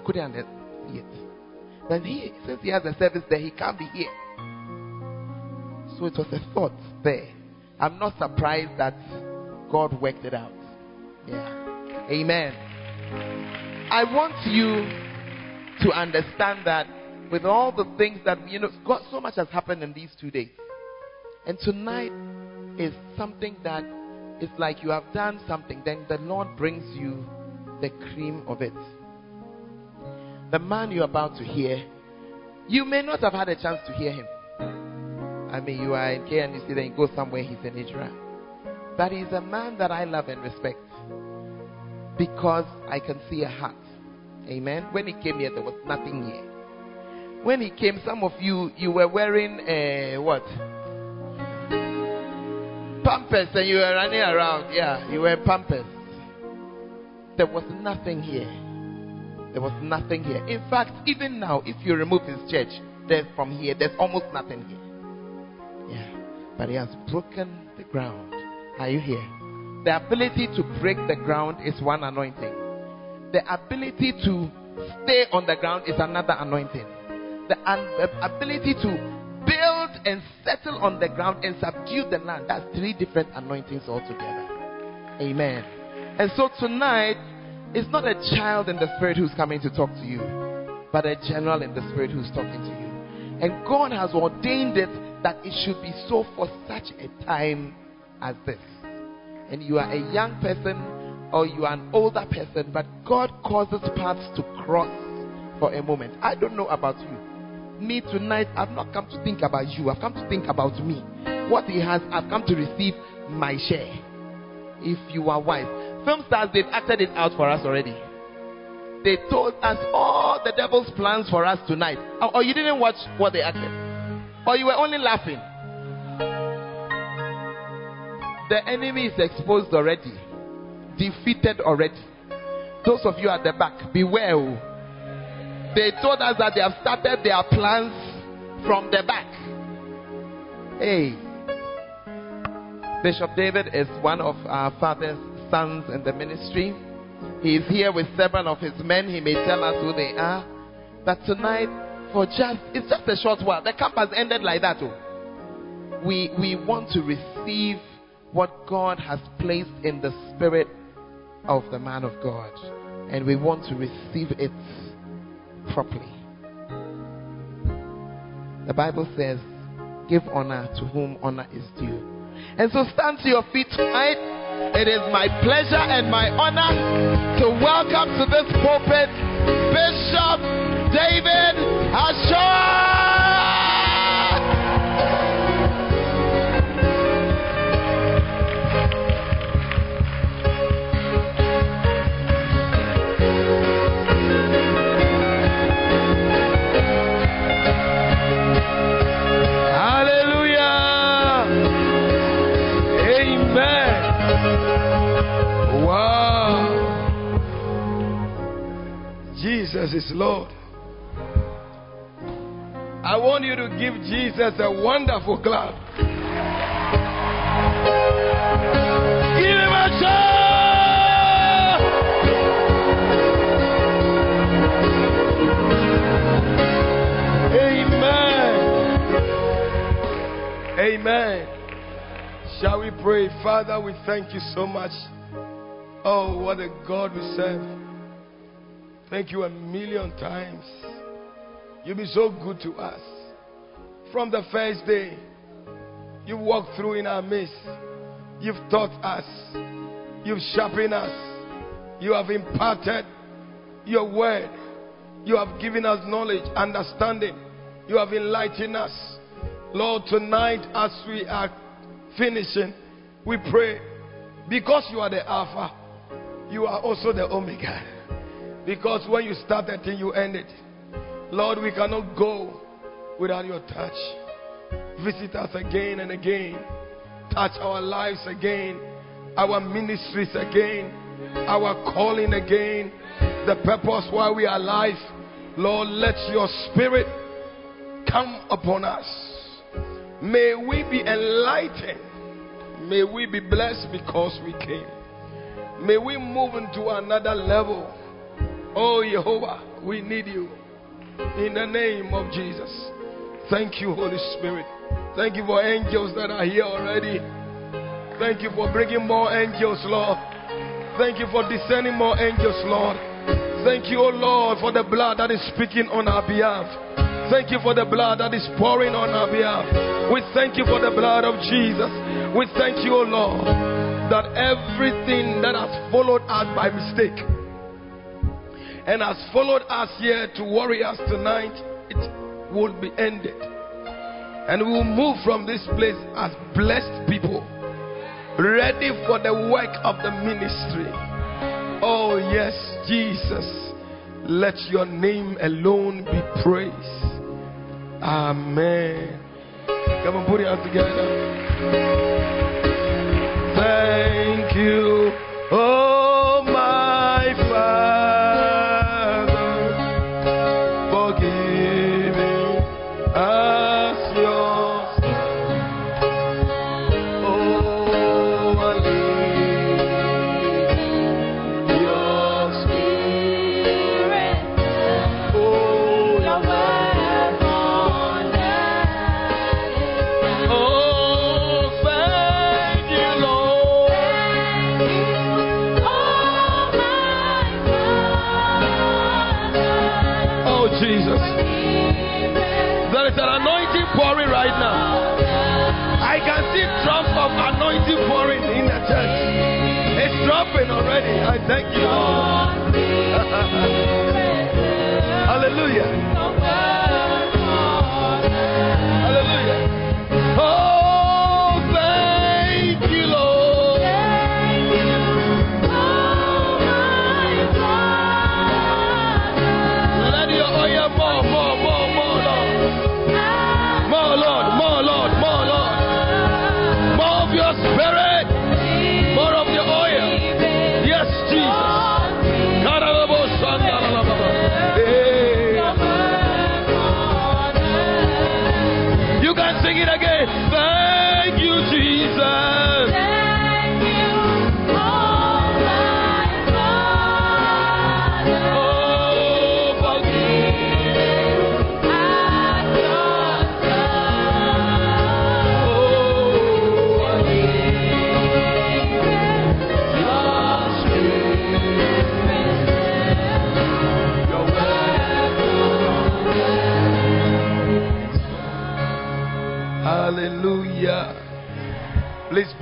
I couldn't see it. Then he, since he has a service there, he can't be here. So it was a thought there. I'm not surprised that God worked it out. Yeah. Amen. I want you to understand that with all the things that, you know, God, so much has happened in these two days. And tonight is something that is like you have done something, then the Lord brings you the cream of it. The man you're about to hear, you may not have had a chance to hear him. I mean, you are in KNUC, then you see that you go somewhere, he's in Israel. But he's a man that I love and respect because I can see a heart. Amen. When he came here, there was nothing here. When he came, some of you you were wearing uh, what? Pampers, and you were running around. Yeah, you were pampers. There was nothing here. There was nothing here. In fact, even now, if you remove his church, there's from here, there's almost nothing here. Yeah, but he has broken the ground. Are you here? The ability to break the ground is one anointing. The ability to stay on the ground is another anointing. The ability to build and settle on the ground and subdue the land. That's three different anointings altogether. Amen. And so tonight, it's not a child in the spirit who's coming to talk to you, but a general in the spirit who's talking to you. And God has ordained it that it should be so for such a time as this and you are a young person or you are an older person, but God causes paths to cross for a moment. I don't know about you. Me tonight, I've not come to think about you, I've come to think about me. What He has, I've come to receive my share. If you are wise, film stars, they've acted it out for us already. They told us all the devil's plans for us tonight. Or, or you didn't watch what they acted, or you were only laughing. The enemy is exposed already, defeated already. Those of you at the back, beware. Oh. They told us that they have started their plans from the back. Hey, Bishop David is one of our father's sons in the ministry. He is here with seven of his men. He may tell us who they are. But tonight, for just it's just a short while. The camp has ended like that. Oh. We we want to receive what God has placed in the spirit of the man of God. And we want to receive it properly. The Bible says, Give honor to whom honor is due. And so stand to your feet tonight. It is my pleasure and my honor to welcome to this pulpit Bishop David Ashore. Jesus Lord. I want you to give Jesus a wonderful clap. Give him a shout. Amen. Amen. Shall we pray? Father, we thank you so much. Oh, what a God we serve. Thank you a million times. You've been so good to us. From the first day, you walked through in our midst. You've taught us. You've sharpened us. You have imparted your word. You have given us knowledge, understanding. You have enlightened us. Lord, tonight as we are finishing, we pray because you are the Alpha, you are also the Omega. Because when you start that thing, you end it. Lord, we cannot go without your touch. Visit us again and again. Touch our lives again, our ministries again, our calling again, the purpose why we are alive. Lord, let your spirit come upon us. May we be enlightened. May we be blessed because we came. May we move into another level Oh, Jehovah, we need you. In the name of Jesus. Thank you, Holy Spirit. Thank you for angels that are here already. Thank you for bringing more angels, Lord. Thank you for descending more angels, Lord. Thank you, O Lord, for the blood that is speaking on our behalf. Thank you for the blood that is pouring on our behalf. We thank you for the blood of Jesus. We thank you, O Lord, that everything that has followed us by mistake and has followed us here to worry us tonight, it will be ended. And we will move from this place as blessed people, ready for the work of the ministry. Oh, yes, Jesus. Let your name alone be praised. Amen. Come on, put your hands together. Thank you. Oh, spirit,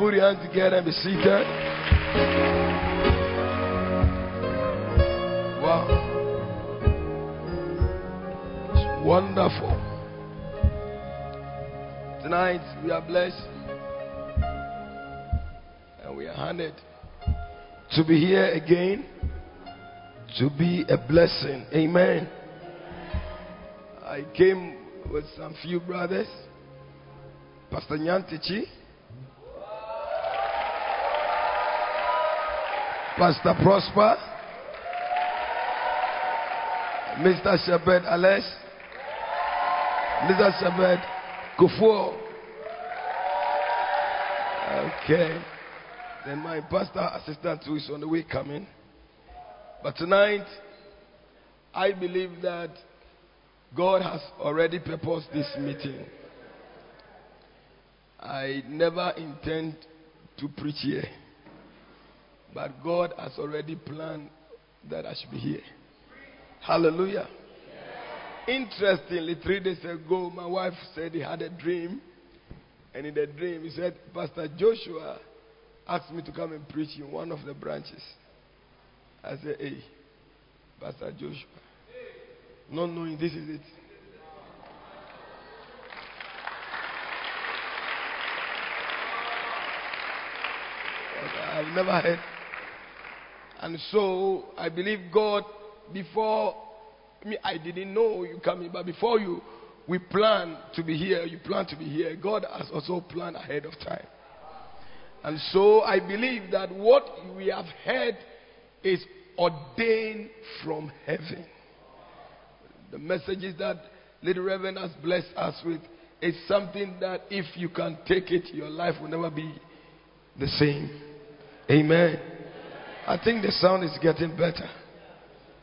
put your hands together and be seated. Wow. It's wonderful. Tonight we are blessed and we are honored to be here again to be a blessing. Amen. I came with some few brothers. Pastor Nyantichi, Pastor Prosper, Mr. Shabed Alex, Mr. Shabed Kufuor. Okay. Then my pastor assistant who is on the way coming. But tonight, I believe that God has already purposed this meeting. I never intend to preach here. But God has already planned that I should be here. Hallelujah. Interestingly, three days ago, my wife said he had a dream. And in the dream, he said, Pastor Joshua asked me to come and preach in one of the branches. I said, Hey, Pastor Joshua. Not knowing this is it. I've never heard. And so I believe God, before me, I didn't know you coming, but before you, we plan to be here, you plan to be here. God has also planned ahead of time. And so I believe that what we have heard is ordained from heaven. The messages that Little Reverend has blessed us with is something that if you can take it, your life will never be the same. Amen. I think the sound is getting better.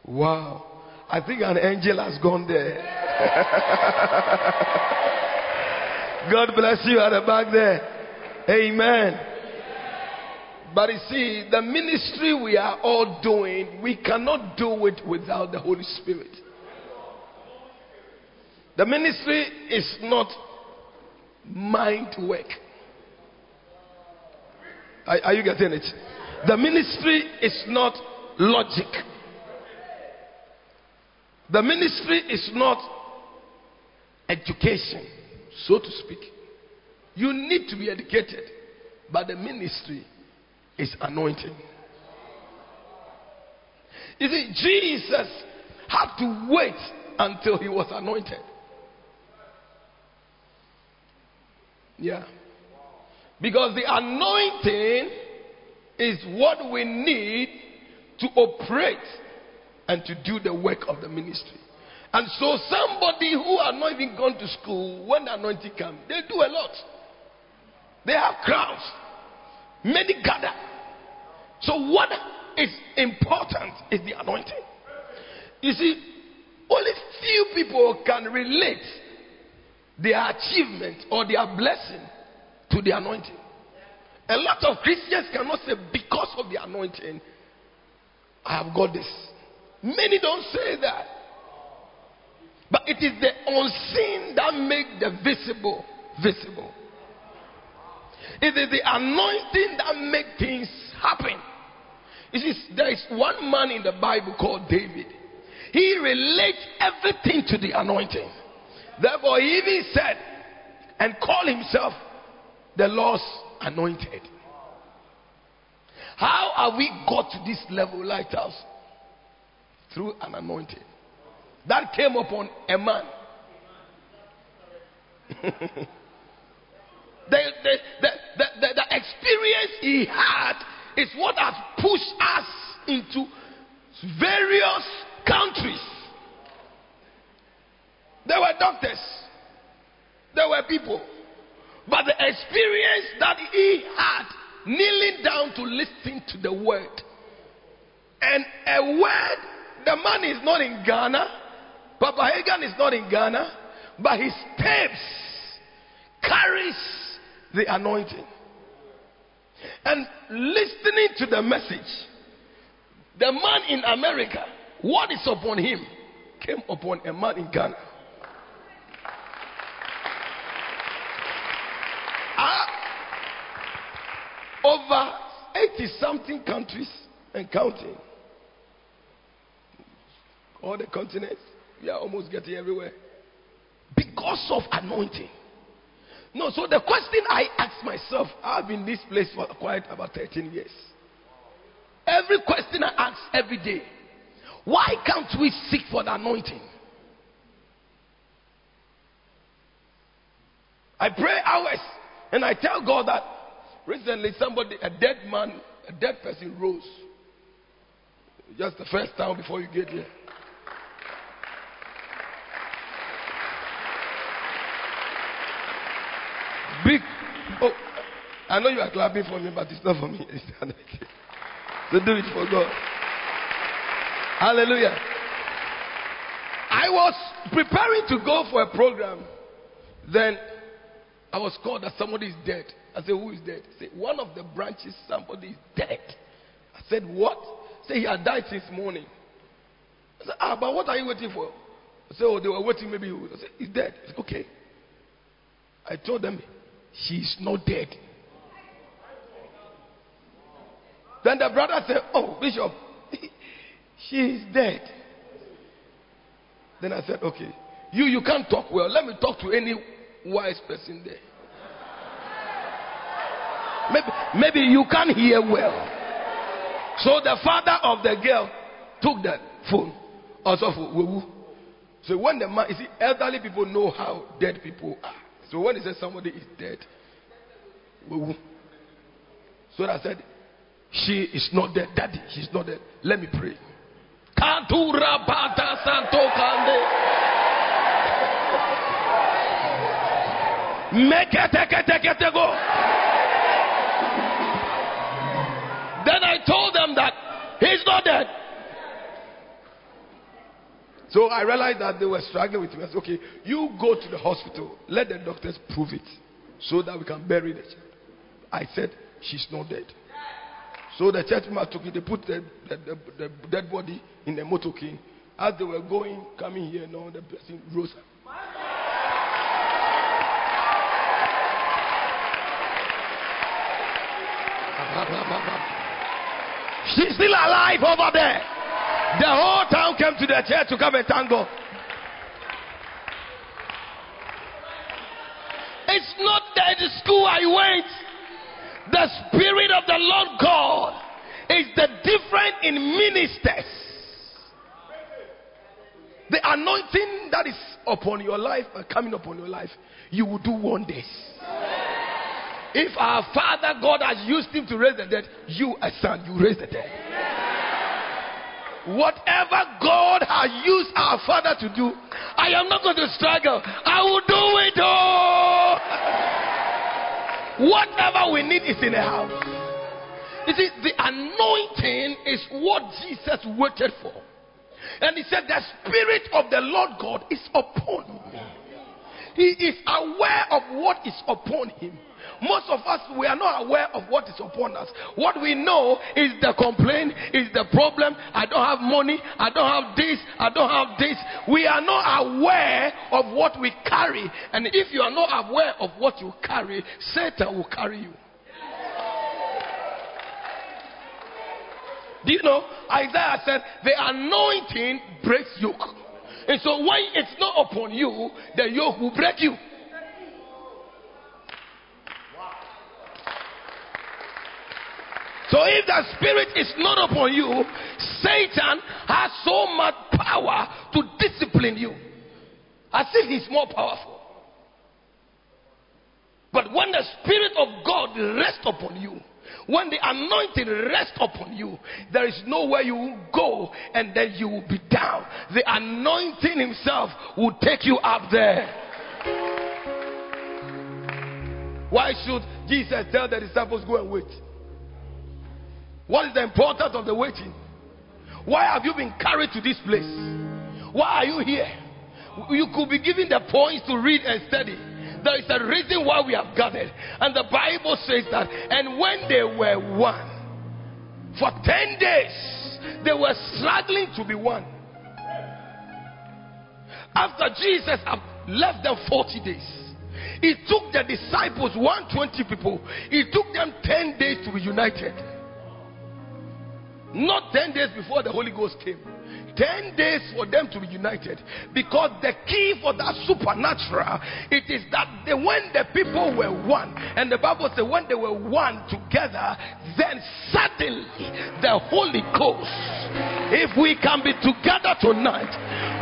Wow. I think an angel has gone there. God bless you at the back there. Amen. But you see, the ministry we are all doing, we cannot do it without the Holy Spirit. The ministry is not mind work. Are, are you getting it? The ministry is not logic. The ministry is not education, so to speak. You need to be educated, but the ministry is anointing. You see, Jesus had to wait until he was anointed. Yeah. Because the anointing is what we need to operate and to do the work of the ministry. And so, somebody who are not even gone to school, when the anointing comes, they do a lot. They have crowds, many gather. So, what is important is the anointing. You see, only few people can relate their achievement or their blessing to the anointing. A lot of Christians cannot say, because of the anointing, I have got this. Many don't say that. But it is the unseen that make the visible visible. It is the anointing that make things happen. You see, there is one man in the Bible called David. He relates everything to the anointing. Therefore, he even said and called himself the Lord's anointed. How have we got to this level, lighthouse? Through an anointing that came upon a man. the, the, the, the, the experience he had is what has pushed us into various countries. There were doctors, there were people, but the experience that he had kneeling down to listen to the word, and a word, the man is not in Ghana, Papa Hagin is not in Ghana, but his steps carries the anointing. And listening to the message, the man in America, what is upon him came upon a man in Ghana. Uh, over 80 something countries and counting. All the continents. We are almost getting everywhere. Because of anointing. No, so the question I ask myself, I've been in this place for quite about 13 years. Every question I ask every day, why can't we seek for the anointing? I pray hours and I tell God that recently somebody, a dead man, a dead person rose. Just the first time before you get here. Big. Oh, I know you are clapping for me, but it's not for me. so do it for God. Hallelujah. I was preparing to go for a program. Then I was called that somebody is dead. I said, Who is dead? Say, one of the branches, somebody is dead. I said, What? Say he had died since morning. I said, Ah, but what are you waiting for? I said, Oh, they were waiting, maybe. I said, He's dead. I said, Okay. I told them, She's not dead. Then the brother said, Oh, Bishop, she is dead. Then I said, Okay, you, you can't talk well. Let me talk to any wise person there. Maybe, maybe you can't hear well. So the father of the girl took the phone. Also, so when the man, you see, elderly people know how dead people are. So when he says somebody is dead, so I said, She is not dead, Daddy. She's not dead. Let me pray. Kantura Bata Santo Kande. Mekete go. Then I told them that So I realized that they were struggling with me. I said, okay, you go to the hospital. Let the doctors prove it so that we can bury the child. I said, she's not dead. So the church man took it. They put the, the, the, the dead body in the motorcade. As they were going, coming here, no, the person rose up. She's still alive over there. The whole town came to the church to come and thank God. It's not that the school I went. The Spirit of the Lord God is the difference in ministers. The anointing that is upon your life uh, coming upon your life, you will do wonders. If our Father God has used him to raise the dead, you, a son, you raise the dead. Whatever God has used our Father to do, I am not going to struggle. I will do it all. Whatever we need is in the house. You see, the anointing is what Jesus waited for. And he said, The Spirit of the Lord God is upon me. He is aware of what is upon him. Most of us, we are not aware of what is upon us. What we know is the complaint, is the problem. I don't have money. I don't have this. I don't have this. We are not aware of what we carry. And if you are not aware of what you carry, Satan will carry you. Do you know? Isaiah said, the anointing breaks yoke. And so when it's not upon you, the yoke will break you. So if the spirit is not upon you, Satan has so much power to discipline you. As if he's more powerful. But when the spirit of God rests upon you, when the anointing rests upon you, there is nowhere you will go and then you will be down. The anointing himself will take you up there. Why should Jesus tell the disciples go and wait? What is the importance of the waiting? Why have you been carried to this place? Why are you here? You could be given the points to read and study. There is a reason why we have gathered. And the Bible says that, and when they were one, for 10 days, they were struggling to be one. After Jesus left them 40 days, it took the disciples 120 people, it took them 10 days to be united. Not 10 days before the Holy Ghost came. 10 days for them to be united. Because the key for that supernatural it is that they, when the people were one and the bible says when they were one together then suddenly the holy ghost if we can be together tonight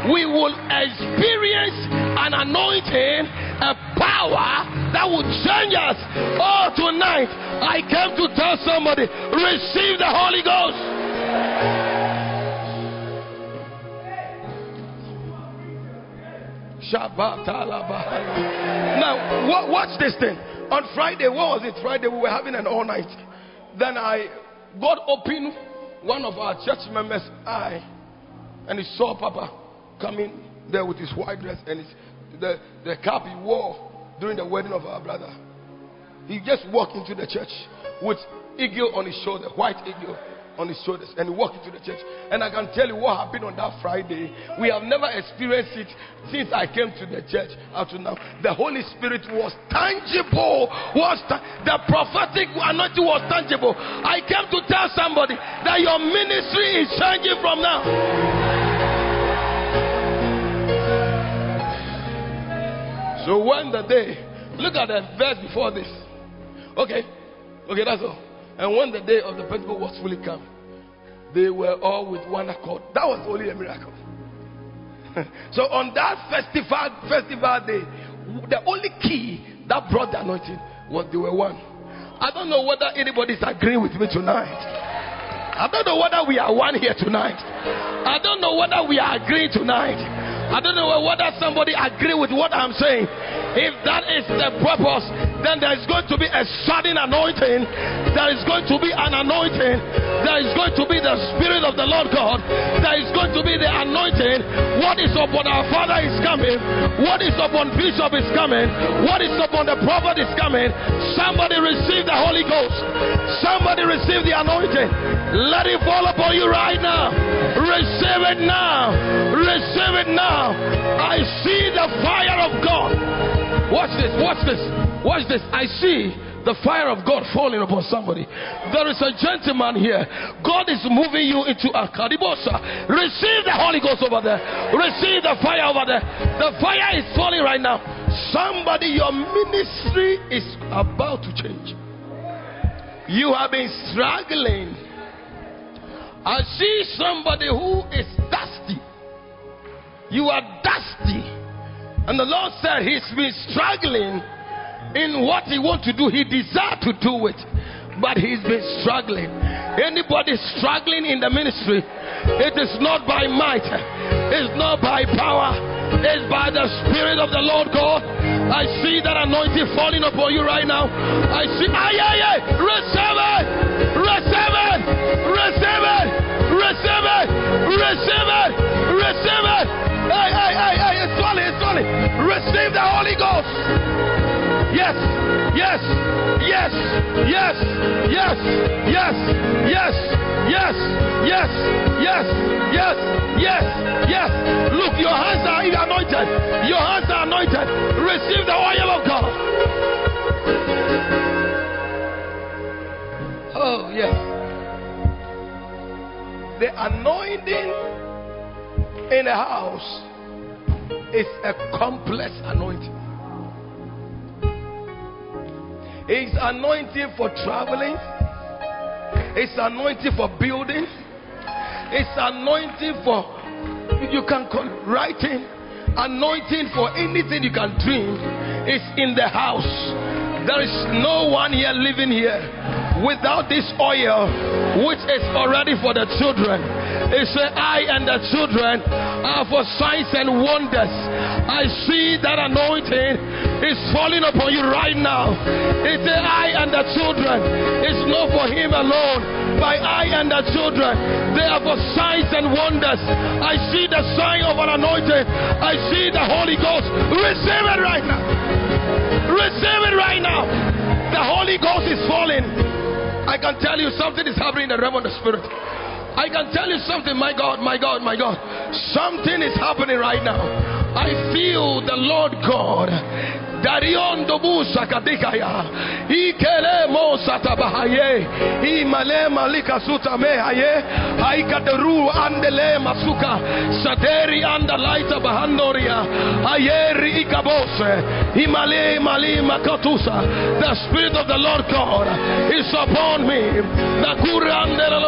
we will experience an anointing a power that will change us. Oh tonight i came to tell somebody receive the holy ghost Now, watch this thing. On Friday, what was it? Friday, we were having an all night. Then I, God opened one of our church members' eye, and he saw Papa coming there with his white dress and his, the, the cap he wore during the wedding of our brother. He just walked into the church with eagle on his shoulder, white eagle on his shoulders and he walked into the church. And I can tell you what happened on that Friday. We have never experienced it since I came to the church up to now. The Holy Spirit was tangible. Was ta- the prophetic anointing was tangible. I came to tell somebody that your ministry is changing from now. So when the day, look at the verse before this. Okay, okay, that's all. And when the day of the Pentecost was fully come, they were all with one accord. That was only a miracle. so on that festival festival day, the only key that brought the anointing was they were one. I don't know whether anybody's agreeing with me tonight. I don't know whether we are one here tonight. I don't know whether we are agreeing tonight. I don't know whether somebody agree with what I'm saying. If that is the purpose, then there is going to be a sudden anointing. There is going to be an anointing. There is going to be the Spirit of the Lord God. There is going to be the anointing. What is upon our Father is coming. What is upon Bishop is coming. What is upon the prophet is coming. Somebody receive the Holy Ghost. Somebody receive the anointing. Let it fall upon you right now. Receive it now. Receive it now. I see the fire of God. Watch this. Watch this. Watch this. I see the fire of God falling upon somebody. There is a gentleman here. God is moving you into a karibosa. Receive the Holy Ghost over there. Receive the fire over there. The fire is falling right now. Somebody, your ministry is about to change. You have been struggling. I see somebody who is dusty. You are dusty. And the Lord said he's been struggling in what he wants to do. He desired to do it, but he's been struggling. Anybody struggling in the ministry, it is not by might, it's not by power, it's by the Spirit of the Lord God. I see that anointing falling upon you right now. I see, ay, ay, ay, receive it, receive it, receive it, receive it, receive it, receive it. Hey, hey, Yes, yes, yes, yes, yes, yes, yes, yes, yes, yes, yes, yes, yes. Look, your hands are anointed. Your hands are anointed. Receive the oil of God. Oh, yes. The anointing in a house is a complex anointing. It's anointing for traveling. It's anointing for building. It's anointing for you can call writing. Anointing for anything you can dream is in the house. There is no one here living here without this oil, which is already for the children. It says, I and the children are for signs and wonders. I see that anointing is falling upon you right now. It's the I and the children. It's not for him alone. By I and the children, they are for signs and wonders. I see the sign of an anointing. I see the Holy Ghost. Receive it right now. Receive it right now. The Holy Ghost is falling. I can tell you something is happening in the realm of the Spirit. I can tell you something, my God, my God, my God. Something is happening right now. I feel the Lord God dariondo busa kadikaya ikele mosa tabahaye. Imale malika suta mehaye. Haikaderu andele masuka. Saderi anda laita bahandoria. Ayeri ikabose. Imale mali makatusa. The spirit of the Lord God is upon me. The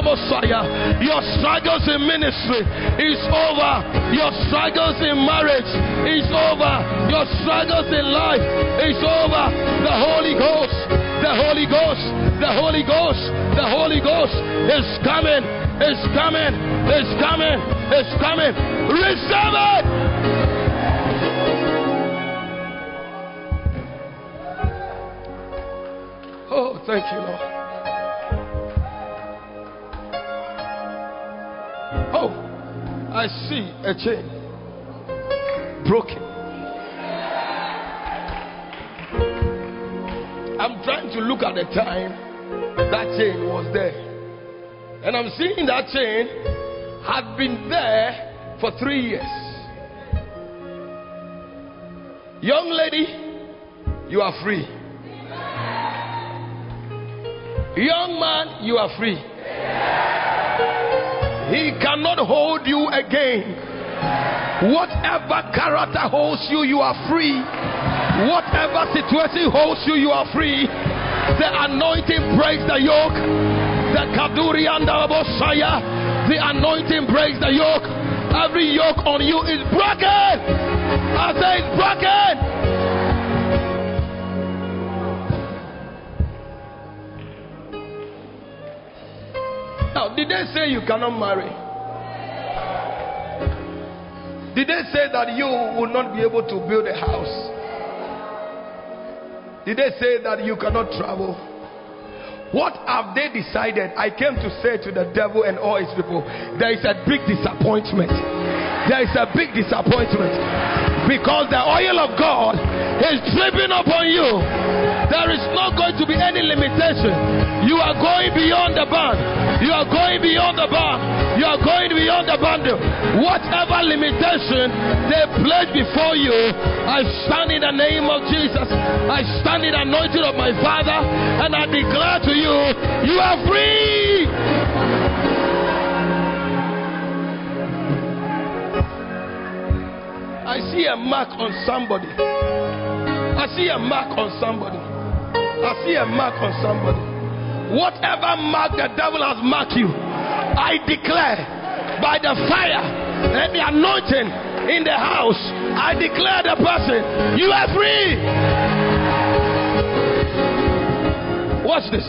Messiah your struggles in ministry is over. Your struggles in marriage is over. Your struggles in life it's over. The Holy Ghost, the Holy Ghost, the Holy Ghost, the Holy Ghost is coming, is coming, is coming, is coming. Receive it. Oh, thank you, Lord. Oh, I see a chain broken. I'm trying to look at the time that chain was there. And I'm seeing that chain had been there for three years. Young lady, you are free. Young man, you are free. He cannot hold you again. Whatever character holds you, you are free. Whatever situation holds you, you are free. The anointing breaks the yoke. The Kaduri and the Bosaya. The anointing breaks the yoke. Every yoke on you is broken. I say it's broken. Now, did they say you cannot marry? Did they say that you will not be able to build a house? Did they say that you cannot travel? What have they decided? I came to say to the devil and all his people, there is a big disappointment. There is a big disappointment because the oil of God is dripping upon you. There is not going to be any limitation. You are going beyond the band. You are going beyond the band. You are going beyond the bundle. Whatever limitation they place before you, I stand in the name of Jesus. I stand in the anointing of my Father, and I declare to you, you are free. I see a mark on somebody. I see a mark on somebody. I see a mark on somebody. Whatever mark the devil has marked you, I declare by the fire and the anointing in the house, I declare the person, you are free. Watch this.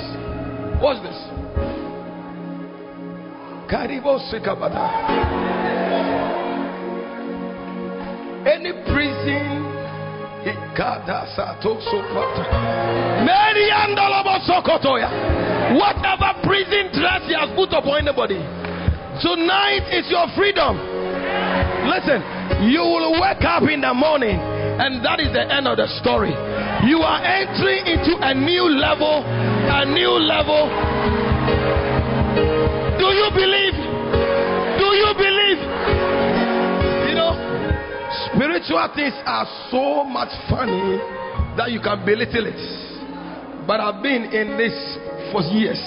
Watch this. Any prison Whatever prison dress he has put upon anybody, tonight is your freedom. Listen, you will wake up in the morning, and that is the end of the story. You are entering into a new level, a new level. Do you believe? Do you believe? Spiritual things are so much funny that you can belittle it. But I've been in this for years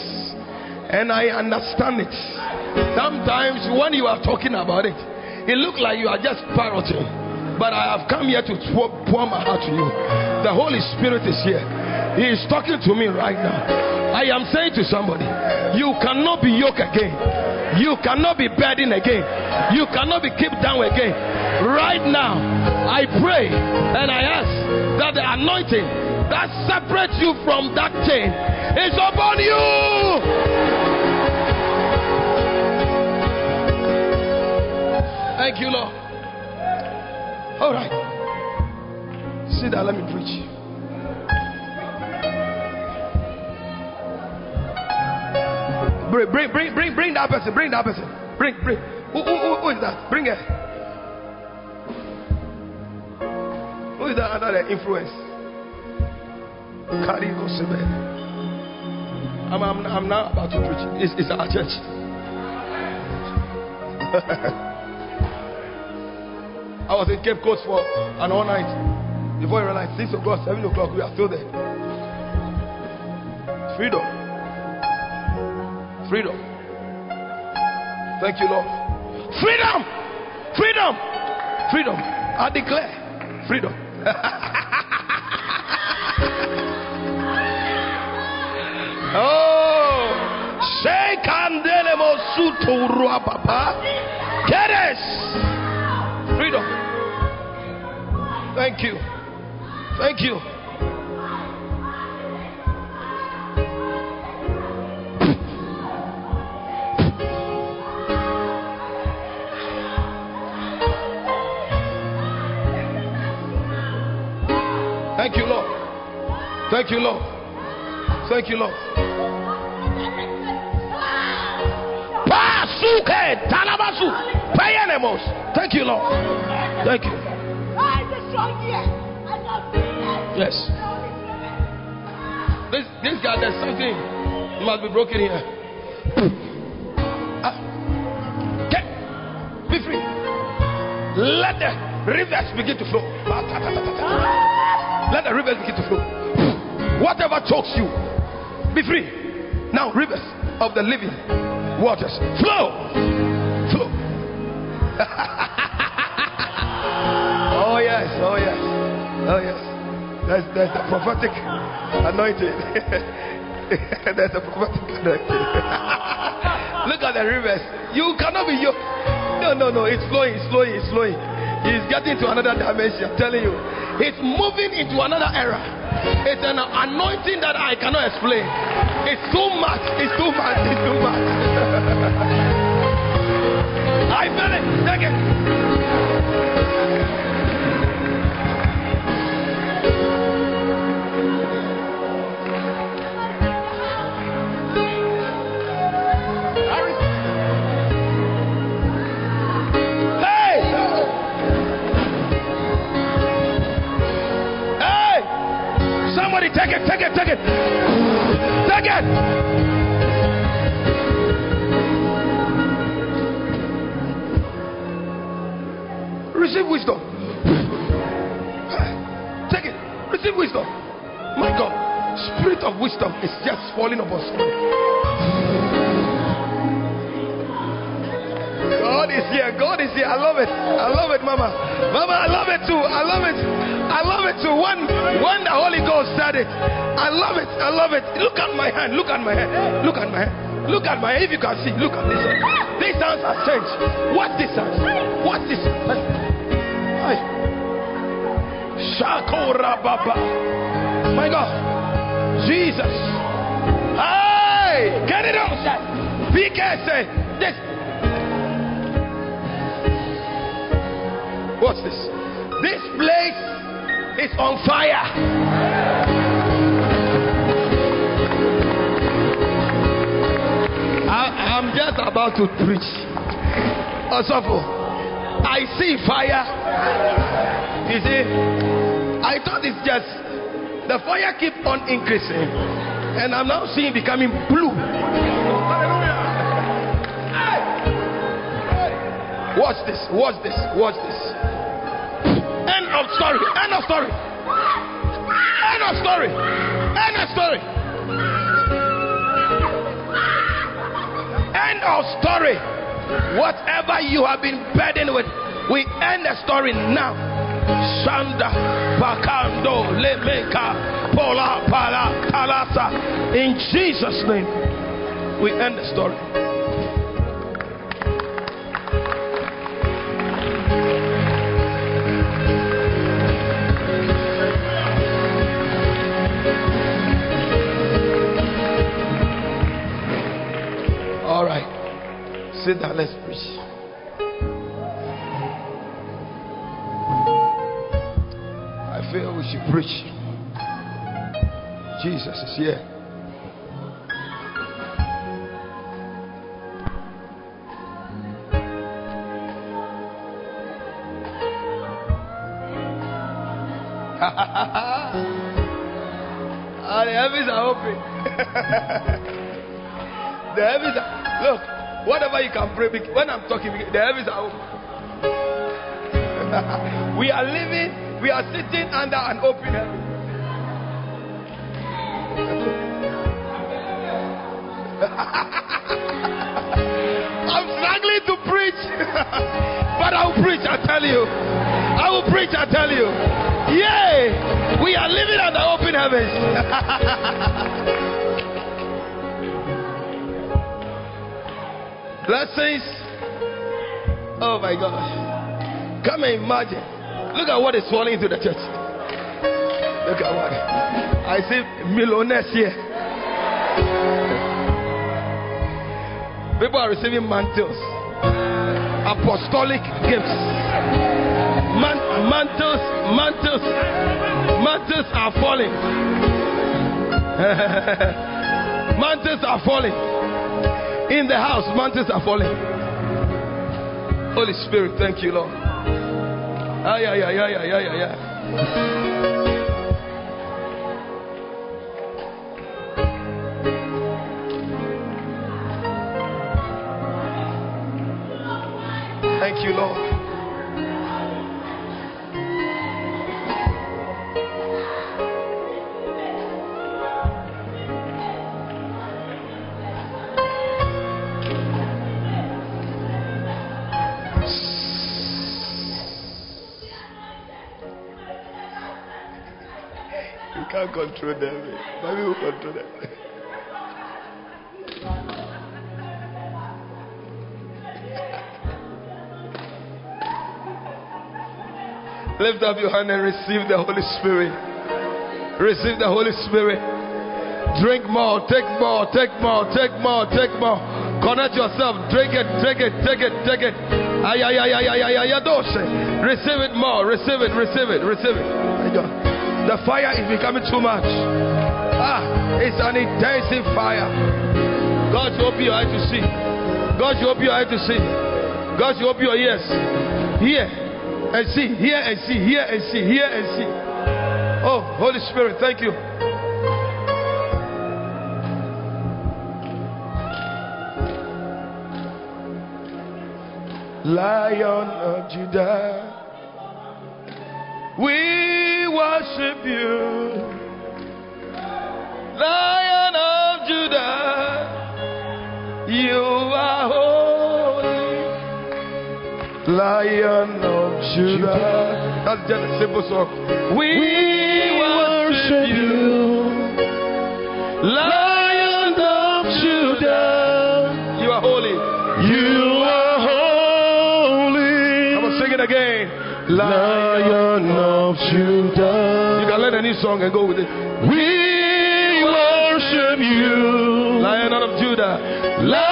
and I understand it. Sometimes when you are talking about it, it looks like you are just parroting. But I have come here to pour my heart to you. The Holy Spirit is here. He is talking to me right now. I am saying to somebody, you cannot be yoked again. You cannot be burdened again. You cannot be kept down again. Right now, I pray and I ask that the anointing that separates you from that chain is upon you. Thank you, Lord. All right. Sit down, let me preach. Bring, bring, bring, bring, bring that person. Bring that person. Bring, bring. Who, who, who is that? Bring it. Who is that under the influence? Karigo Sebe. I'm, I'm, I'm now about to preach. It's, it's our church. I was in Cape Coast for an all night. Before I realized 6 o'clock, 7 o'clock, we are still there. Freedom. Freedom. Thank you, Lord. Freedom. Freedom. Freedom. I declare freedom. oh, say candele mosuto rua papa. Keres. Freedom. Thank you. Thank you. Thank you, Lord. Thank you, Lord. Thank you, Lord. Pasuke talabasu payanemos. Thank you, Lord. Thank you. Yes. This this guy, there's something must be broken here. Uh, get, be free. Let the rivers begin to flow. Let the rivers begin to flow. Whatever chokes you, be free. Now, rivers of the living waters flow. Flow. There's, there's the prophetic anointing. there's a prophetic anointing. Look at the rivers. You cannot be yoked. No, no, no. It's flowing, it's flowing, it's flowing. He's getting to another dimension. I'm telling you. It's moving into another era. It's an anointing that I cannot explain. It's too much. It's too much. It's too much. I feel it. Take it. Take it, take it, take it. Take it. Receive wisdom. Take it. Receive wisdom. My God. Spirit of wisdom is just falling upon somebody. God is here. God is here. I love it. I love it, Mama. Mama, I love it too. I love it. I love it too. When, when the Holy Ghost said it, I love it. I love it. Look at my hand. Look at my hand. Look at my hand. Look at my hand. If you can see, look at this hand. These hands are changed. What this hand? What this hand? Shakora Baba. My God. Jesus. Hey! Get it out. PK this. Watch this. This place is on fire. I, am just about to preach. I see fire. You see, I thought it's just the fire keep on increasing, and I'm now seeing becoming blue. Watch this, watch this, watch this. End of story. End of story. End of story. End of story. End of story. Whatever you have been burdened with, we end the story now. Shanda Bakando Lemeka Pola Pala Talasa. In Jesus' name, we end the story. Sit down, let's preach. I feel we should preach. Jesus is here. Ah, the heavens are open. the heavens are, look, Whatever you can pray, when I'm talking, the heavens are open. we are living, we are sitting under an open heaven. I'm struggling to preach, but I'll preach, I tell you. I will preach, I tell you. Yay! We are living under open heavens. Blessings. Oh my God. Come and imagine. Look at what is falling into the church. Look at what. I see millionaires here. People are receiving mantles, apostolic gifts. Man- mantles, mantles, mantles are falling. mantles are falling. In the house, mountains are falling. Holy Spirit, thank you, Lord. Ah, yeah, yeah, yeah, yeah, yeah, yeah. Thank you, Lord. Can't control them. Maybe will control them. Lift up your hand and receive the Holy Spirit. Receive the Holy Spirit. Drink more, take more, take more, take more, take more. Connect yourself. Drink it, drink it, take it, take it. Ay, ay, ay, ay, ay, ay, ay, Receive it more. Receive it, receive it, receive it. My God. The fire is becoming too much. Ah, it's an intensive fire. God you open your eyes to see. God you open your eyes to see. God you open your ears. Hear and see. Hear and see. Hear and see. Hear and see. Oh, Holy Spirit, thank you. Lion of Judah. We worship you, Lion of Judah. You are holy, Lion of Judah. That's just a simple song. We, we worship you, Lion of Judah. You are holy. You are holy. I'm gonna sing it again. Lion of Judah. You can learn any song and go with it. We worship you, Lion of Judah. Lion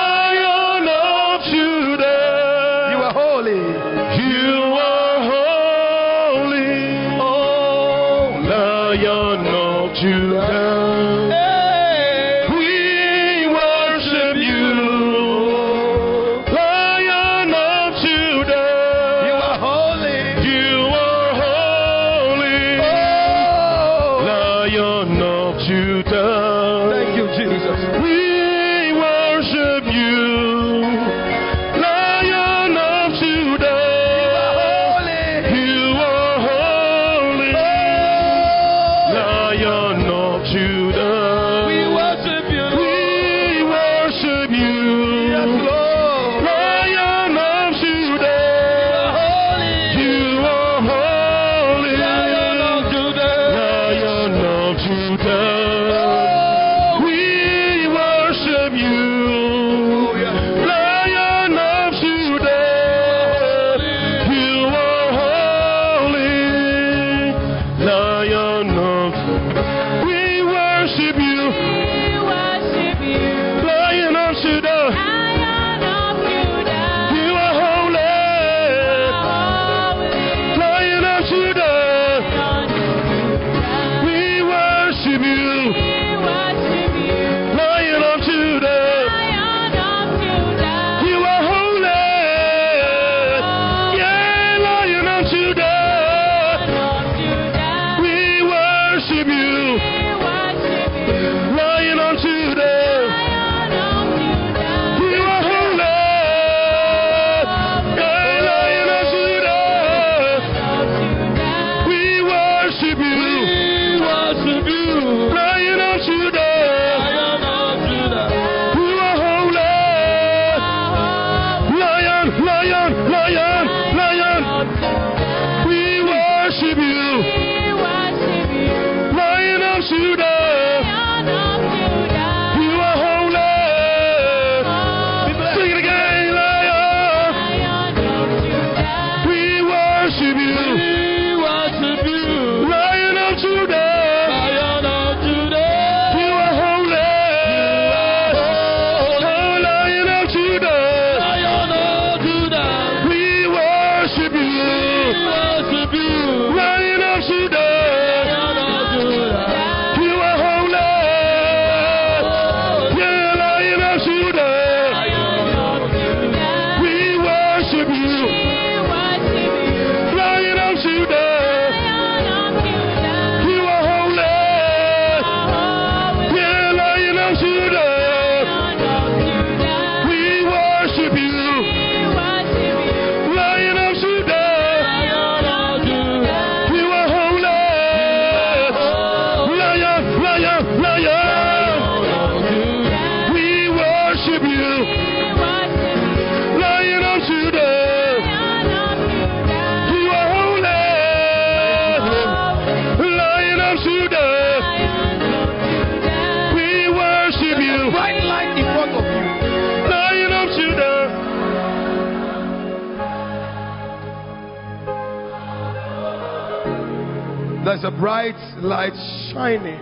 The bright light shining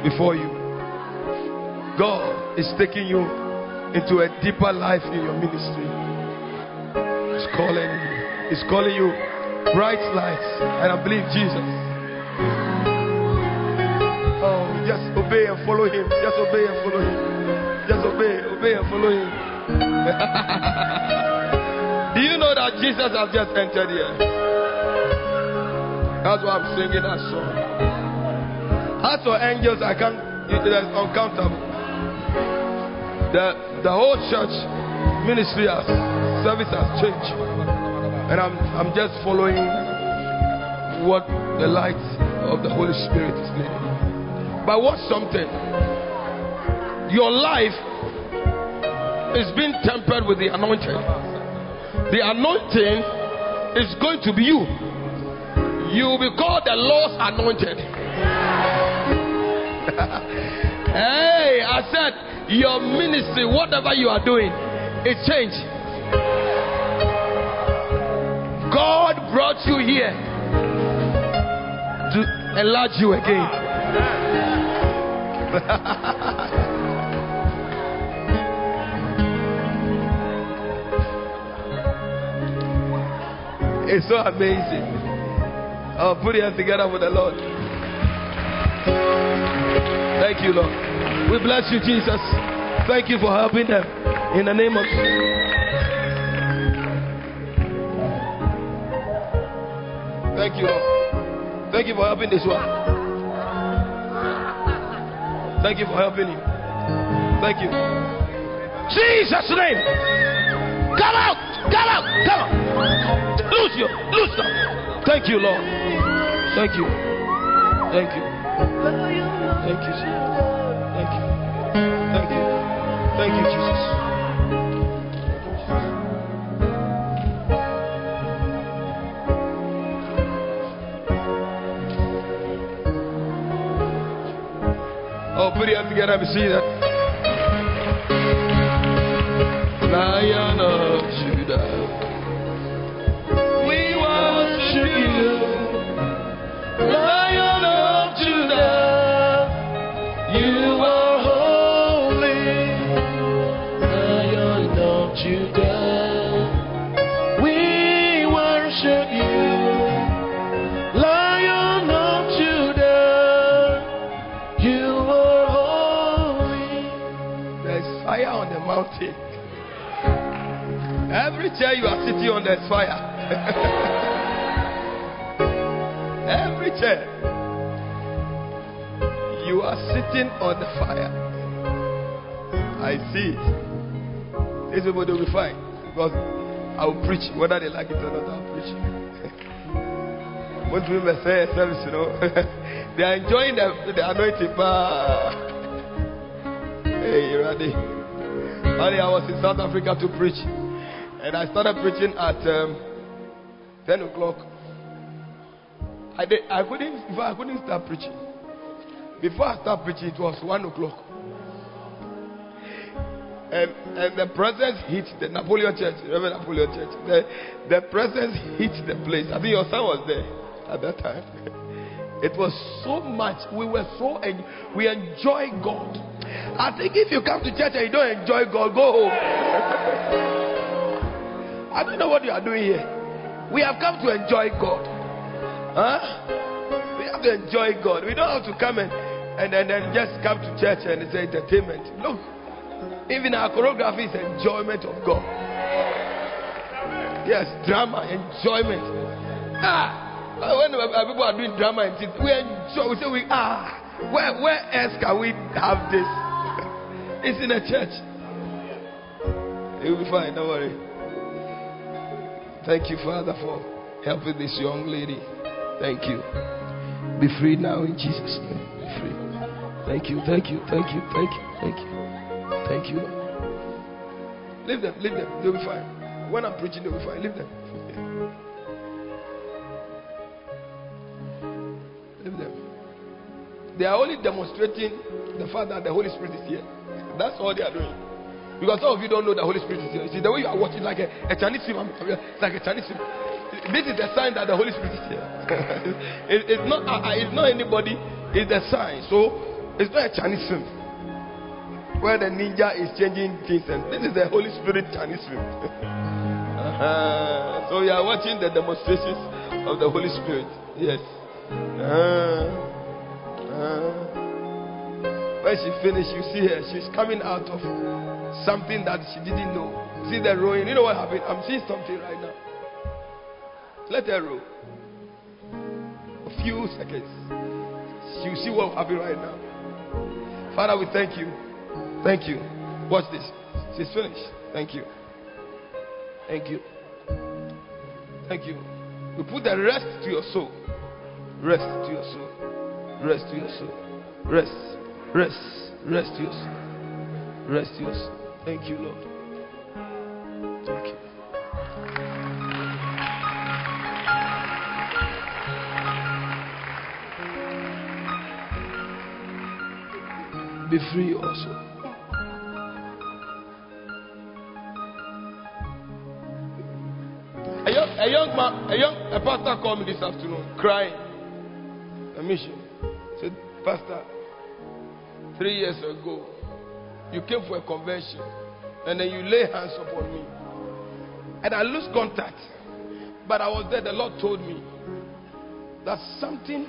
before you. God is taking you into a deeper life in your ministry. He's calling you. He's calling you bright lights. And I believe Jesus. Oh, just obey and follow him. Just obey and follow him. Just obey, obey and follow him. Do you know that Jesus has just entered here? That's why I'm singing that song. As for angels, I can't, it is uncountable. The, the whole church ministry has, service has changed. And I'm, I'm just following what the light of the Holy Spirit is leading. But watch something. Your life is being tempered with the anointing. The anointing is going to be you. You will be called the Lord's anointed. hey, I said, your ministry, whatever you are doing, it changed. God brought you here to enlarge you again. it's so amazing. Oh, put your hands together with the Lord. Thank you, Lord. We bless you, Jesus. Thank you for helping them. In the name of Thank you, Lord. Thank you for helping this one. Thank you for helping him. Thank you. Jesus' name. Come out. Come out. Come out. Lose you. Lose them. Thank you, Lord. Thank you. Thank you. Thank you, Jesus. Thank you. Thank you. Thank you, Jesus. Oh, put your hands together and see that. Chair you are sitting on, there's fire. Every chair. You are sitting on the fire. I see it. These people will be fine because I will preach whether they like it or not. I'll preach. Most women say service, you know, they are enjoying the, the anointing. Hey, you ready? Earlier I was in South Africa to preach, and I started preaching at um, ten o'clock. I did, I couldn't before I couldn't start preaching. Before I start preaching, it was one o'clock. And and the presence hit the Napoleon Church, Reverend Napoleon Church. The the presence hit the place. I think your son was there at that time. It was so much. We were so en- we enjoy God. I think if you come to church and you don't enjoy God, go home. I don't know what you are doing here. We have come to enjoy God. Huh? We have to enjoy God. We don't have to come and and then, just come to church and it's entertainment. Look, even our choreography is enjoyment of God. Yes, drama, enjoyment. Ah, when people are doing drama and things, we enjoy. We say we ah, where where else can we have this? It's in a church. You'll be fine. Don't worry. Thank you, Father, for helping this young lady. Thank you. Be free now in Jesus' name. Be free. Thank you, thank you, thank you, thank you, thank you. Thank you. Leave them, leave them. They'll be fine. When I'm preaching, they'll be fine. Leave them. Leave them. They are only demonstrating the fact that the Holy Spirit is here. That's all they are doing. Because some of you don't know the Holy Spirit is here. You see, the way you are watching like a, a Chinese film, like a Chinese film. This is the sign that the Holy Spirit is here. it, it's not. Uh, it's not anybody. It's the sign. So it's not a Chinese film where the ninja is changing things, and this is the Holy Spirit Chinese film. uh-huh. So you are watching the demonstrations of the Holy Spirit. Yes. Uh, uh. When she finished, you see her. She's coming out of something that she didn't know. See the rowing. You know what happened? I'm seeing something right now. Let her row. A few seconds. You see what happened right now. Father, we thank you. Thank you. Watch this. She's finished. Thank you. Thank you. Thank you. We put the rest to your soul. Rest to your soul. Rest to your soul. Rest. Rest. Rest to your. Rest to your. Thank you, Lord. Thank you. Be free also. A young, a young man, a young a pastor called me this afternoon, crying. A mission. Said, Pastor, three years ago, you came for a convention, and then you lay hands upon me, and I lose contact. But I was there. The Lord told me that something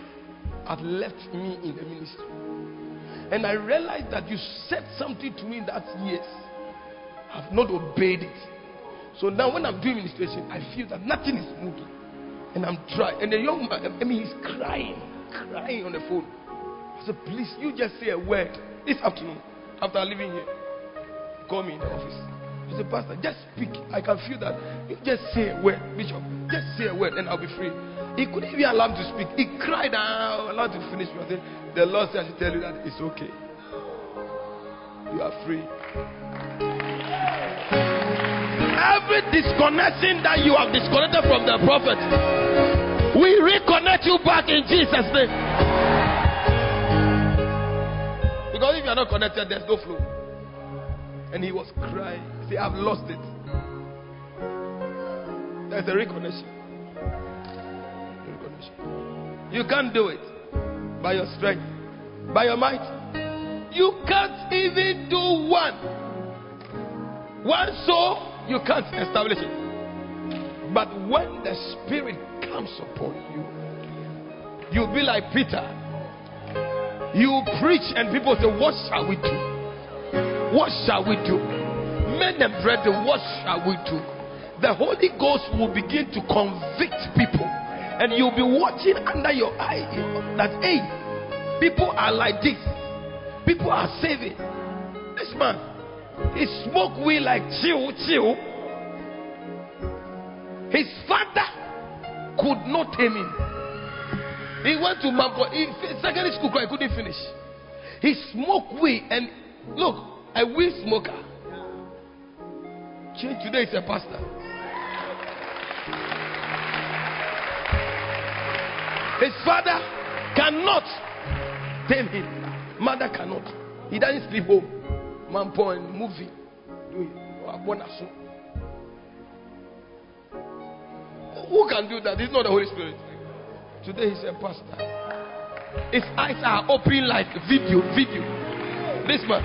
had left me in the ministry, and I realized that you said something to me that years. I've not obeyed it. So now when I'm doing ministration, I feel that nothing is moving. And I'm trying. And the young man, I mean, he's crying, crying on the phone. I said, please, you just say a word this afternoon after leaving here. Call me in the office. I said, Pastor, just speak. I can feel that. You just say a word, Bishop. Just say a word and I'll be free. He couldn't even allow him to speak. He cried out, allowed to finish. I said, the Lord said, I should tell you that it's okay. You are free. Every disconnection that you have disconnected from the prophet, we reconnect you back in Jesus' name. Because if you are not connected, there's no flow. And he was crying. He said, I've lost it. There's a reconnection. reconnection. You can't do it by your strength, by your might. You can't even do one. One soul you can't establish it. But when the Spirit comes upon you, you'll be like Peter. You preach, and people say, What shall we do? What shall we do? Men and brethren, what shall we do? The Holy Ghost will begin to convict people, and you'll be watching under your eye that, hey, people are like this, people are saving. This man, he smoked weed like chill, chill. His father could not tame him. He went to Mampo. Secondary school, he couldn't finish. He smoked weed and look, a weed smoker. Change today is a pastor. His father cannot tame him. Mother cannot. He doesn't sleep home man point movie who can do that it's not the holy spirit today he's a pastor. His eyes are open like video video. This man.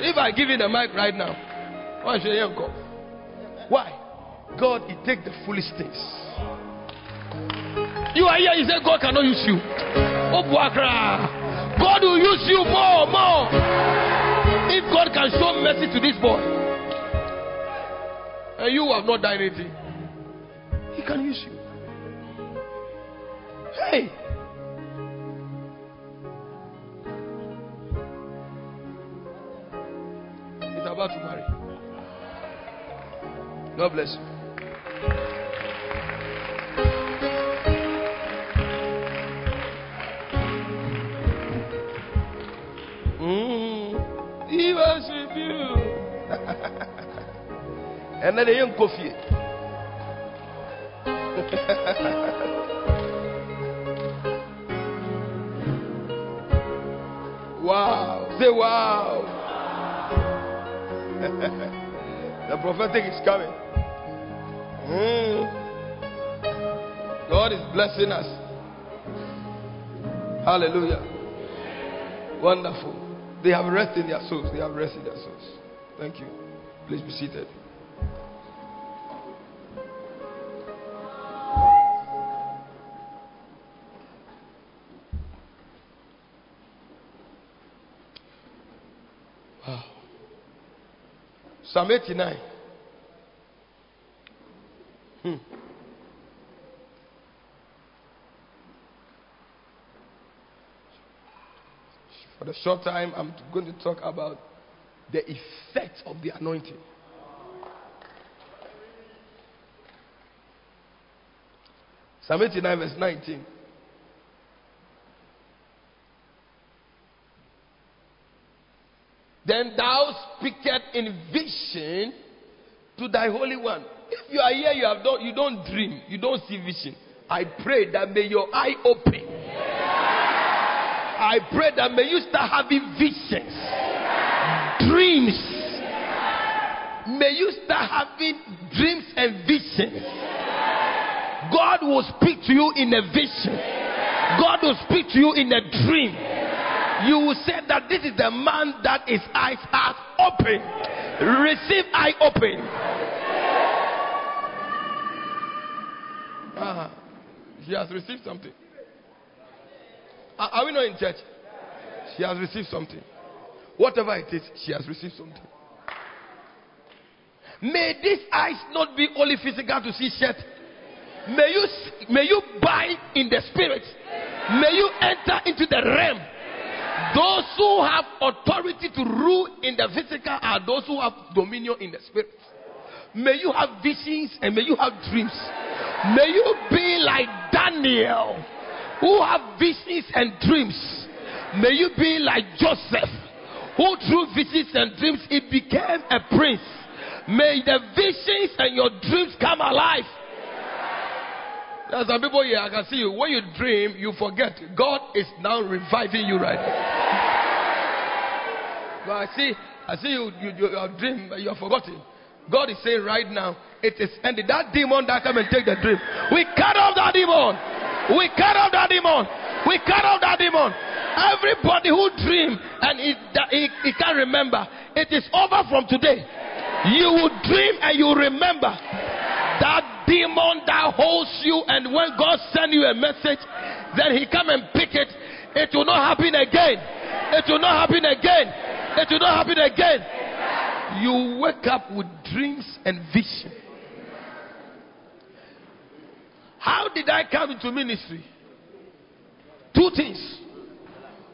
If i give him the mic right now why should he go? Why? God he take the foolish things. You are here you said god cannot use you. Oh god will use you more more. If God can show mercy to this boy, and you have not done anything, He can use you. Hey. He's about to marry. God bless you. worship you. and then they young coffee. Wow. Say wow. the prophetic is coming. Mm. God is blessing us. Hallelujah. Wonderful. They have rest in their souls. They have rest in their souls. Thank you. Please be seated. Psalm 89. Hmm. For the short time, I'm going to talk about the effect of the anointing. Psalm 89, verse 19. Then thou speakest in vision to thy holy one. If you are here, you have don't you don't dream, you don't see vision. I pray that may your eye open. I pray that may you start having visions, dreams. May you start having dreams and visions. God will speak to you in a vision. God will speak to you in a dream. You will say that this is the man that his eyes are open. Receive eye open. Uh-huh. She has received something. Are, are we not in church? She has received something. Whatever it is, she has received something. May these eyes not be only physical to see shirt. May you, may you buy in the spirit. May you enter into the realm. Those who have authority to rule in the physical are those who have dominion in the spirit. May you have visions and may you have dreams. May you be like Daniel who have visions and dreams. May you be like Joseph who through visions and dreams he became a prince. May the visions and your dreams come alive. There are some people here, I can see you. When you dream, you forget. God is now reviving you right now. But I see, I see you, you, you, your dream, you have forgotten. God is saying right now, it is ended. That demon that come and take the dream. We cut off that demon. We cut off that demon. We cut off that demon. Everybody who dream and he, he, he can't remember, it is over from today. You will dream and you remember that demon that holds you and when God send you a message, then he come and pick it. It will not happen again. It will not happen again. It will not happen again. You wake up with dreams and vision. How did I come into ministry? Two things.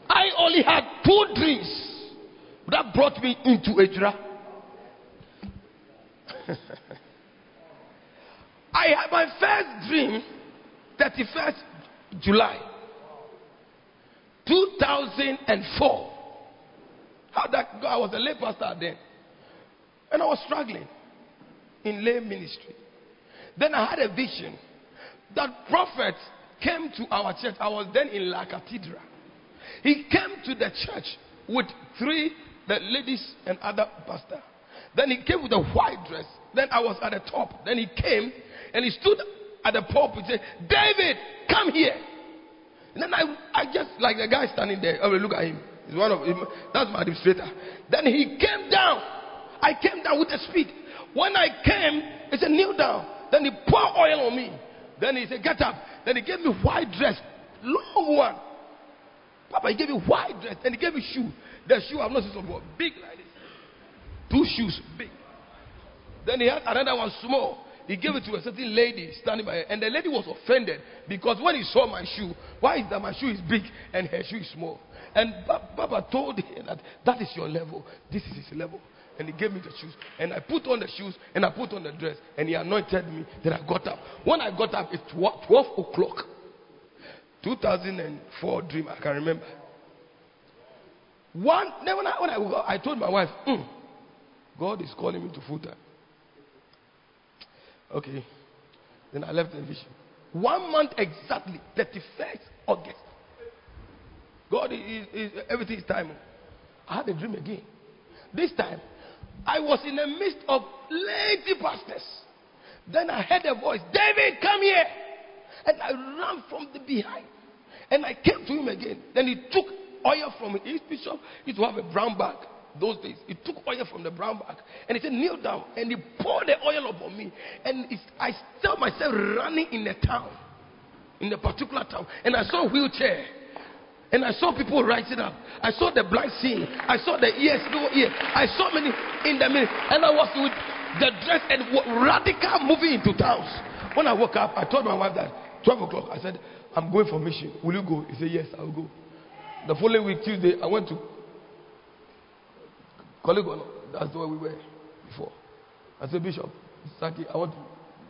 I only had two dreams that brought me into Ejura. I had my first dream, 31st July, 2004. How that go? I was a lay pastor then. And I was struggling in lay ministry. Then I had a vision that prophet came to our church. I was then in La Cathedra. He came to the church with three the ladies and other pastor. Then he came with a white dress. Then I was at the top. Then he came and he stood at the pulpit and said, David, come here. And then I, I just like the guy standing there. I will look at him. He's one of. That's my administrator. Then he came down. I came down with a speed. When I came, he said, kneel down. Then he poured oil on me. Then he said, get up. Then he gave me white dress, long one. Papa, he gave me white dress. and he gave me shoe. The shoe I've not seen before, big like this. Two shoes, big. Then he had another one small. He gave it to a certain lady standing by her. And the lady was offended because when he saw my shoe, why is that my shoe is big and her shoe is small? And Papa told her that that is your level. This is his level. And he gave me the shoes. And I put on the shoes and I put on the dress. And he anointed me. Then I got up. When I got up, it's 12 o'clock. 2004 dream, I can remember. One, then when I, when I, I told my wife, mm, God is calling me to full time. Okay. Then I left the vision. One month exactly, 31st August. God is, is everything is time. I had a dream again. This time, I was in the midst of lady pastors. Then I heard a voice, David, come here. And I ran from the behind. And I came to him again. Then he took oil from his bishop. He used to have a brown bag those days. He took oil from the brown bag and he said, Kneel down. And he poured the oil upon me. And I saw myself running in the town, in the particular town. And I saw wheelchair. And I saw people rising up. I saw the blind seeing. I saw the ears, no. I saw many in the minute. And I was with the dress and radical moving into towns. When I woke up, I told my wife that 12 o'clock, I said, I'm going for mission. Will you go? He said, Yes, I'll go. The following week, Tuesday, I went to Colleague, that's where we were before. I said, Bishop, Saki, I want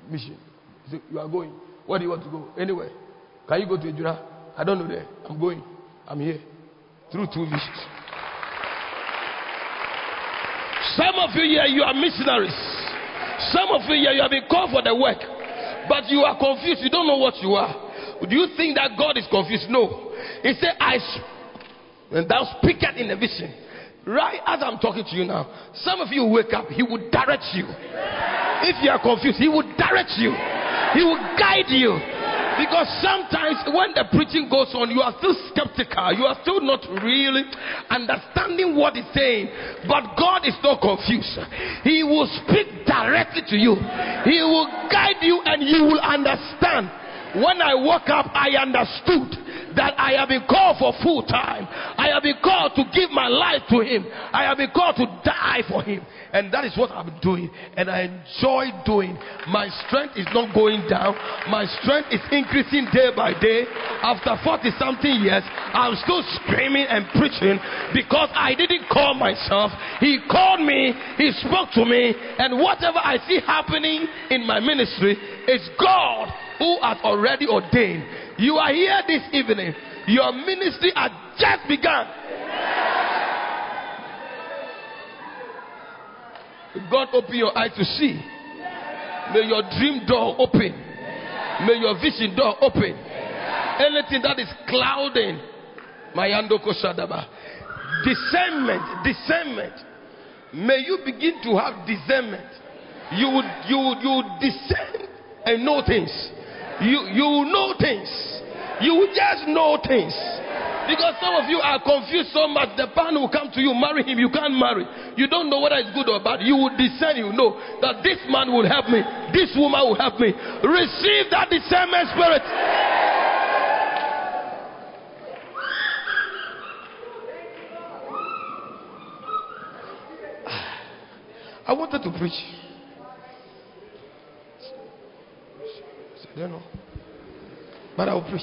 mission. He said, You are going. Where do you want to go? Anywhere. Can you go to Ejura? I don't know there. I'm going. I'm here. Through two visions. Some of you here, you are missionaries. Some of you here, you have been called for the work. But you are confused. You don't know what you are. Do you think that God is confused? No. He said, I and thou speakest in a vision. Right as I'm talking to you now, some of you wake up, He will direct you. If you are confused, He will direct you, He will guide you. Because sometimes when the preaching goes on, you are still skeptical. You are still not really understanding what he's saying. But God is not confused. He will speak directly to you, He will guide you, and you will understand. When I woke up, I understood that I have been called for full time. I have been called to give my life to Him. I have been called to die for Him. And that is what i am doing. And I enjoy doing. My strength is not going down. My strength is increasing day by day. After 40 something years, I'm still screaming and preaching because I didn't call myself. He called me. He spoke to me. And whatever I see happening in my ministry is God who has already ordained. You are here this evening. Your ministry has just begun. God open your eyes to see. May your dream door open. May your vision door open. Anything that is clouding, Mayando Koshadaba. Discernment, discernment. May you begin to have discernment. You would, you would, you would discern and know things. You, you know things. You just know things. Because some of you are confused so much. The man will come to you, marry him, you can't marry. You don't know whether it's good or bad. You will discern, you know that this man will help me, this woman will help me. Receive that discernment spirit. I wanted to preach. Don't know. But I will preach.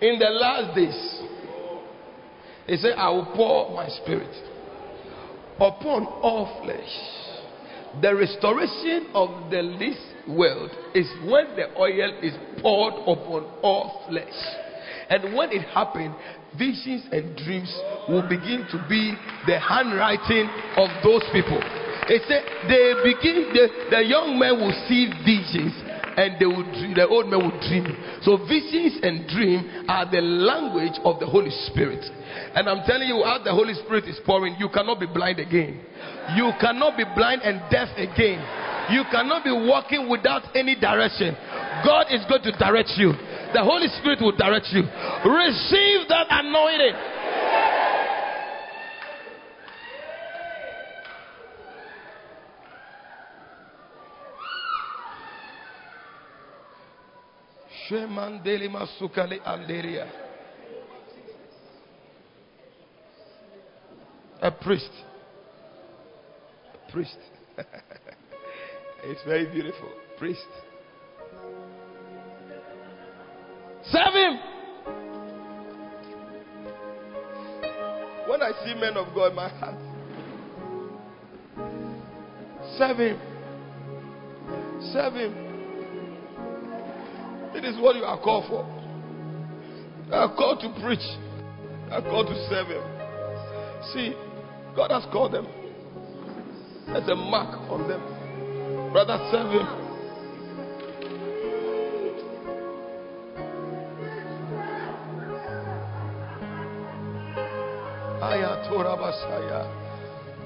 In the last days, he said, I will pour my spirit upon all flesh. The restoration of the least world is when the oil is poured upon all flesh. And when it happens, visions and dreams will begin to be the handwriting of those people. It said they begin the, the young men will see visions and they will dream, the old men will dream. So visions and dream are the language of the Holy Spirit. And I'm telling you, as the Holy Spirit is pouring, you cannot be blind again. You cannot be blind and deaf again. You cannot be walking without any direction. God is going to direct you. The Holy Spirit will direct you. Receive that anointing. A priest. A priest. it's very beautiful. Priest. Serve him. When I see men of God, my heart. Serve him. Serve him. It is what you are called for. You are called to preach. You are called to serve Him. See, God has called them. There's a mark on them. Brother, serve Him. Ayatora Basaya.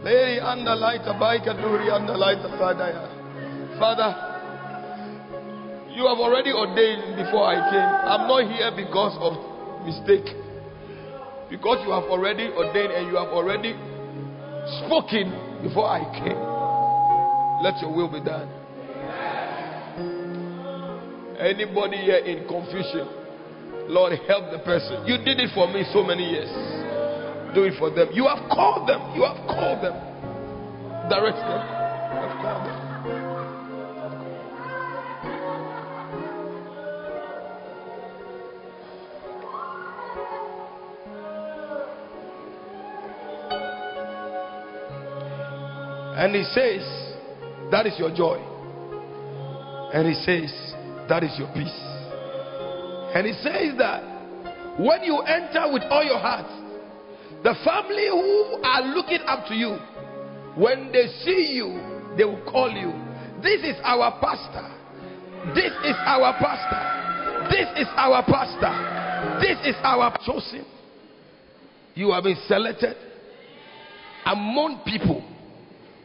Lady under light a bike duri under light a Father, you have already ordained before I came. I'm not here because of mistake. Because you have already ordained and you have already spoken before I came. Let your will be done. Anybody here in confusion, Lord, help the person. You did it for me so many years. Do it for them. You have called them. You have called them. Direct them. You have called them. And he says, That is your joy. And he says, That is your peace. And he says that when you enter with all your heart, the family who are looking up to you, when they see you, they will call you. This is our pastor. This is our pastor. This is our pastor. This is our chosen. You have been selected among people.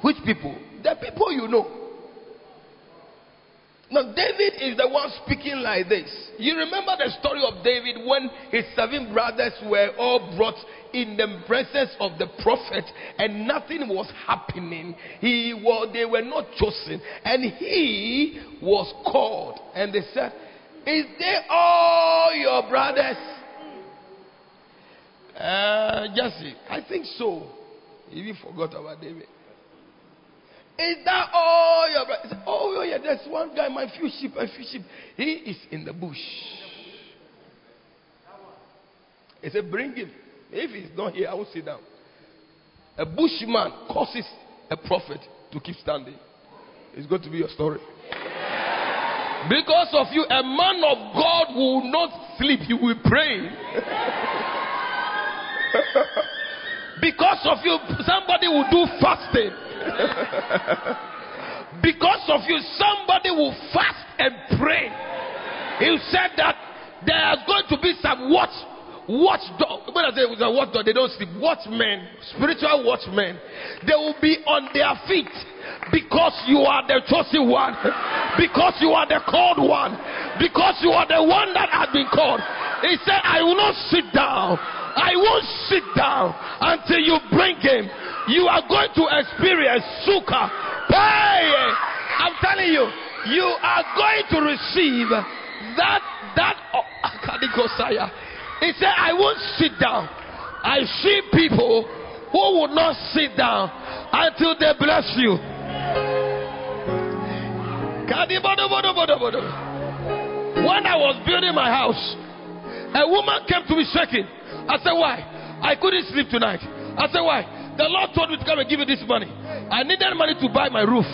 Which people? The people you know. Now, David is the one speaking like this. You remember the story of David when his seven brothers were all brought in the presence of the prophet and nothing was happening. He was, they were not chosen, and he was called. And they said, Is they all your brothers? Uh, Jesse, I think so. He even forgot about David. Is that all your brother? Oh, oh, yeah, there's one guy, my few sheep, my few sheep. He is in the bush. He said, Bring him. If he's not here, I will sit down. A bushman causes a prophet to keep standing. It's going to be your story. Because of you, a man of God will not sleep, he will pray. because of you, somebody will do fasting. because of you, somebody will fast and pray. He said that there is going to be some watch, watch watchdog. When I say watchdog, they don't sleep. Watchmen, spiritual watchmen. They will be on their feet because you are the chosen one, because you are the called one, because you are the one that has been called. He said, I will not sit down. I won't sit down until you bring him. You are going to experience suka. Hey, I'm telling you, you are going to receive that that oh, He said, I won't sit down. I see people who will not sit down until they bless you. When I was building my house, a woman came to me shaking. I said, Why? I couldn't sleep tonight. I said, Why? The Lord told me to come and give you this money. I need that money to buy my roof.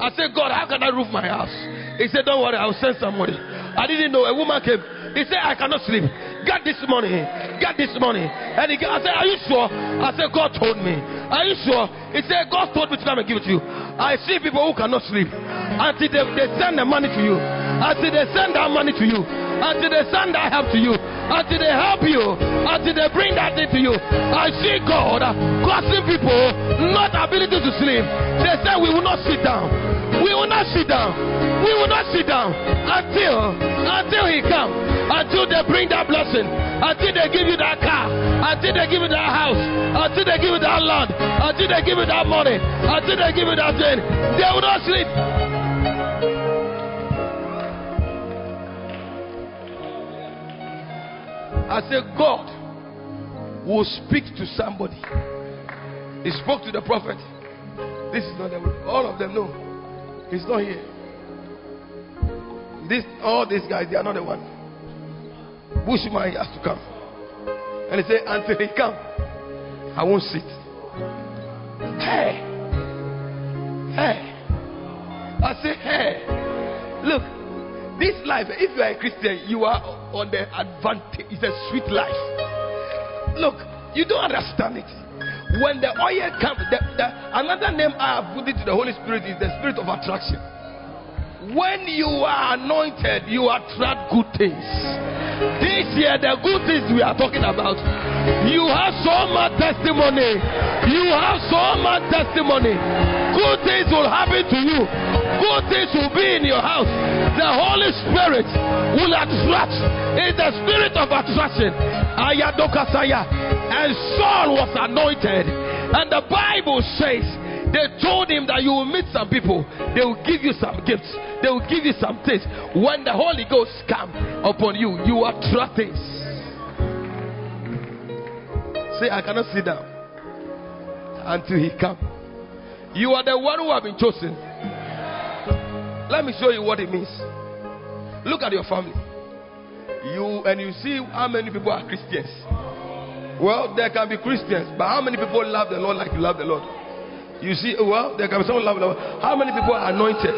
I said, God, how can I roof my house? He said, Don't worry, I'll send some money. I didn't know. A woman came. He said, I cannot sleep. Get this money. Get this money. And he, I said, Are you sure? I said, God told me. Are you sure? He said, God told me to come and give it to you. I see people who cannot sleep until they, they send the money to you. Until they send that money to you. Until they send that help to you until they help you, until they bring that into you. I see God causing people not ability to sleep. They say we will not sit down. We will not sit down. We will not sit down until until He comes. Until they bring that blessing. Until they give you that car. Until they give you that house. Until they give you that land. Until they give you that money. Until they give you that thing. They will not sleep. I said, God will speak to somebody. He spoke to the prophet. This is not the way. All of them know. He's not here. This, all these guys, they are not the one. Bushman has to come. And he said, until he come, I won't sit. Hey. Life, if you are a Christian, you are on the advantage. It's a sweet life. Look, you don't understand it. When the oil comes, the, the, another name I have put it the Holy Spirit is the spirit of attraction. When you are anointed, you attract good things. This year, the good things we are talking about, you have so much testimony. You have so much testimony. Good things will happen to you. Good things will be in your house. The Holy Spirit will attract. in the spirit of attraction. Ayadokasaya. And Saul was anointed. And the Bible says they told him that you will meet some people. They will give you some gifts. They will give you some things. When the Holy Ghost come upon you, you attract things. Say, I cannot sit down until he come. You are the one who have been chosen. Let me show you what it means. Look at your family. You and you see how many people are Christians. Well, there can be Christians, but how many people love the Lord like you love the Lord? You see, well, there can be some level. How many people are anointed?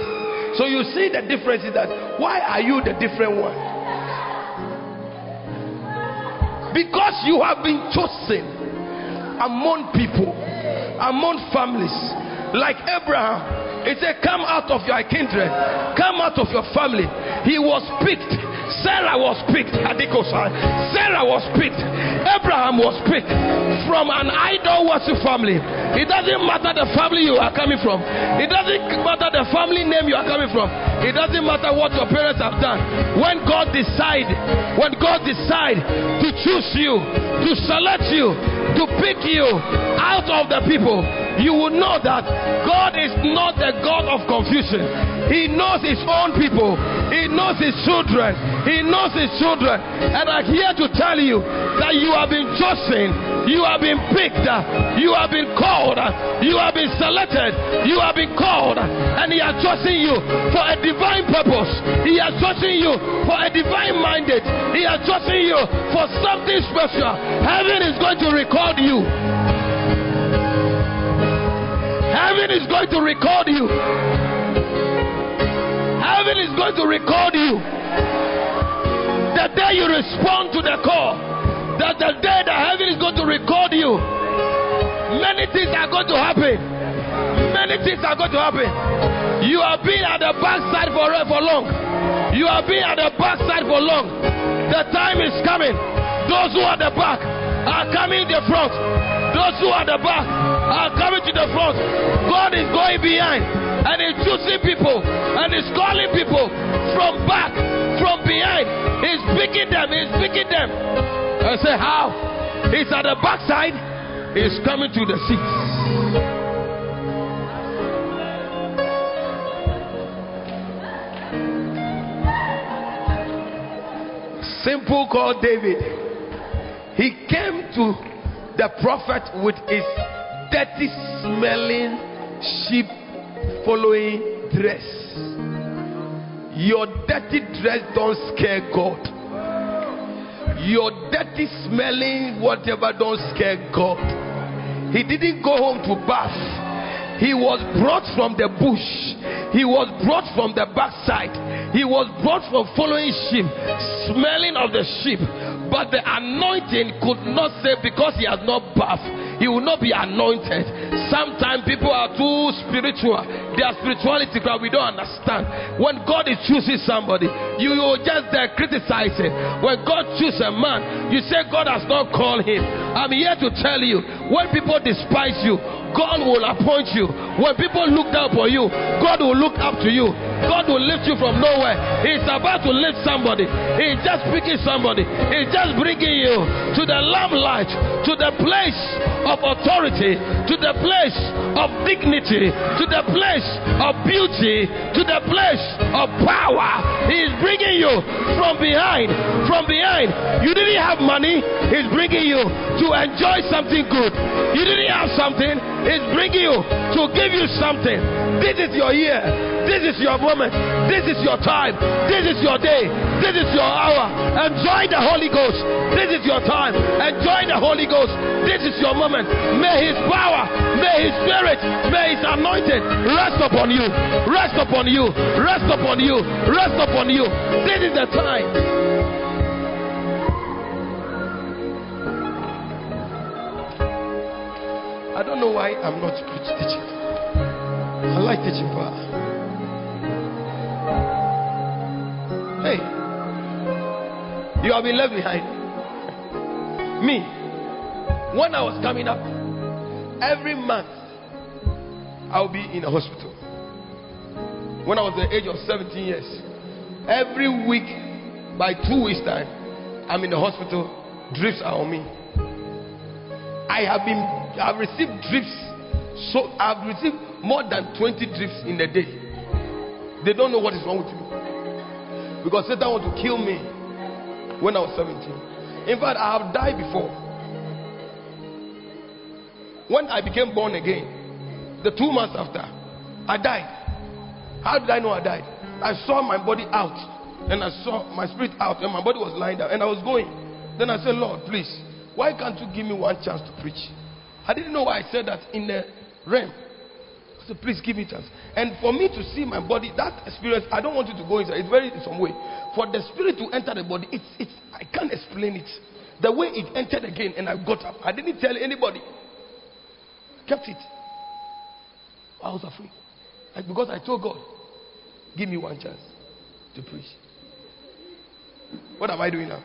So you see the difference is that why are you the different one? Because you have been chosen among people, among families, like Abraham. He said, Come out of your kindred, come out of your family. He was picked Sarah was picked. Sarah was picked. Abraham was picked from an idol worship family. It doesn't matter the family you are coming from. It doesn't matter the family name you are coming from. It doesn't matter what your parents have done. When God decide, when God decide to choose you, to select you, to pick you out of the people, you will know that God is not the God of confusion. He knows His own people, He knows His children, He knows His children. And I'm here to tell you that you have been chosen, you have been picked, you have been called, you have been selected, you have been called, and He has chosen you for a divine purpose. He has chosen you for a divine mandate. He has chosen you for something special. Heaven is going to record you. Heaven is going to record you. Heaven is going to record you. The day you respond to the call, that the day that heaven is going to record you, many things are going to happen. Many things are going to happen. You have been at the backside for, for long. You have been at the backside for long. The time is coming. Those who are at the back are coming in the front. Those who are the back are coming to the front. God is going behind and He's choosing people and He's calling people from back, from behind. He's picking them, He's picking them. I say, How? He's at the backside, He's coming to the seats. Samuel called David. He came to the prophet with his dirty smelling sheep following dress. Your dirty dress don't scare God. Your dirty smelling whatever don't scare God. He didn't go home to bath. He was brought from the bush. He was brought from the backside. He was brought from following sheep, smelling of the sheep. But the anointing could not say because he has not bathed, he will not be anointed. Sometimes people are too spiritual. Their spirituality, but we don't understand. When God is choosing somebody, you just there criticizing. When God chooses a man, you say God has not called him. I'm here to tell you when people despise you, God will appoint you. When people look down for you, God will look up to you. God will lift you from nowhere. He's about to lift somebody. He's just picking somebody. He's just bringing you to the lamplight, to the place of authority, to the place of dignity, to the place of beauty, to the place of power. He's bringing you from behind. From behind. You didn't have money. He's bringing you to enjoy something good. You didn't have something. He's bringing you to give you something. This is your year. This is your moment. This is your time. This is your day. This is your hour. Enjoy the Holy Ghost. This is your time. Enjoy the Holy Ghost. This is your moment. May His power, may His Spirit, may His anointing rest upon you. Rest upon you. Rest upon you. Rest upon you. This is the time. I don't know why I'm not teaching. I like teaching power. Hey, you have been left behind. Me, when I was coming up, every month I'll be in a hospital. When I was the age of 17 years, every week, by two weeks' time, I'm in the hospital. Drips are on me. I have been I've received drips. So I've received more than 20 drips in a day. They don't know what is wrong with me. Because Satan want to kill me when I was 17. In fact, I have died before. When I became born again, the two months after, I died. How did I know I died? I saw my body out, and I saw my spirit out, and my body was lying down, and I was going. Then I said, Lord, please, why can't you give me one chance to preach? I didn't know why I said that in the realm. I said, please give me a chance. And for me to see my body, that experience, I don't want you to go inside. It's very in some way. For the spirit to enter the body, it's, it's I can't explain it. The way it entered again and I got up. I didn't tell anybody. Kept it. I was afraid. Because I told God, give me one chance to preach. What am I doing now?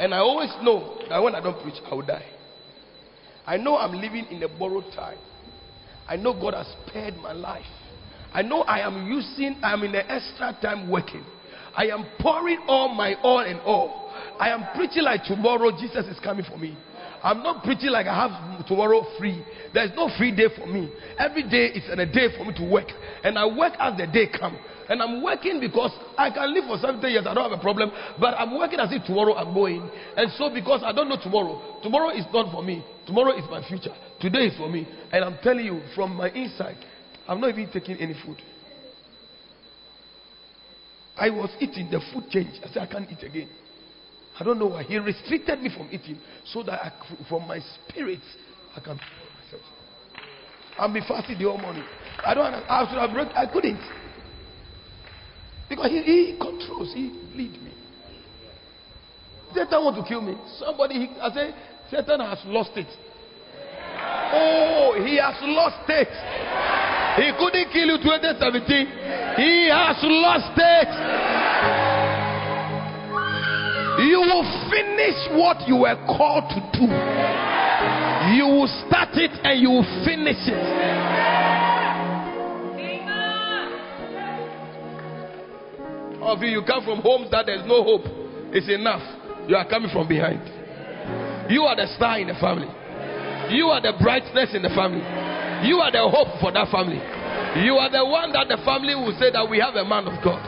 And I always know that when I don't preach, I will die. I know I'm living in a borrowed time. I know God has spared my life. I know I am using, I am in the extra time working. I am pouring all my all and all. I am preaching like tomorrow Jesus is coming for me. I'm not preaching like I have tomorrow free. There's no free day for me. Every day is a day for me to work. And I work as the day comes. And I'm working because I can live for 70 years. I don't have a problem. But I'm working as if tomorrow I'm going. And so because I don't know tomorrow, tomorrow is not for me. Tomorrow is my future. Today is for me. And I'm telling you from my inside, I'm not even taking any food. I was eating, the food changed. I said, I can't eat again. I don't know why. He restricted me from eating so that I, from my spirit, I can. I'll be fasting the whole morning. I don't. I should have broke. I couldn't because he, he controls. He lead me. Satan want to kill me. Somebody. He, I say Satan has lost it. Oh, he has lost it. He couldn't kill you 2017. He has lost it. You will finish what you were called to do. You will start it and you will finish it. Of you, you come from homes that there's no hope. It's enough. You are coming from behind. You are the star in the family. You are the brightness in the family. You are the hope for that family. You are the one that the family will say that we have a man of God.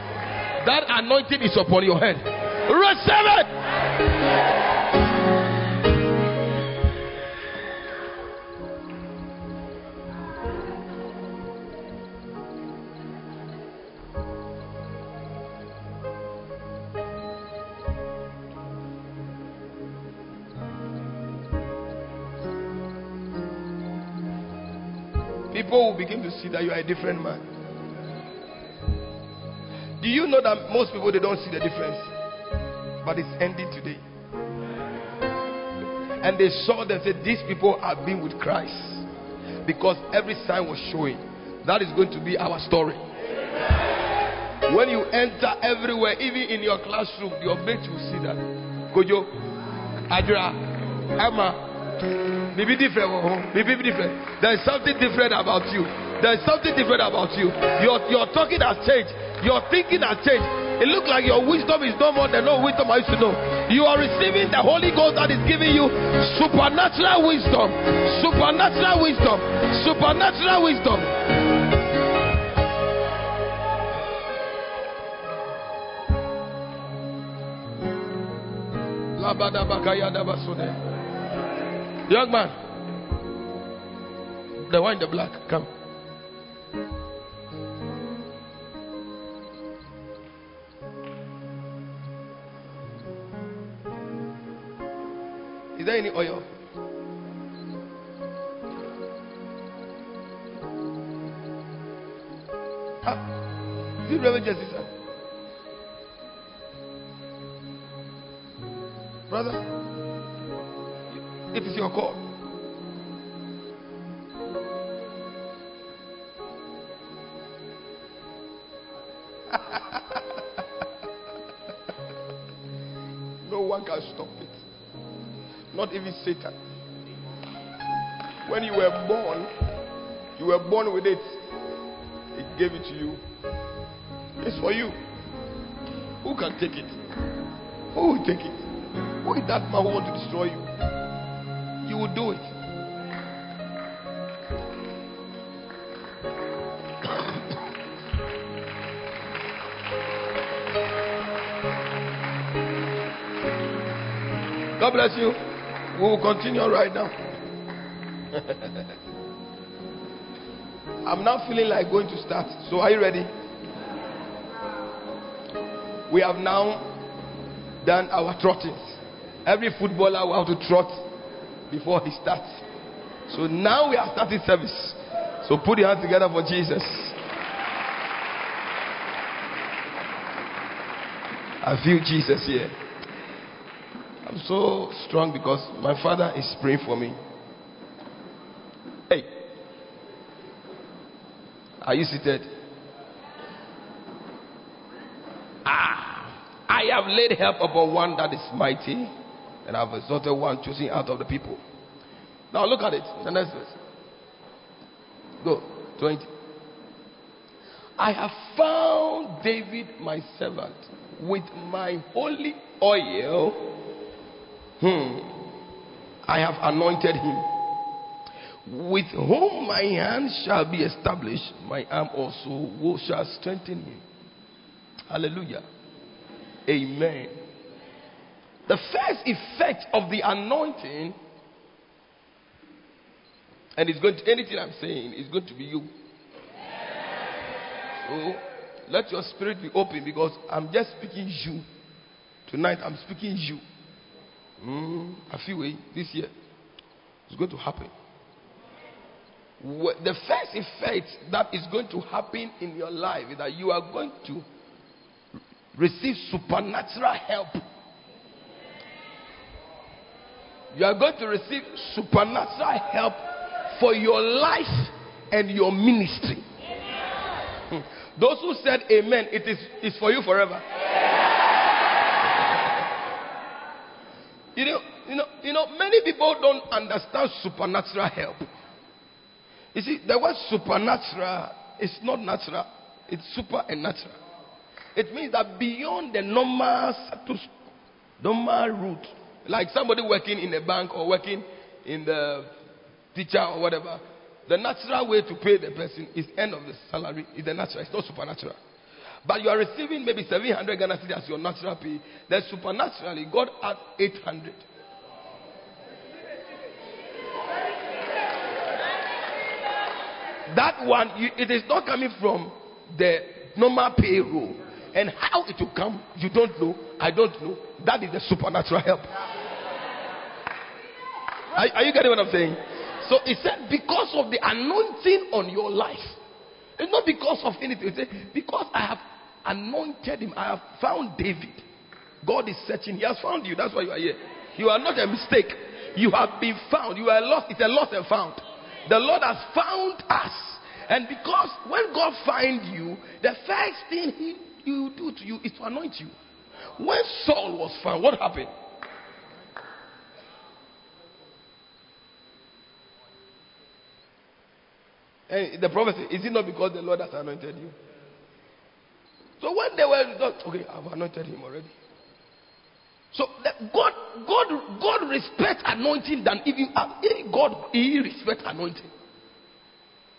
That anointing is upon your head. Receive it. People will begin to see that you are a different man. Do you know that most people they don't see the difference? But it's ending today. And they saw them said, These people have been with Christ because every sign was showing. That is going to be our story. When you enter everywhere, even in your classroom, your mates will see that. Kojo, Adra, Emma, maybe different. Oh, maybe different. There is something different about you. There is something different about you. Your, your talking has changed. Your thinking has changed. It looks like your wisdom is no more than no wisdom I used to know. You are receiving the Holy Ghost that is giving you supernatural wisdom, supernatural wisdom, supernatural wisdom. Young man, the one in the black, come. Is there any oil? Ah, is it Reverend Jesse, sir? Brother, it is your call. Not even Satan. When you were born, you were born with it. It gave it to you. It's for you. Who can take it? Who will take it? Who is that man who want to destroy you? You will do it. God bless you. We will continue right now. I'm not feeling like going to start. So, are you ready? We have now done our trottings. Every footballer will have to trot before he starts. So now we are starting service. So put your hands together for Jesus. I feel Jesus here. So strong because my father is praying for me. Hey, are you seated? Ah, I have laid help upon one that is mighty, and I have exalted one choosing out of the people. Now look at it. The next verse. Go. 20. I have found David my servant with my holy oil. Hmm. I have anointed him. With whom my hand shall be established, my arm also will shall strengthen him. Hallelujah. Amen. The first effect of the anointing, and it's going to anything I'm saying is going to be you. So let your spirit be open because I'm just speaking you. Tonight I'm speaking you. Mm, I feel it this year. It's going to happen. The first effect that is going to happen in your life is that you are going to receive supernatural help. You are going to receive supernatural help for your life and your ministry. Hmm. Those who said amen, it is is for you forever. You know, you know, you know, many people don't understand supernatural help. You see, the word supernatural is not natural, it's super and natural. It means that beyond the normal normal route, like somebody working in a bank or working in the teacher or whatever, the natural way to pay the person is end of the salary, is the natural, it's not supernatural. But you are receiving maybe 700 Ghana cedis as your natural pay. Then supernaturally, God adds 800. That one, you, it is not coming from the normal payroll. And how it will come, you don't know. I don't know. That is the supernatural help. Are, are you getting what I'm saying? So he said, because of the anointing on your life. It's not because of anything. Said, because I have anointed him. I have found David. God is searching. He has found you. That's why you are here. You are not a mistake. You have been found. You are lost. It's a lost and found. The Lord has found us. And because when God finds you, the first thing he, he will do to you is to anoint you. When Saul was found, what happened? And the prophet said, Is it not because the Lord has anointed you? So when they were okay, I've anointed him already. So God, God, God respects anointing than even uh, God. He respects anointing.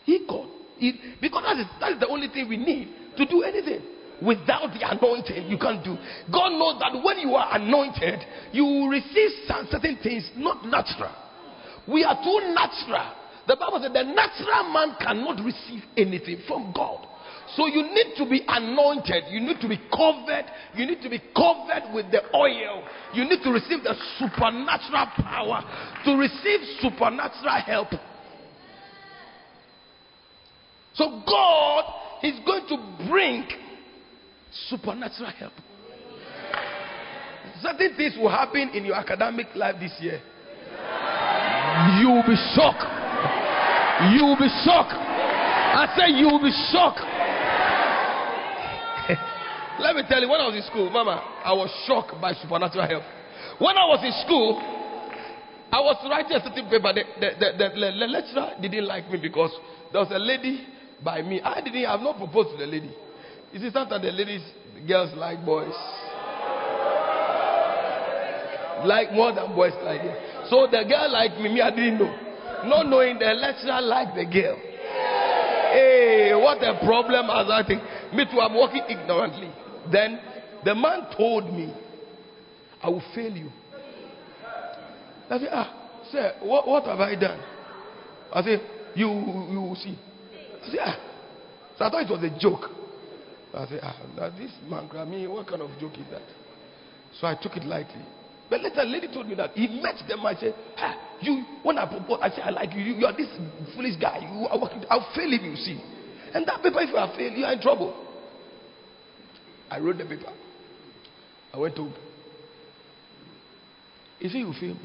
He God, he, because that is that is the only thing we need to do anything. Without the anointing, you can't do. God knows that when you are anointed, you will receive certain things not natural. We are too natural. The Bible said the natural man cannot receive anything from God. So you need to be anointed. You need to be covered. You need to be covered with the oil. You need to receive the supernatural power to receive supernatural help. So God is going to bring supernatural help. Certain things will happen in your academic life this year. You will be shocked. You will be shocked. I say you will be shocked. Let me tell you, when I was in school, Mama, I was shocked by supernatural help. When I was in school, I was writing a certain paper. The, the, the, the, lecturer didn't like me because there was a lady by me. I didn't. Have not proposed to the lady. You see, sometimes the ladies, the girls like boys, like more than boys like it. So the girl liked me. Me, I didn't know. Not knowing the lecturer liked the girl. Hey, what a problem as I think. Me too, I'm walking ignorantly. Then the man told me, I will fail you. I said, Ah, sir, what, what have I done? I said, You, you will see. I said, Ah. So I thought it was a joke. I said, Ah, this man, I mean, what kind of joke is that? So I took it lightly. But later, lady told me that he met them. I said, ah, You, when I propose, I say, I like you. You, you are this foolish guy. You are working. I'll fail if you see. And that paper, if you are failed, you are in trouble. I wrote the paper. I went home. He said, You failed.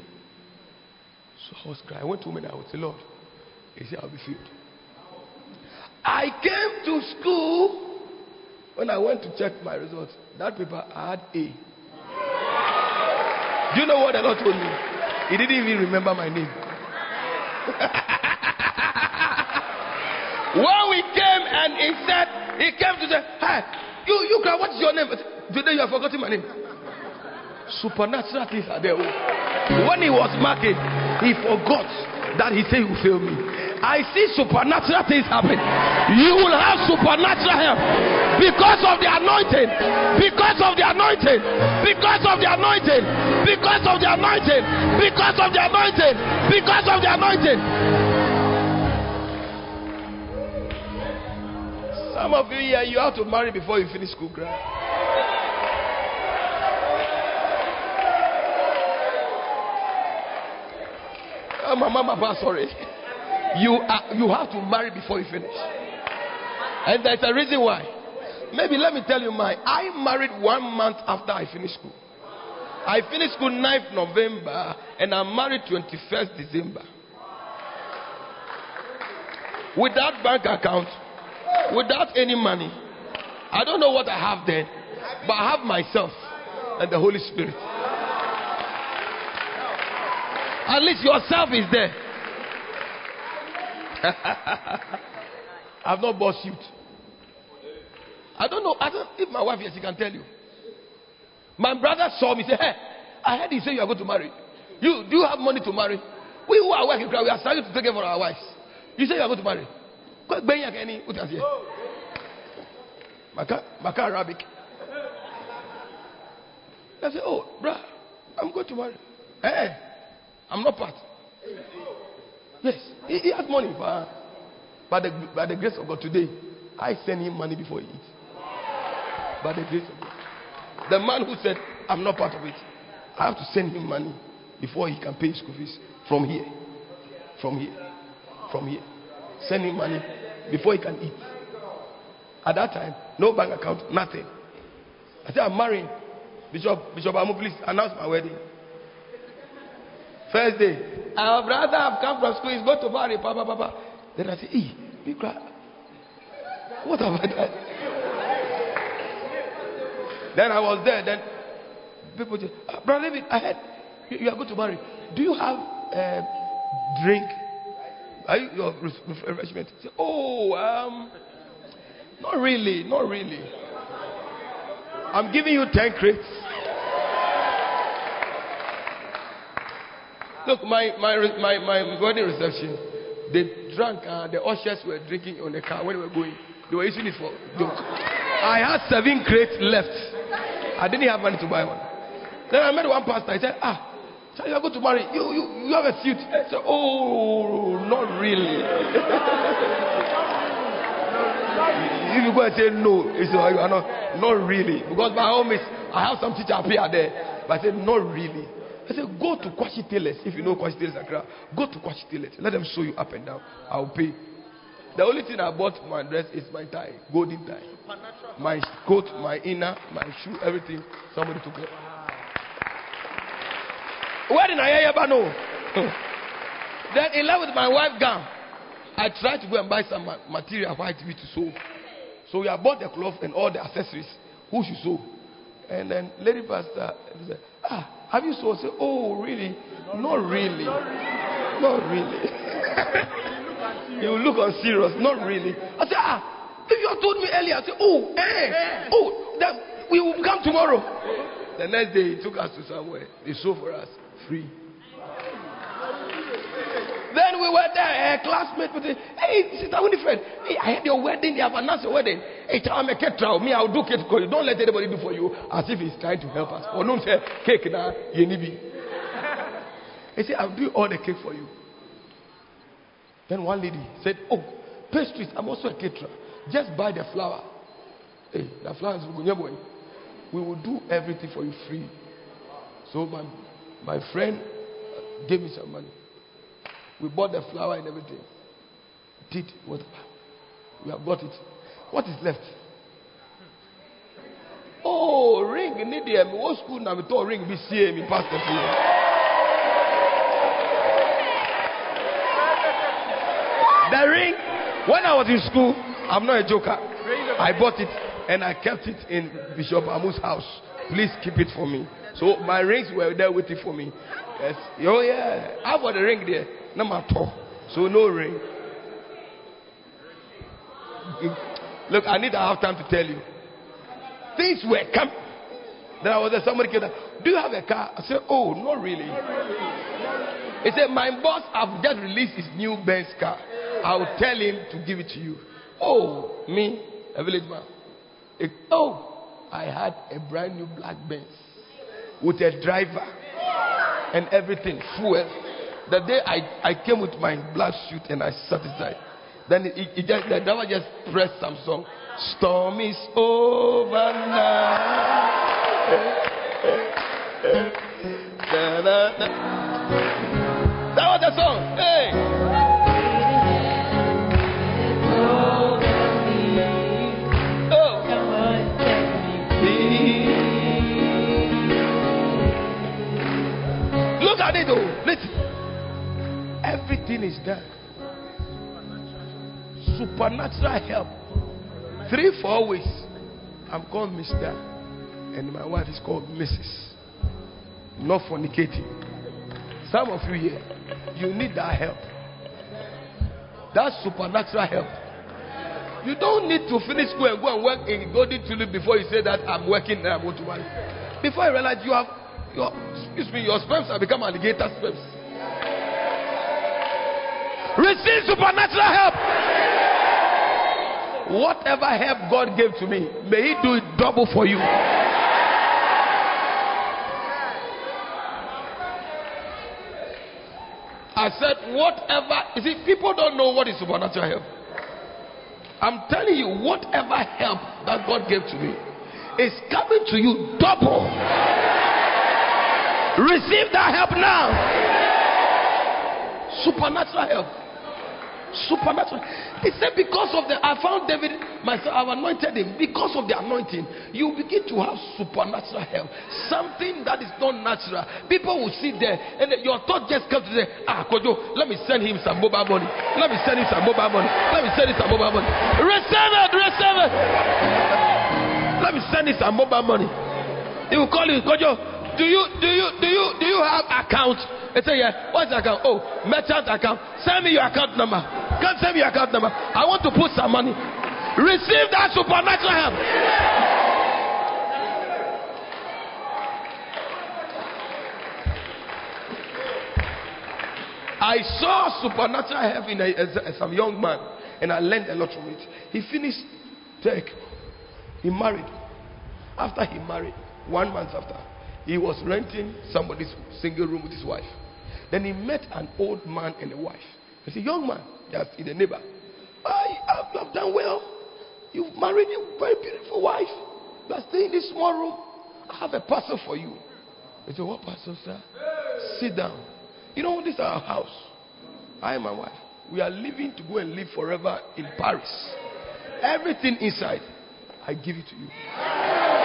So I was crying. I went home and I would say, Lord, he said, I'll be filled. I came to school when I went to check my results. That paper I had A. Do you know what the Lord told me? He didn't even remember my name. when we came and he said, he came to say, Hi, you, you cry, what's your name? Today you have forgotten my name. Supernatural things are there. Oh. When he was marking, he forgot that he said will fail me. I see supernatural things happen. You will have supernatural help because of the anointing. Because of the anointing. Because of the anointing. Because of the anointing. Because of the anointing. Because of the anointing. Some of you here, you have to marry before you finish school, grad. Oh, my mama, papa, sorry. You, are, you have to marry before you finish. And there's a reason why. Maybe let me tell you mine. I married one month after I finished school. I finished school 9th November and I married 21st December. Without bank account, without any money. I don't know what I have then, but I have myself and the Holy Spirit. At least yourself is there. I've not bought suit. I don't know. I don't, if my wife here, she can tell you. My brother saw me say, Hey, I heard you say you are going to marry. You do you have money to marry? We who are working, we are starting to take care for our wives. You say you are going to marry. Oh. Maka, Maka Arabic. I say, Oh, bruh, I'm going to marry. Hey, I'm not part. Yes, he, he has money. But by the, by the grace of God, today, I send him money before he eats. By the grace of God. The man who said, I'm not part of it, I have to send him money before he can pay his school fees from here. From here. From here. Send him money before he can eat. At that time, no bank account, nothing. I said, I'm marrying. Bishop, Bishop Amu, please announce my wedding. First day, our brother have come from school, he's going to marry, papa, papa. Then I say, Ee, big cry. What have I done? Then I was there. Then people say, ah, Brother David, I heard you, you, are going to marry. Do you have uh, drink? Are you your refreshment? Say, oh, um, not really, not really. I'm giving you 10 crates. Look, my, my, my, my wedding reception, they drank, uh, the ushers were drinking on the car when we were going. They were using it for jokes. I had seven crates left. I didn't have money to buy one. Then I met one pastor. I said, Ah, so you are going to marry. You, you, you have a suit. I said, Oh, not really. if you go and say no, it's like, uh, not, not really. Because by all means, I have some teacher here there. But I said, Not really. I said, Go to Kwashi Tailors. If you know Kwashi Tailors, Accra, go to Kwashi Tailors. Let them show you up and down. I'll pay. The only thing I bought for my dress is my tie, golden tie. My coat, my inner, my shoe, everything. Somebody took it. Where did I ever know? then in love with my wife gown, I tried to go and buy some material white me to sew. So we have bought the cloth and all the accessories. Who should sew? And then lady pastor said, Ah, have you sewn? I said, Oh, really? Not really. Not really. you look unserious. Not really. I said, Ah, if you had told me earlier, I said, Oh, eh, oh, that we will come tomorrow. The next day, he took us to somewhere. They sew for us free. Then we were there, a classmate with it. Hey, Sister Winifred, hey, I had your wedding. They have announced your wedding. Hey, I'm a cake. Me, I'll do cake for you. Don't let anybody do for you as if he's trying to help us. Oh, or don't say cake now, yenibi. He said, I'll do all the cake for you. Then one lady said, Oh, pastries, I'm also a caterer. Just buy the flour. Hey, the flour is. We will do everything for you free. So my my friend uh, gave me some money. We bought the flower and everything. Did what? We have got it. What is left? Oh, ring need them. What school now? We told ring be see me pastor. The ring. When I was in school, I'm not a joker. I bought it and I kept it in Bishop Amu's house. Please keep it for me. So my rings were there waiting for me. Yes. Oh yeah. I got the ring there. Number two. So no ring. Look, I need to have time to tell you. Things were coming. Then I was there, somebody came. Do you have a car? I said, Oh, not really. He said, My boss have just released his new Benz car. I'll tell him to give it to you. Oh, me, a village man. Oh, I had a brand new black Benz with a driver and everything, fuel. The day I, I came with my black suit and I sat inside, then it, it just, the driver just pressed some song. Storm is over now. da, da, da. That was the song. Hey. Look at it though. Listen. Everything is done. Supernatural help. Three, four weeks. I'm called Mr. And my wife is called Mrs. Not fornicating. Some of you here, you need that help. That's supernatural help. You don't need to finish school and go and work in Golden Tulip before you say that I'm working and I'm going to marry. Before you realize you have your excuse me, your sperms have become alligator sperms. Receive supernatural help. Whatever help God gave to me, may He do it double for you. I said, whatever. You see, people don't know what is supernatural help. I'm telling you, whatever help that God gave to me is coming to you double. Receive that help now. Supernatural help. Supernatural. He said, because of the I found David myself, I've anointed him. Because of the anointing, you begin to have supernatural help. Something that is not natural. People will sit there and your thought just comes to say, Ah, Kojo, let me send him some mobile money. Let me send him some mobile money. Let me send him some mobile money. Receive it, receive it. Let me send him some mobile money. He will call you, Kojo. Do you do you do you do you have account? They say, Yeah, what's account? Oh, merchant account. Send me your account number. Can't send me your account number. I want to put some money. Receive that supernatural help. I saw supernatural help in a, some young man, and I learned a lot from it. He finished tech. He married. After he married, one month after, he was renting somebody's single room with his wife. Then he met an old man and a wife. He said, Young man, that's in the neighbor. I have have done well. You've married a very beautiful wife. You are staying in this small room. I have a parcel for you. He said, What parcel, sir? Sit down. You know, this is our house. I and my wife. We are leaving to go and live forever in Paris. Everything inside, I give it to you.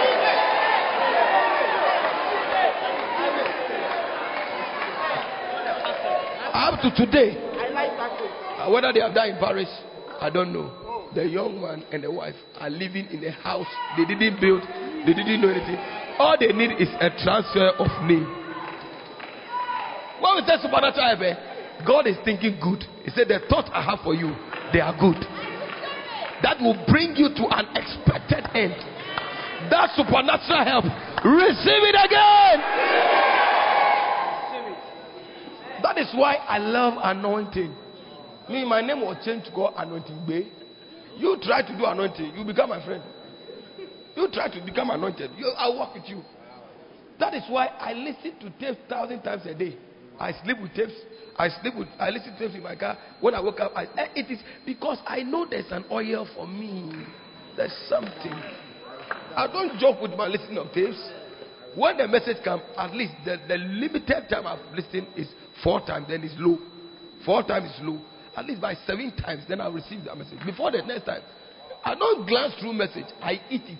Up to today, I like that uh, whether they have died in Paris, I don't know. The young man and the wife are living in a house they didn't build, they didn't know anything. All they need is a transfer of name. When we say supernatural help, eh, God is thinking good. He said, The thoughts I have for you, they are good. That will bring you to an expected end. That supernatural help, receive it again. That is why I love anointing. Me, my name was changed to call Anointing Bay. You try to do anointing, you become my friend. You try to become anointed, you, I'll work with you. That is why I listen to tapes thousand times a day. I sleep with tapes. I sleep with. I listen to tapes in my car. When I wake up, I, eh, it is because I know there's an oil for me. There's something. I don't joke with my listening of tapes. When the message comes, at least the, the limited time I've listened is four times, then it's low. four times is low. At least by seven times, then I'll receive that message. Before the next time, I don't glance through message, I eat it.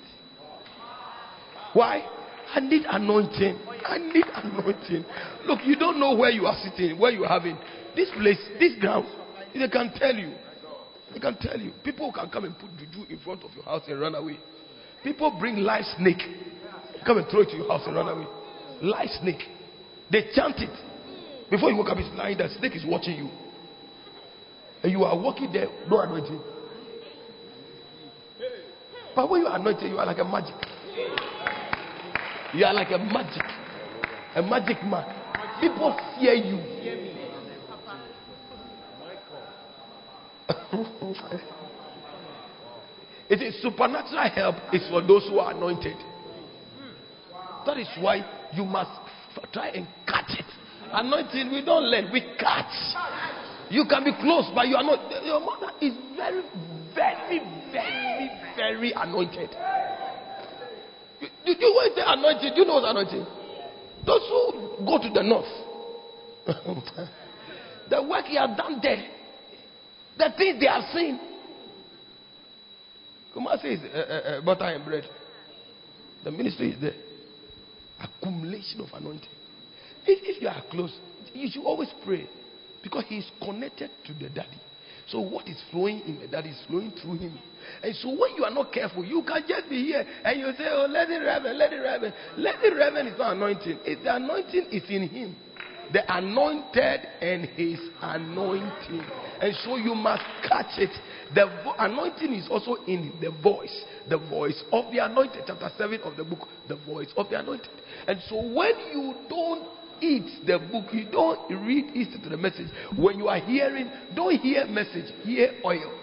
Why? I need anointing. I need anointing. Look, you don't know where you are sitting, where you are having. This place, this ground, they can tell you. They can tell you. People can come and put juju in front of your house and run away. People bring live snake, come and throw it to your house and run away. Live snake. They chant it. Before you wake up, it's lying. The snake is watching you. And you are walking there, no anointing. But when you are anointed, you are like a magic. You are like a magic. A magic man. People fear you. it is supernatural help is for those who are anointed. That is why you must try and catch it. Anointing, we don't learn, we catch. You can be close, but you are not. Your mother is very, very, very, very anointed. You, you, you when say anointed, you know what's anointed? Those who go to the north, the work he has done there, the things they have seen. Kumasi is uh, uh, uh, butter and bread. The ministry is there. Accumulation of anointing. If, if you are close, you should always pray because he is connected to the daddy. So what is flowing in the daddy is flowing through him. And so when you are not careful, you can just be here and you say, Oh, let it reverend, let it reverend. Let it reverend is not anointing. It's the anointing is in him. The anointed and his anointing. And so you must catch it. The vo- anointing is also in the voice. The voice of the anointed. Chapter 7 of the book. The voice of the anointed. And so when you don't eat the book, you don't read it to the message. When you are hearing, don't hear message, hear oil.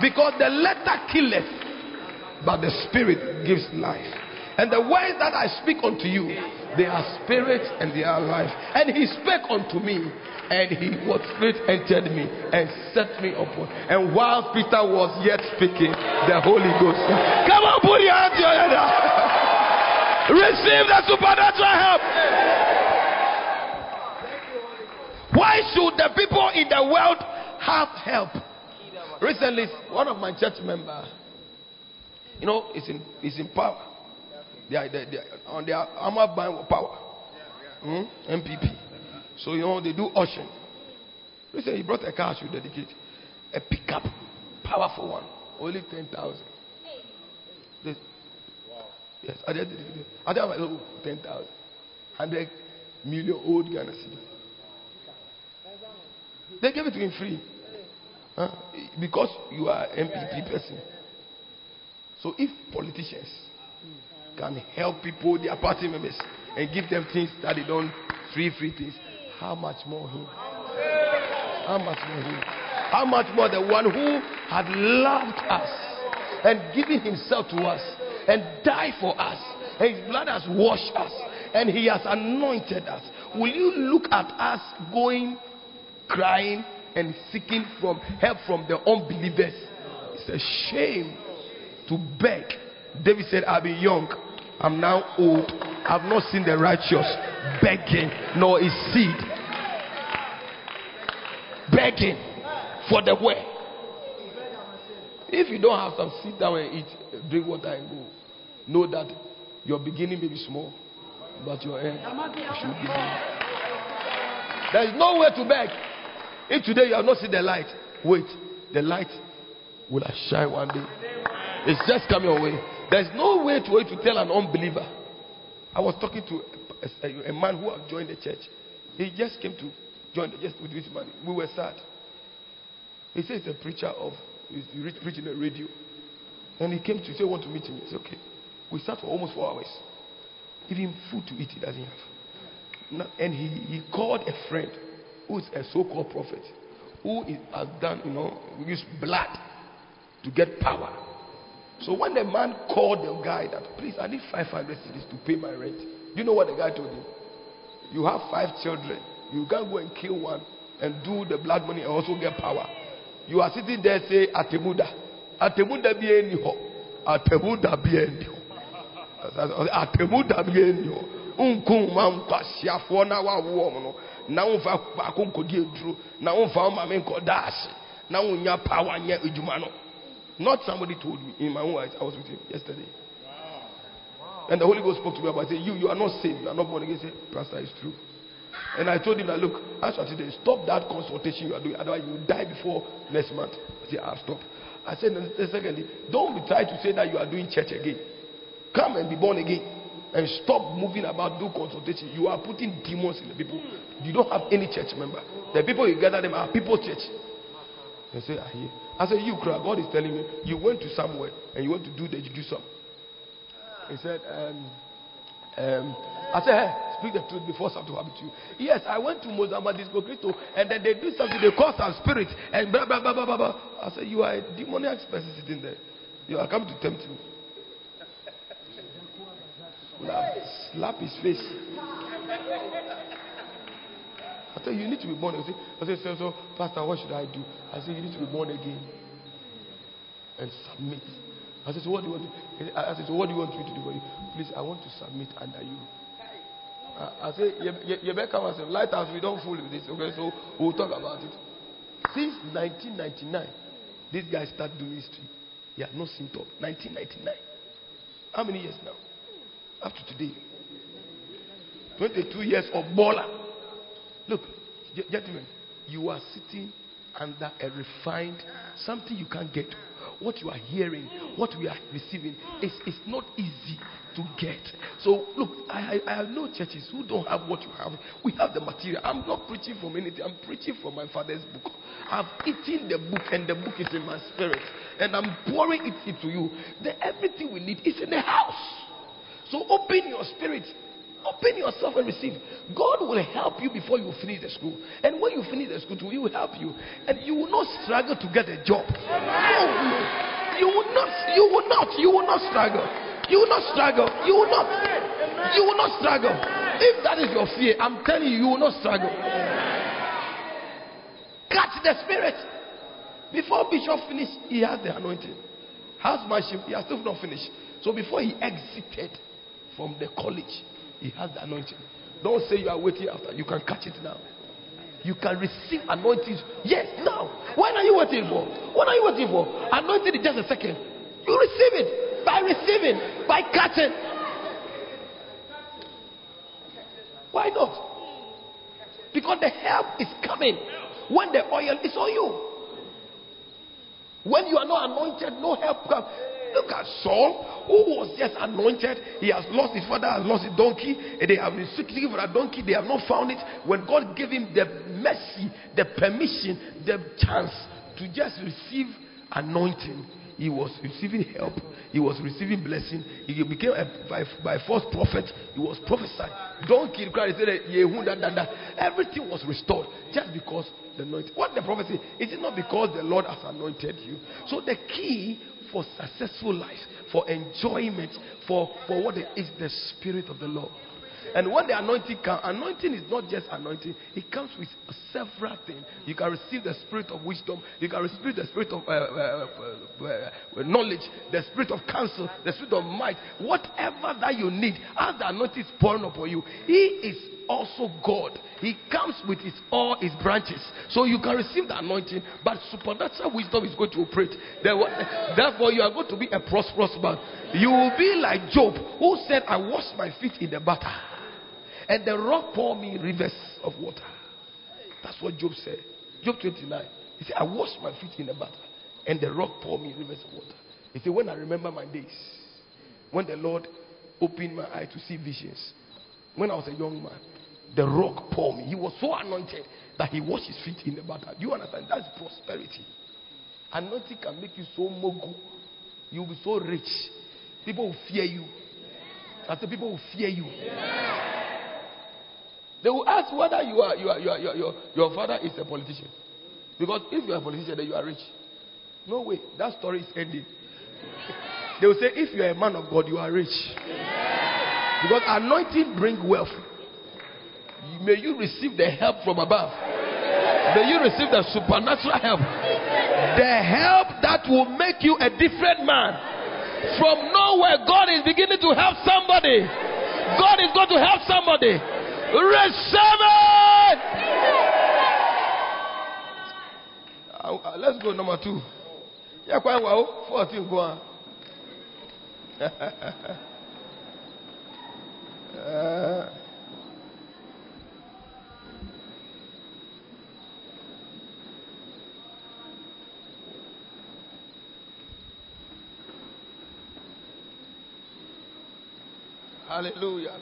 Because the letter killeth, but the spirit gives life. And the words that I speak unto you, they are spirit and they are life. And he spake unto me, and he was spirit entered me and set me upon. And while Peter was yet speaking, the Holy Ghost. Come on, put your hands together. Receive the supernatural help. Why should the people in the world have help? Recently, one of my church members, you know, is in is in power. They are, they, they are on their armor buying power. Hmm? NPP. So you know they do auction. Recently, he brought a car to dedicate, a pickup, powerful one, only ten thousand. Yes, I did. I did oh, ten thousand, hundred million old Ghana cedi. They gave it to him free. Huh? Because you are NPP person. So if politicians can help people, their party members, and give them things that they don't, free, free things, how much more him? How much more him? How much more the one who had loved us and given himself to us and died for us, his blood has washed us, and he has anointed us. Will you look at us going, crying, and seeking from help from the unbelievers? It's a shame to beg. David said, I'll be young. I'm now old. I've not seen the righteous begging, nor his seed begging for the way. If you don't have some, sit down and eat, drink water and go. Know that your beginning may be small, but your end should be. There is no way to beg. If today you have not seen the light, wait. The light will shine one day. It's just coming your way. There's no way to wait to tell an unbeliever. I was talking to a, a, a man who had joined the church. He just came to join the just with this man. We were sad. He says he's a preacher of he's preaching the radio. And he came to say, want to meet me. I said, okay. We sat for almost four hours. Even food to eat he doesn't have. And he, he called a friend who is a so-called prophet who is, has done, you know, use blood to get power. So when the man called the guy that, please, I need 500 cedis to pay my rent. You know what the guy told him? You have five children. You can't go and kill one and do the blood money and also get power. You are sitting there say Atemuda. Atemuda bi eni ho. Atemuda bi eni ho. Atemuda bi eni ho. Unkun ma nkwa siafo na wa wo no. na womfa baako nkɔdi aduro na wo maame nkɔda ase na wonya power nyɛ adwuma no. Not somebody told me in my own eyes. I was with him yesterday. And the holy ghost spoke to me about it. You you are not saved. You are not born again. Say pastor it's true. And i told him that look as of today stop that consultation you are doing. Otherwise you will die before next month. He said i'll stop i said secondly don't be trying to say that you are doing church again come and be born again and stop moving about, do consultation. You are putting demons in the people. You don't have any church member. The people you gather them are people church. They say, I hear. I said, You cry. God is telling me you went to somewhere and you went to do the you do some. He said, um, um, I said, hey, speak the truth before something happens to you. Yes, I went to Mozambique, Disco Cristo, and then they do something, they call some spirit, and blah, blah, blah, blah, blah, blah. I said, You are a demoniac person sitting there. You are coming to tempt me slap, slap his face. I said, You need to be born again. I said, so, so, Pastor, what should I do? I said, You need to be born again and submit. I said, So what do you want to I said, So what do you want me to do for you? Please, I want to submit under you. I, I said, You better come and say, Lighthouse, we don't fool with this. Okay, so we'll talk about it. Since 1999, this guy started doing history. He had no symptom. 1999. How many years now? Up to today. 22 years of baller. Look, gentlemen, you are sitting under a refined something you can't get. What you are hearing, what we are receiving, is not easy to get. So, look, I, I, have no churches who don't have what you have. We have the material. I'm not preaching from anything, I'm preaching from my father's book. I've eaten the book, and the book is in my spirit, and I'm pouring it into you. The, everything we need is in the house. So open your spirit. Open yourself and receive. God will help you before you finish the school. And when you finish the school, He will help you. And you will not struggle to get a job. No, you will not. You will not. You will not struggle. You will not struggle. You will not. You will not struggle. If that is your fear, I'm telling you, you will not struggle. Catch the spirit. Before Bishop finished, he had the anointing. How's Housemanship, he has still not finished. So before he exited, from the college. He has the anointing. Don't say you are waiting after. You can catch it now. You can receive anointing. Yes, now. When are you waiting for? What are you waiting for? Anointing in just a second. You receive it by receiving, by catching. Why not? Because the help is coming when the oil is on you. When you are not anointed, no help comes. Look at Saul, who was just anointed. He has lost his father, has lost his donkey. And they have been seeking for a donkey. They have not found it. When God gave him the mercy, the permission, the chance to just receive anointing, he was receiving help. He was receiving blessing. He became a, by, by false prophet. He was prophesying. Don't kill Christ. Everything was restored just because the anointing. What the prophecy said, is it not because the Lord has anointed you? So the key for successful life, for enjoyment, for, for what is the Spirit of the Lord. And when the anointing comes, anointing is not just anointing, it comes with several things. You can receive the spirit of wisdom, you can receive the spirit of uh, uh, uh, uh, knowledge, the spirit of counsel, the spirit of might. Whatever that you need, as the anointing is pouring upon you, He is also God. He comes with his all his branches. So you can receive the anointing, but supernatural wisdom is going to operate. Therefore, you are going to be a prosperous man. You will be like Job, who said, I wash my feet in the butter and the rock pour me rivers of water. That's what Job said. Job 29. He said, I washed my feet in the bath, and the rock pour me rivers of water. He said, When I remember my days, when the Lord opened my eye to see visions, when I was a young man, the rock pour me. He was so anointed that he washed his feet in the bath. Do you understand? That's prosperity. Anointing can make you so mogul. You'll be so rich. People will fear you. I say people will fear you. Yeah. They will ask whether you are, you are, you are, you are, your, your father is a politician. Because if you are a politician, then you are rich. No way. That story is ending. they will say, if you are a man of God, you are rich. Because anointing brings wealth. May you receive the help from above. May you receive the supernatural help. The help that will make you a different man. From nowhere, God is beginning to help somebody. God is going to help somebody. Receive it! Uh, let's go number two. Yeah, quite well. 14, go on. hallelujah.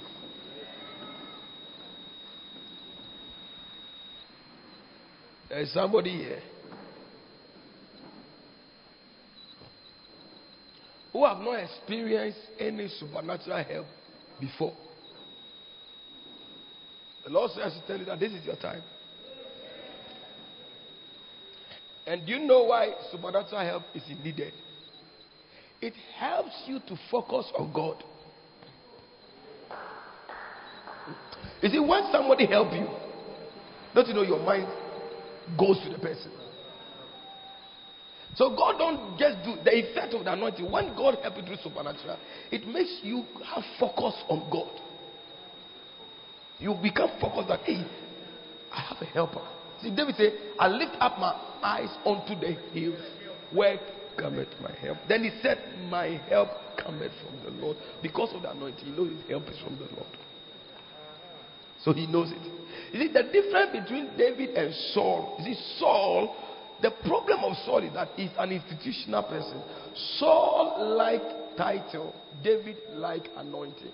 There's somebody here who have not experienced any supernatural help before. The Lord says to tell you that this is your time. And do you know why supernatural help is needed? It helps you to focus on God. You see, when somebody help you, don't you know your mind goes to the person? So God don't just do the effect of the anointing. When God help you through supernatural, it makes you have focus on God. You become focused that hey, I have a helper. See, David said, I lift up my eyes unto the hills. Where cometh my help? Then he said, My help cometh from the Lord. Because of the anointing, he knows his help is from the Lord. So he knows it. You see, the difference between David and Saul, you see, Saul, the problem of Saul is that he's an institutional person. Saul like title, David like anointing.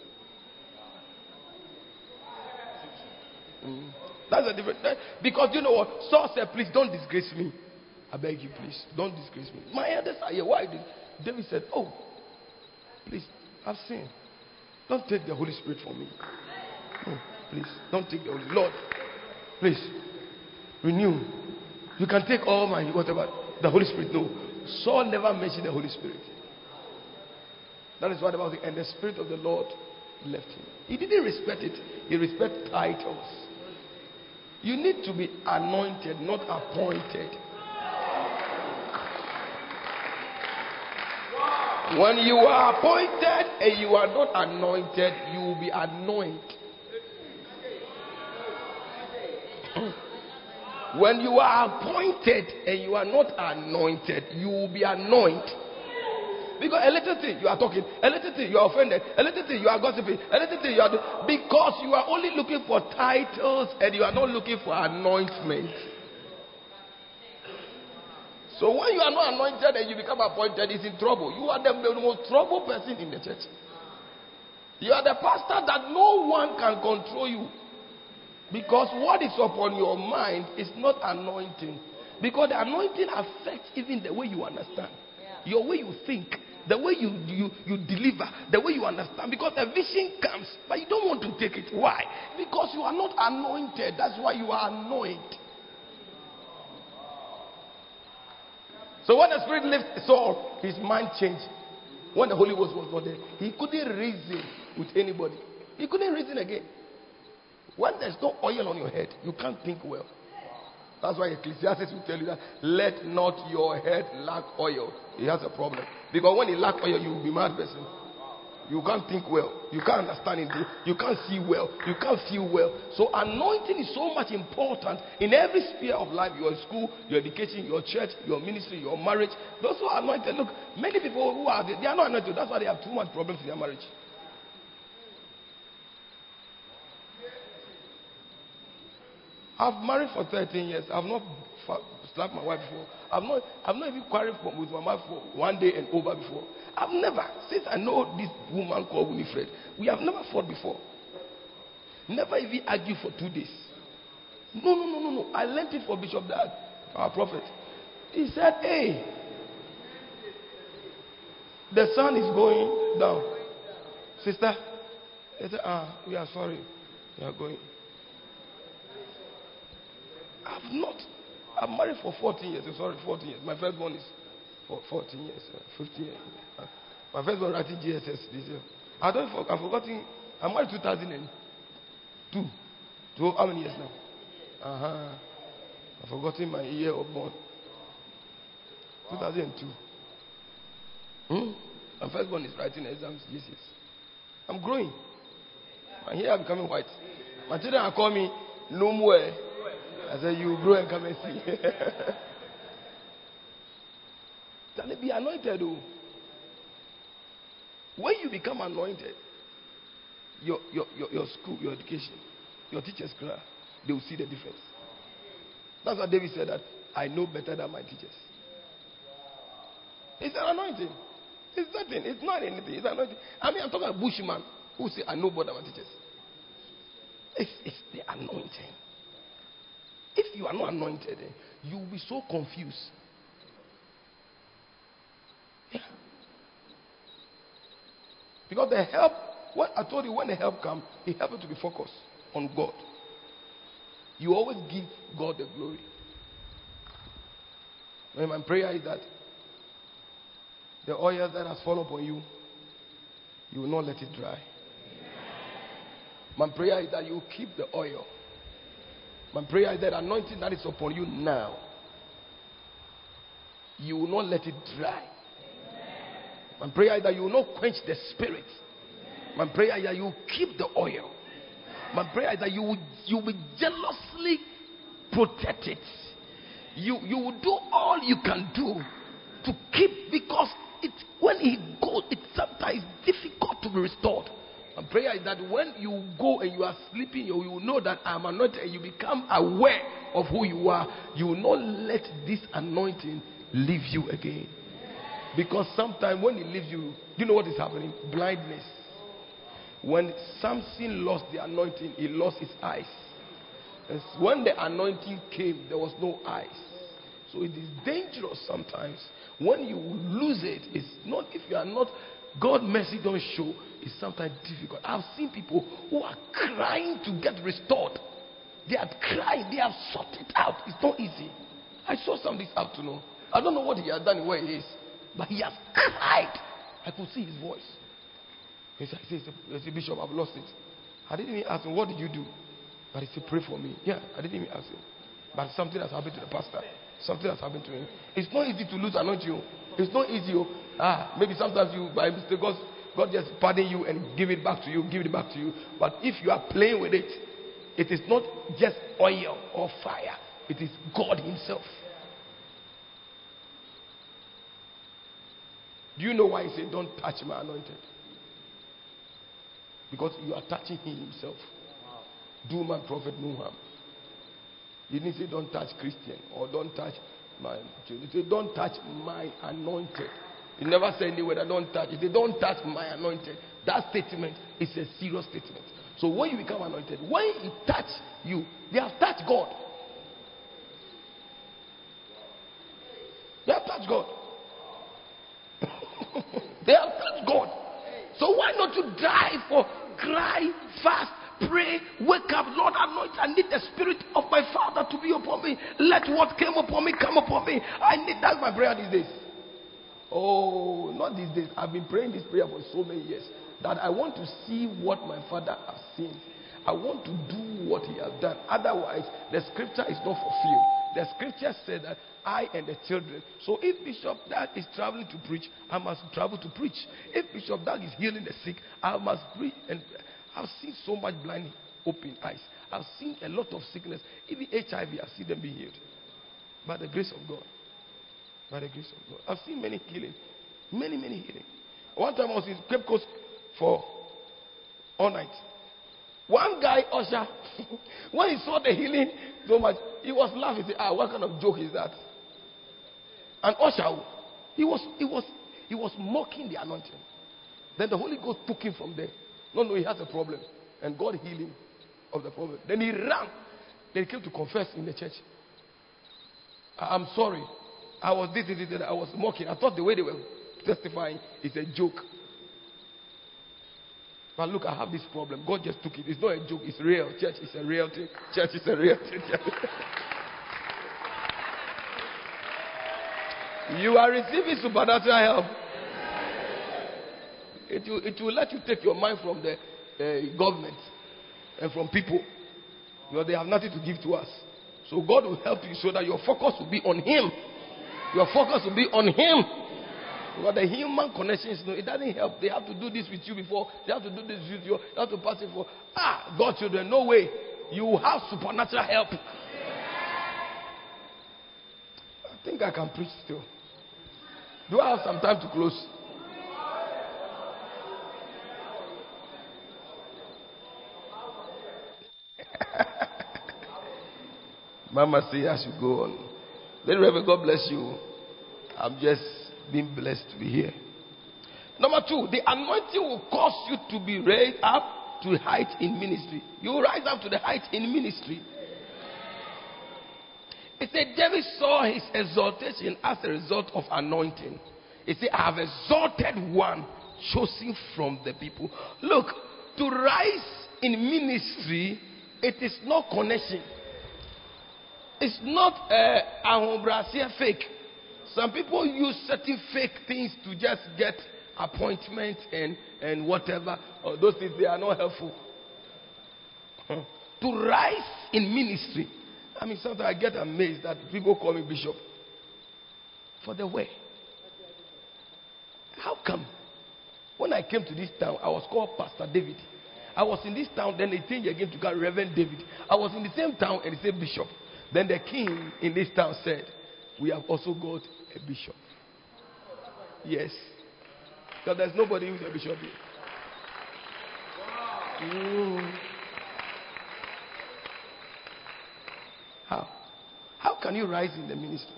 Mm. That's the difference. Because you know what? Saul said, please don't disgrace me. I beg you, please. Don't disgrace me. My elders are here. Why did David said, Oh, please, I've sinned. Don't take the Holy Spirit from me. No. Please, don't take the Holy Lord, please, renew. You can take all my whatever. The Holy Spirit, no. Saul never mentioned the Holy Spirit. That is what about the and the Spirit of the Lord left him. He didn't respect it. He respected titles. You need to be anointed, not appointed. When you are appointed and you are not anointed, you will be anointed. When you are appointed and you are not anointed, you will be anointed. Because a little thing you are talking, a little thing you are offended, a little thing you are gossiping, a little thing you are because you are only looking for titles and you are not looking for anointment. So when you are not anointed and you become appointed, it's in trouble. You are the most trouble person in the church. You are the pastor that no one can control you. Because what is upon your mind is not anointing. Because the anointing affects even the way you understand, your way you think, the way you, you, you deliver, the way you understand. Because the vision comes, but you don't want to take it. Why? Because you are not anointed. That's why you are anointed. So when the Spirit left Saul, his mind changed. When the Holy Ghost was not there, he couldn't reason with anybody. He couldn't reason again. When there's no oil on your head, you can't think well. That's why Ecclesiastes will tell you that let not your head lack oil. He has a problem. Because when he lack oil, you will be mad person. You can't think well. You can't understand it. You can't see well. You can't feel well. So anointing is so much important in every sphere of life. Your school, your education, your church, your ministry, your marriage. Those who are anointed. Look, many people who are they are not anointed. That's why they have too much problems in their marriage. I've married for 13 years. I've not slapped my wife before. I've not, I've not even quarreled with my wife for one day and over before. I've never, since I know this woman called Winifred, we have never fought before. Never even argued for two days. No, no, no, no, no. I learned it from Bishop Dag, our prophet. He said, Hey, the sun is going down. Sister, he said, Ah, we are sorry. We are going. I've not. I'm married for 14 years. Sorry, 14 years. My first one is for 14 years, uh, 15 years. My first one writing GSS this year. I don't. For, I've forgotten. I'm married 2002. So how many years now? Uh huh. I've forgotten my year of born. 2002. Hmm? My first one is writing exams year. I'm growing. And here I'm becoming white. My children are calling me no more. I said, You grow and come and see. Shall be anointed? Oh. When you become anointed, your, your, your, your school, your education, your teachers, they will see the difference. That's what David said that I know better than my teachers. It's an anointing. It's nothing. It's not anything. It's anointing. I mean, I'm talking about bushman who say I know better than my teachers. It's, it's the anointing. If you are not anointed, eh, you will be so confused. Yeah. Because the help, what I told you, when the help comes, it helps you to be focused on God. You always give God the glory. And my prayer is that the oil that has fallen upon you, you will not let it dry. My prayer is that you keep the oil. My prayer is that anointing that is upon you now, you will not let it dry. My prayer is that you will not quench the spirit. My prayer is that you will keep the oil. My prayer is that you will, you will jealously protect it. You, you will do all you can do to keep because it, when it goes, it's sometimes difficult to be restored. My prayer is that when you go and you are sleeping, you will know that I'm anointed and you become aware of who you are. You will not let this anointing leave you again. Because sometimes when it leaves you, you know what is happening? Blindness. When Samson lost the anointing, he lost his eyes. And when the anointing came, there was no eyes. So it is dangerous sometimes. When you lose it, it's not if you are not God mercy don't show, it's sometimes difficult. I've seen people who are crying to get restored. They are crying, they have sought it out. It's not easy. I saw some this afternoon. I don't know what he has done where he is, but he has cried. I could see his voice. He said, he said, Bishop, I've lost it. I didn't even ask him, What did you do? But he said, Pray for me. Yeah, I didn't even ask him. But something has happened to the pastor. Something has happened to him. It's not easy to lose anointing. It's not easy. Oh. Ah, maybe sometimes you, by mistake, God, God just pardon you and give it back to you, give it back to you. But if you are playing with it, it is not just oil or fire, it is God Himself. Do you know why He said, Don't touch my anointed? Because you are touching Him Himself. Do my prophet no harm. He didn't say, Don't touch Christian or don't touch my children. He said, Don't touch my anointed. He never said anywhere that don't touch. He said, Don't touch my anointed. That statement is a serious statement. So when you become anointed, when he touch you, they have touched God. They have touched God. they have touched God. So why not you die for cry, fast, pray, wake up, Lord, anoint. I need the spirit of my Father to be upon me. Let what came upon me come upon me. I need that's my prayer these days. Oh, not these days. I've been praying this prayer for so many years that I want to see what my Father has seen. I want to do what He has done. Otherwise, the scripture is not fulfilled. The scripture said that I and the children. So if Bishop Dag is traveling to preach, I must travel to preach. If Bishop Dag is healing the sick, I must preach and I've seen so much blind open eyes. I've seen a lot of sickness. Even HIV, I've seen them be healed. By the grace of God. By the grace of God. I've seen many healing. Many, many healing. One time I was in Cape Coast for all night. One guy, usher, when he saw the healing so much, he was laughing. He said, Ah, what kind of joke is that? And usher, he was, he was, he was mocking the anointing. Then the Holy Ghost took him from there. No, no, he has a problem. And God healed him of the problem. Then he ran. Then he came to confess in the church. I'm sorry. I was this, this, this, I was mocking. I thought the way they were testifying is a joke. But look, I have this problem. God just took it. It's not a joke, it's real. Church is a real thing. Church is a real thing. you are receiving supernatural help. It will, it will let you take your mind from the uh, government and from people. Because they have nothing to give to us. So God will help you so that your focus will be on Him. Your focus will be on Him. Because the human connections, know, it doesn't help. They have to do this with you before. They have to do this with you. They have to pass it for. Ah, God children, no way. You have supernatural help. I think I can preach still. Do I have some time to close? Mama say I should go on. Then Reverend, God bless you. I'm just being blessed to be here. Number two, the anointing will cause you to be raised up to height in ministry. You will rise up to the height in ministry. It said David saw his exaltation as a result of anointing. He said, I have exalted one chosen from the people. Look, to rise in ministry, it is not connection. It's not uh, a fake. Some people use certain fake things to just get appointments and, and whatever. Or those things, they are not helpful. to rise in ministry. I mean, sometimes I get amazed that people call me bishop for the way. How come? When I came to this town, I was called Pastor David. I was in this town, then they changed again to call Reverend David. I was in the same town and they said bishop. Then the king in this town said, We have also got a bishop. Yes. Because there's nobody who's a bishop here. Mm. How? How can you rise in the ministry?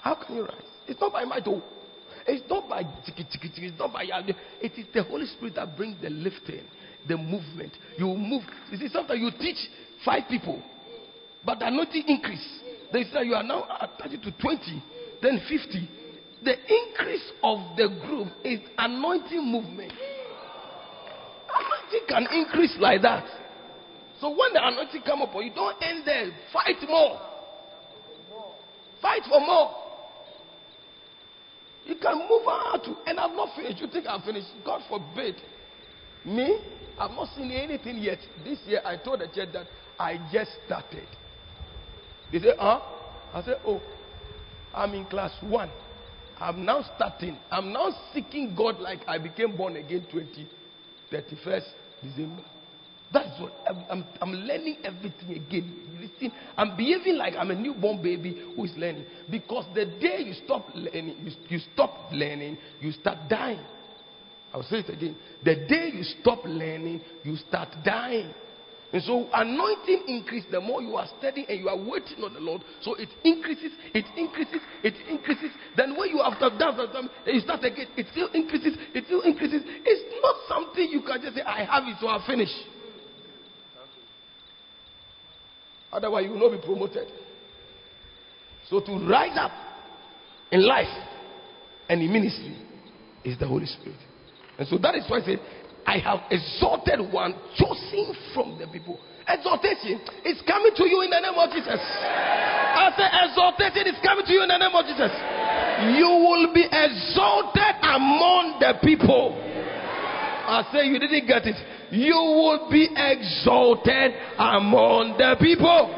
How can you rise? It's not by might, oh. It's not by tiki tiki tiki. It's not by it is the Holy Spirit that brings the lifting, the movement. You move. You see, sometimes you teach five people. But the anointing increase. They say you are now at 30 to 20, then 50. The increase of the group is anointing movement. Anointing can increase like that. So when the anointing come up, you don't end there. Fight more. Fight for more. You can move out to, and I've not finished. You think I'm finished? God forbid. Me, I've not seen anything yet. This year, I told the church that I just started. They say, huh? I said, oh, I'm in class one. I'm now starting. I'm now seeking God like I became born again 20, 31st December. That's what I'm, I'm, I'm, learning everything again. Listen, I'm behaving like I'm a newborn baby who is learning. Because the day you stop learning, you, you stop learning, you start dying. I'll say it again. The day you stop learning, you start dying. And so anointing increase the more you are studying and you are waiting on the Lord. So it increases, it increases, it increases. Then when you have done that, you start again, it still increases, it still increases. It's not something you can just say, I have it, so I'll finish. Otherwise, you will not be promoted. So to rise up in life and in ministry is the Holy Spirit. And so that is why I said, I have exalted one chosen from the people. Exaltation is coming to you in the name of Jesus. I say exaltation is coming to you in the name of Jesus. You will be exalted among the people. I say you didn't get it. You will be exalted among the people.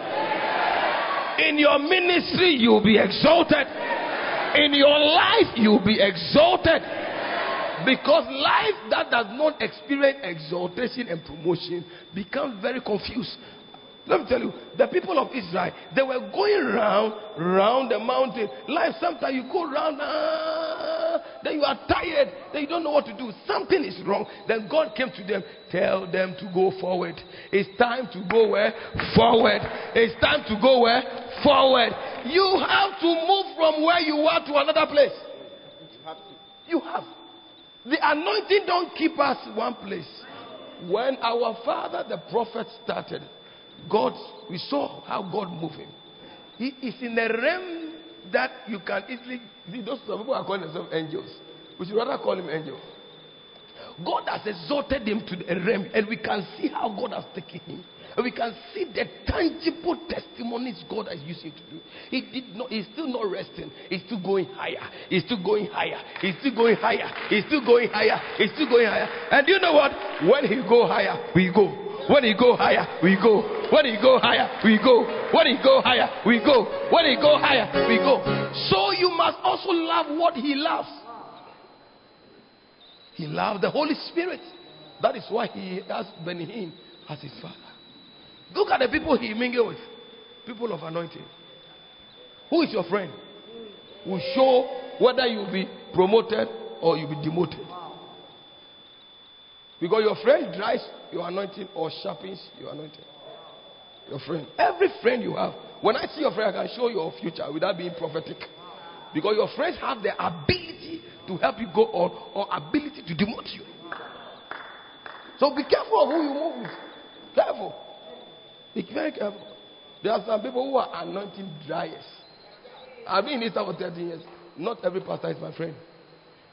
In your ministry, you'll be exalted. In your life, you'll be exalted. Because life that does not experience exaltation and promotion becomes very confused. Let me tell you, the people of Israel, they were going round, round the mountain. Life, sometimes you go round, ah, then you are tired, then you don't know what to do. Something is wrong. Then God came to them, tell them to go forward. It's time to go where? Forward. It's time to go where? Forward. You have to move from where you are to another place. You have. The anointing don't keep us one place. When our father, the prophet, started, God, we saw how God moved him. He is in a realm that you can easily. Those people are calling themselves angels. We should rather call him angel. God has exalted him to the realm, and we can see how God has taken him. And we can see the tangible testimonies God is using to do. He did not, he's still not resting. He's still going higher. He's still going higher. He's still going higher. He's still going higher. He's still going higher. And you know what? When he go higher, we go. When he go higher, we go. When he go higher, we go. When he go higher, we go. When he go higher, we go. So you must also love what he loves. He loved the Holy Spirit. That is why he has Benny Hinn as his father. Look at the people he mingle with. People of anointing. Who is your friend? Will show whether you'll be promoted or you'll be demoted. Because your friend dries your anointing or sharpens your anointing. Your friend. Every friend you have. When I see your friend, I can show your future without being prophetic. Because your friends have the ability to help you go on or ability to demote you. So be careful of who you move with. Careful. Be very careful. There are some people who are anointing dryers. I've been in this for 13 years. Not every pastor is my friend.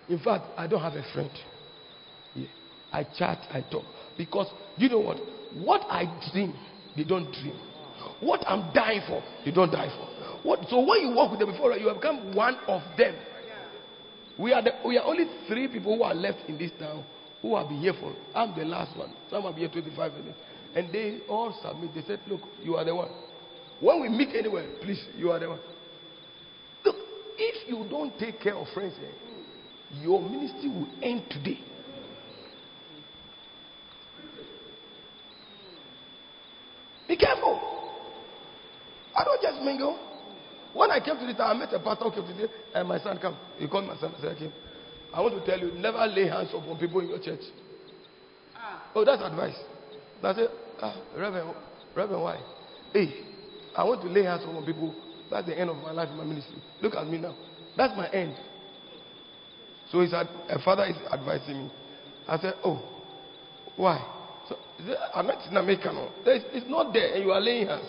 In fact, I don't have a friend. Yeah. I chat, I talk. Because you know what? What I dream, they don't dream. What I'm dying for, they don't die for. What, so when you walk with them before, you have become one of them. We are, the, we are only three people who are left in this town who have been here for. I'm the last one. Some have been here 25 minutes. And they all submit. They said, Look, you are the one. When we meet anywhere, please, you are the one. Look, if you don't take care of friends, eh, your ministry will end today. Be careful. I don't just mingle. When I came to the town, I met a pastor who came today, and my son come. He called my son. I said, I came. I want to tell you, never lay hands upon people in your church. Oh, that's advice. I said, ah, Reverend, Reverend, why? Hey, I want to lay hands on people. That's the end of my life in my ministry. Look at me now. That's my end. So he said, a father is advising me. I said, oh, why? So I'm not in America. No. It's not there, and you are laying hands.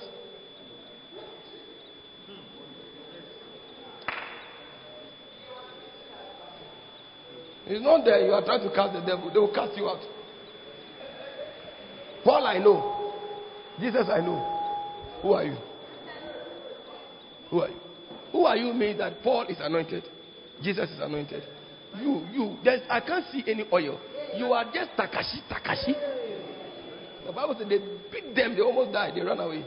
It's not there. You are trying to cast the devil. They will cast you out. Paul, I know. Jesus, I know. Who are you? Who are you? Who are you mean that Paul is anointed? Jesus is anointed. You, you, there's, I can't see any oil. You are just Takashi, Takashi. The Bible said they beat them, they almost died, they ran away.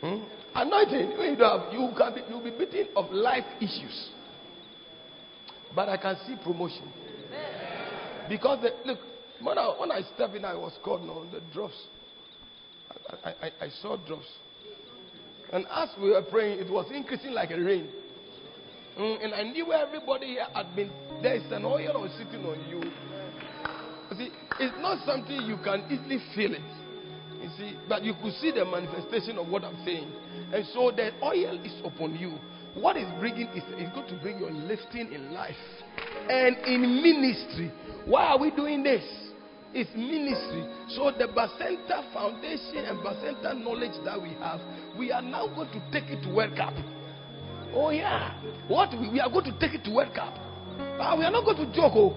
Hmm? Anointing, you, you can be, you'll be beaten of life issues. But I can see promotion. Because, look, when I, when I stepped in, I was called on the drops. I, I, I saw drops. And as we were praying, it was increasing like a rain. Mm, and I knew everybody here had been, there is an oil on sitting on you. You see, it's not something you can easily feel it. You see, but you could see the manifestation of what I'm saying. And so the oil is upon you. What is bringing is, is going to bring your lifting in life and in ministry. Why are we doing this? It's ministry. So the Bacenta foundation and Bacenta knowledge that we have, we are now going to take it to World Cup. Oh yeah. What we, are going to take it to World Cup. Ah, we are not going to joke. Oh.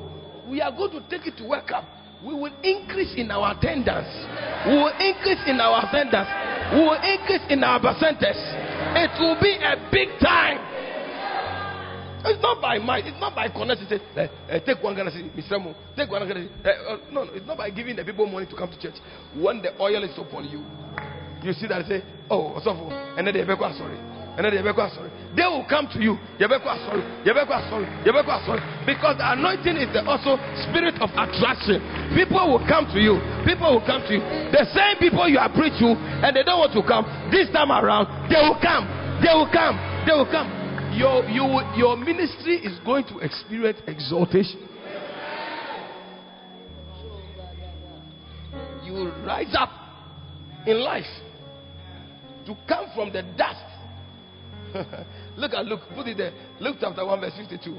We are going to take it to World Cup. We will increase in our attendance. We will increase in our attendance. We will increase in our Bacentas. It will be a big time. It's not by might. It's not by connection. Say, uh, uh, take one Ghana Mr. Mo. Take one Ghana uh, uh, No, no. It's not by giving the people money to come to church. When the oil is upon you, you see that say, oh, and then they beg sorry. And then they beg sorry. They will come to you. Because the anointing is the also spirit of attraction. People will come to you. People will come to you. The same people you are preaching to, and they don't want to come. This time around, they will come. They will come. They will come your, you, your ministry is going to experience exaltation. You will rise up in life to come from the dust. look at look, put it there. Luke chapter 1, verse 52.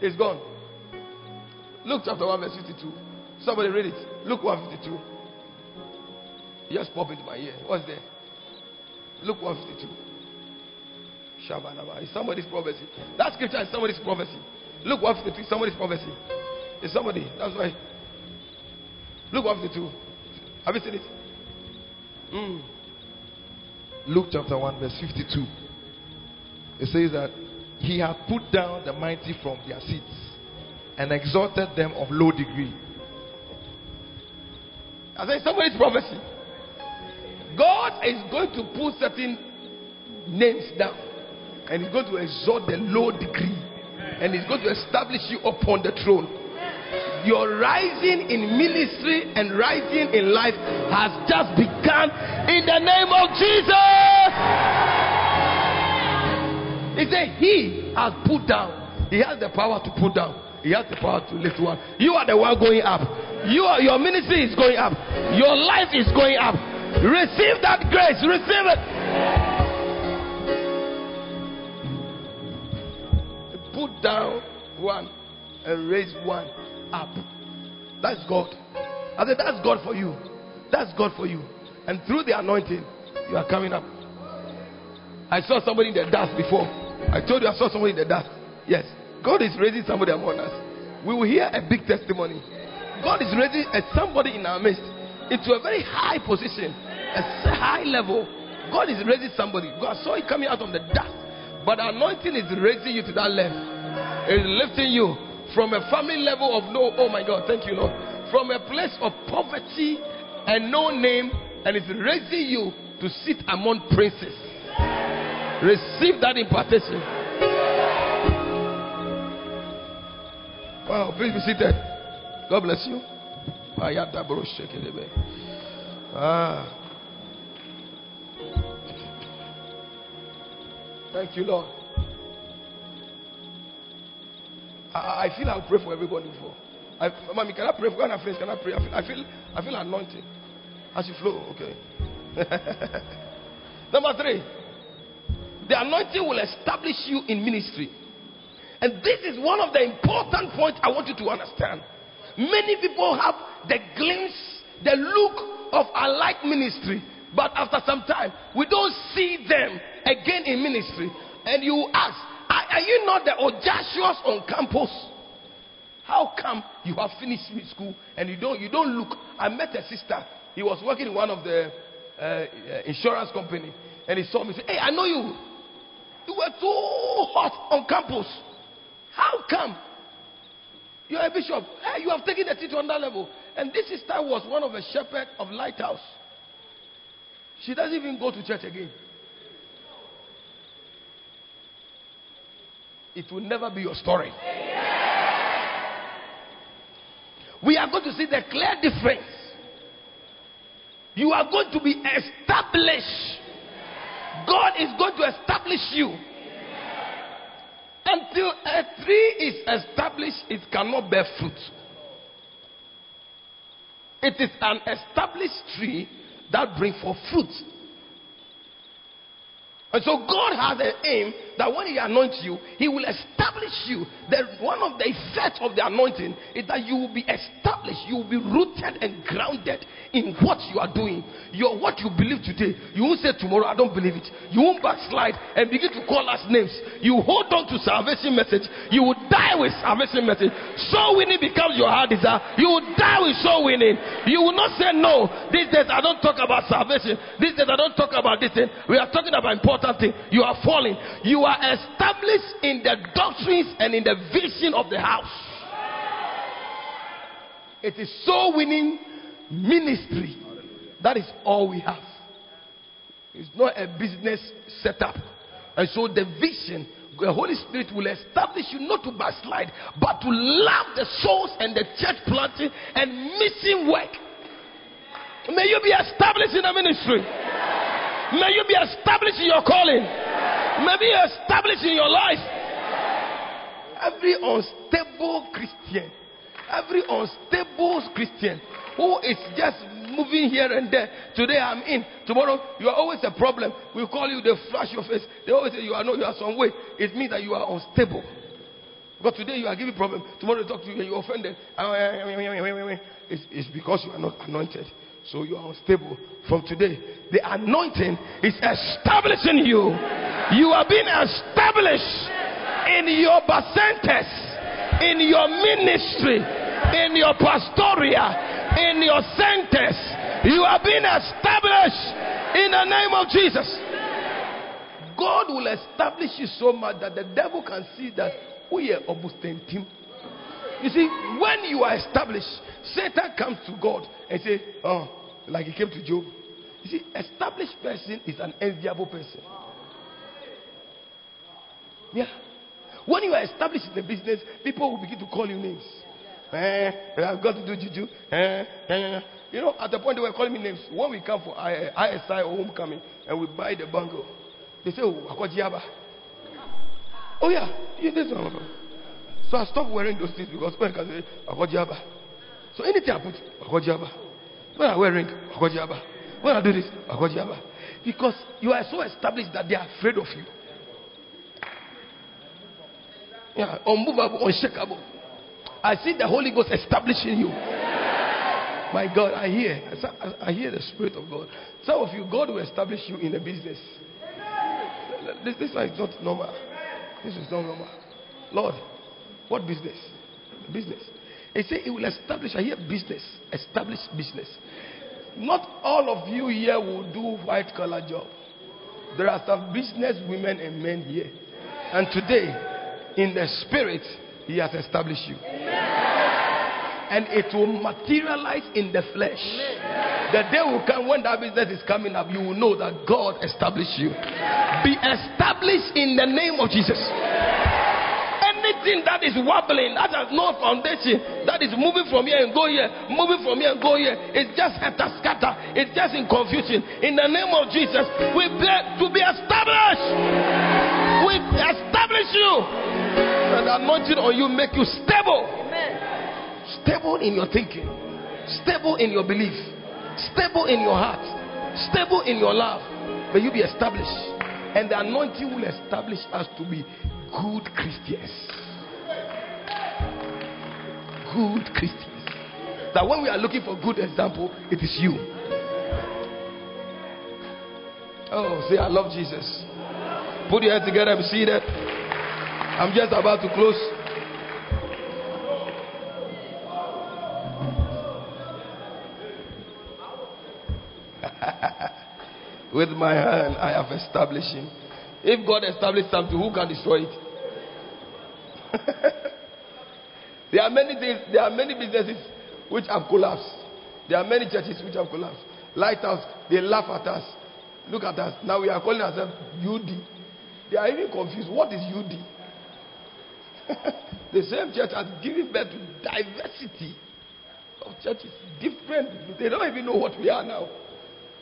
It's gone. Luke chapter 1, verse 52. Somebody read it. Luke 152. It just pop into my ear. What's there? Luke 152. It's somebody's prophecy. That scripture is somebody's prophecy. Look what 52, somebody's prophecy. It's somebody. That's why. Look what 52. Have you seen it? Mm. Luke chapter 1, verse 52. It says that he had put down the mighty from their seats and exalted them of low degree. I said somebody's prophecy. God is going to put certain names down and he's going to exalt the low degree and he's going to establish you upon the throne. Your rising in ministry and rising in life has just begun in the name of Jesus. He said, He has put down He has the power to put down. He has the power to lift one. You are the one going up. You are, your ministry is going up. Your life is going up. Receive that grace. Receive it. Put down one and raise one up. That's God. I said, That's God for you. That's God for you. And through the anointing, you are coming up. I saw somebody in the dust before. I told you I saw somebody in the dust. Yes. God is raising somebody among us. We will hear a big testimony. God is raising a somebody in our midst into a very high position, a high level. God is raising somebody. God saw it coming out of the dust. But anointing is raising you to that level. It is lifting you from a family level of no, oh my God, thank you, Lord. From a place of poverty and no name, and it's raising you to sit among princes. Receive that impartation. Wow, please be seated. God bless you. Ah. Thank you, Lord. I, I feel I'll pray for everybody before. I, mommy, can I pray for when I finish? Can I pray? I feel, I feel, I feel anointed as you flow. Okay. Number three, the anointing will establish you in ministry. And this is one of the important points I want you to understand. Many people have the glimpse, the look of a like ministry, but after some time, we don't see them again in ministry. And you ask, are, are you not the Ojashuas on campus? How come you have finished school and you don't you don't look? I met a sister. He was working in one of the uh, uh insurance company, and he saw me. Say, "Hey, I know you. You were too hot on campus. How come? You're a bishop. Hey, you have taken the teaching on that level." And this sister was one of the shepherd of Lighthouse. She doesn't even go to church again. It will never be your story. We are going to see the clear difference. You are going to be established. God is going to establish you. Until a tree is established, it cannot bear fruit. It is an established tree that brings forth fruit. And so God has an aim that when He anoints you, He will establish you. That one of the effects of the anointing is that you will be established, you will be rooted and grounded in what you are doing. Your what you believe today, you won't say tomorrow, I don't believe it. You won't backslide and begin to call us names. You hold on to salvation message, you will die with salvation message. Soul winning becomes your heart desire. You will die with soul winning. You will not say no. These days I don't talk about salvation. These days I don't talk about this thing. We are talking about important important thing. You are falling. You are established in the doctrines and in the vision of the house. It is so winning ministry. That is all we have. It's not a business setup. And so the vision, the Holy Spirit will establish you not to backslide, but to love the souls and the church planting and mission work. May you be established in the ministry. May you be established in your calling. May you be established in your life. Every unstable Christian, every unstable Christian who is just moving here and there. Today I'm in. Tomorrow you are always a problem. We call you, they flash your face. They always say you are not, you are some way. It means that you are unstable. But today you are giving problem. Tomorrow they talk to you and you're offended. Ah, it's, it's because you are not anointed. So you are unstable from today. The anointing is establishing you. You are being established in your bacentas, in your ministry, in your pastoria, in your centers. You are being established in the name of Jesus. God will establish you so much that the devil can see that we are team. You see, when you are established, Satan comes to God and say, "Oh, like he came to Job." You see, established person is an enviable person. Yeah. When you are established in the business, people will begin to call you names. Eh, I've got to do juju. Eh, eh, eh, eh. You know, at the point they were calling me names. When we come for ISI or homecoming and we buy the bundle, they say, Oh, Akwajiaba. Oh, yeah. this one. So I stopped wearing those things because when I can say, Akojaba. So anything I put, Akojaba. When I wear ring, Akojaba. When I do this, Akojaba. Because you are so established that they are afraid of you. Yeah, unmovable, unshakable. I see the Holy Ghost establishing you. My God, I hear. I hear the Spirit of God. Some of you, God will establish you in a business. This, this is not normal. This is not normal. Lord, what business? Business. He said he will establish, I hear business, establish business. Not all of you here will do white collar job. There are some business women and men here. And today, in the spirit, he has established you. And it will materialize in the flesh. The day will come when that business is coming up, you will know that God established you. Be established in the name of Jesus anything that is wobbling, that has no foundation, that is moving from here and go here, moving from here and go here, it's just scatter, scatter. It's just in confusion. In the name of Jesus, we pray to be established. We establish you. And the anointing on you make you stable. Stable in your thinking, stable in your belief, stable in your heart, stable in your love. May you be established. And the anointing will establish us to be good Christians. Good Christians. That when we are looking for good example, it is you. Oh, say, I love Jesus. Put your head together and see that. I'm just about to close. With my hand, I have established him. If God established something, who can destroy it? there are many things, there are many businesses which have collapsed. There are many churches which have collapsed. Lighthouse, they laugh at us. Look at us. Now we are calling ourselves UD. They are even confused. What is UD? the same church has given birth to diversity of churches, different. They don't even know what we are now.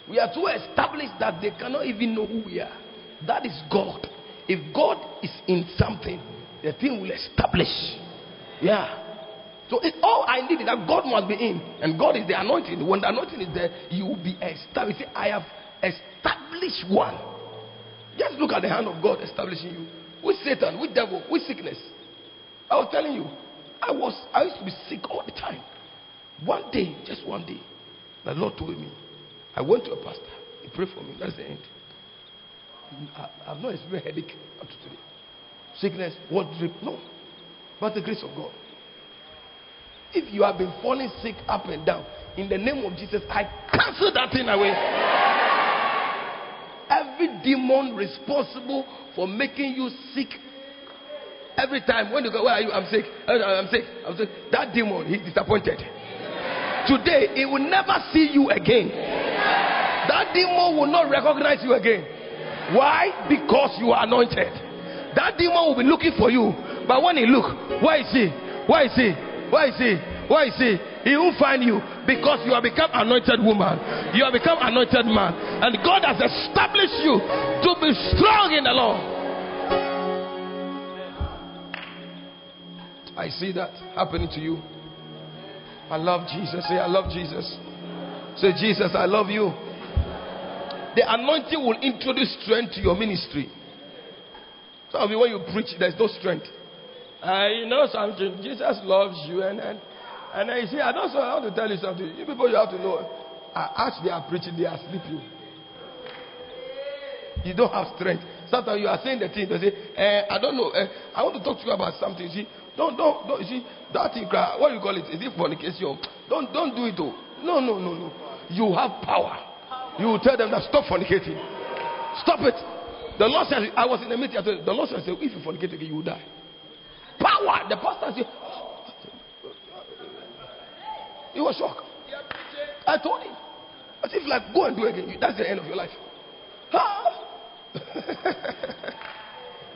We are so established that they cannot even know who we are. That is God. If God is in something, the thing will establish. Yeah. So it, all I need is that God must be in, and God is the anointing. When the anointing is there, you will be established. I have established one. Just look at the hand of God establishing you. With Satan, with devil, with sickness. I was telling you, I was I used to be sick all the time. One day, just one day, the Lord told me. I went to a pastor. He prayed for me. That's the end. I, have not experienced headache up to today. Sickness, what drip? No. But the grace of God. If you have been falling sick up and down, in the name of Jesus, I cancel that thing away. Every demon responsible for making you sick every time when you go, Where are you? I'm sick. Uh, I'm sick. I'm sick. That demon, he's disappointed. Today, he will never see you again. That demon will not recognize you again. Why? Because you are anointed. That demon will be looking for you. But when he look, where is he? Where is he? Where is he? Where is he? He won't find you because you have become anointed woman. You have become anointed man. And God has established you to be strong in the Lord. I see that happening to you. I love Jesus. Say, I love Jesus. Say, Jesus, I love you. The anointing will introduce strength to your ministry. Some of you, when you preach, there's no strength. I know something. Jesus loves you. And, and, and I say, I don't know how to tell you something. You people, you have to know. I ask they are preaching, they are sleeping. You don't have strength. Sometimes you are saying the thing, they say, eh, I don't know. Eh, I want to talk to you about something. You see, don't, don't, don't, you see, that thing, what do you call it? Is it fornication? Don't, don't do it, though. No, no, no, no. You have power. You will tell them that stop fornicating. Stop it. The Lord says, I was in a meeting. I the Lord says, if you fornicate again, you will die. Power. The pastor said, he was shocked. I told him. I said, like, go and do it again. That's the end of your life.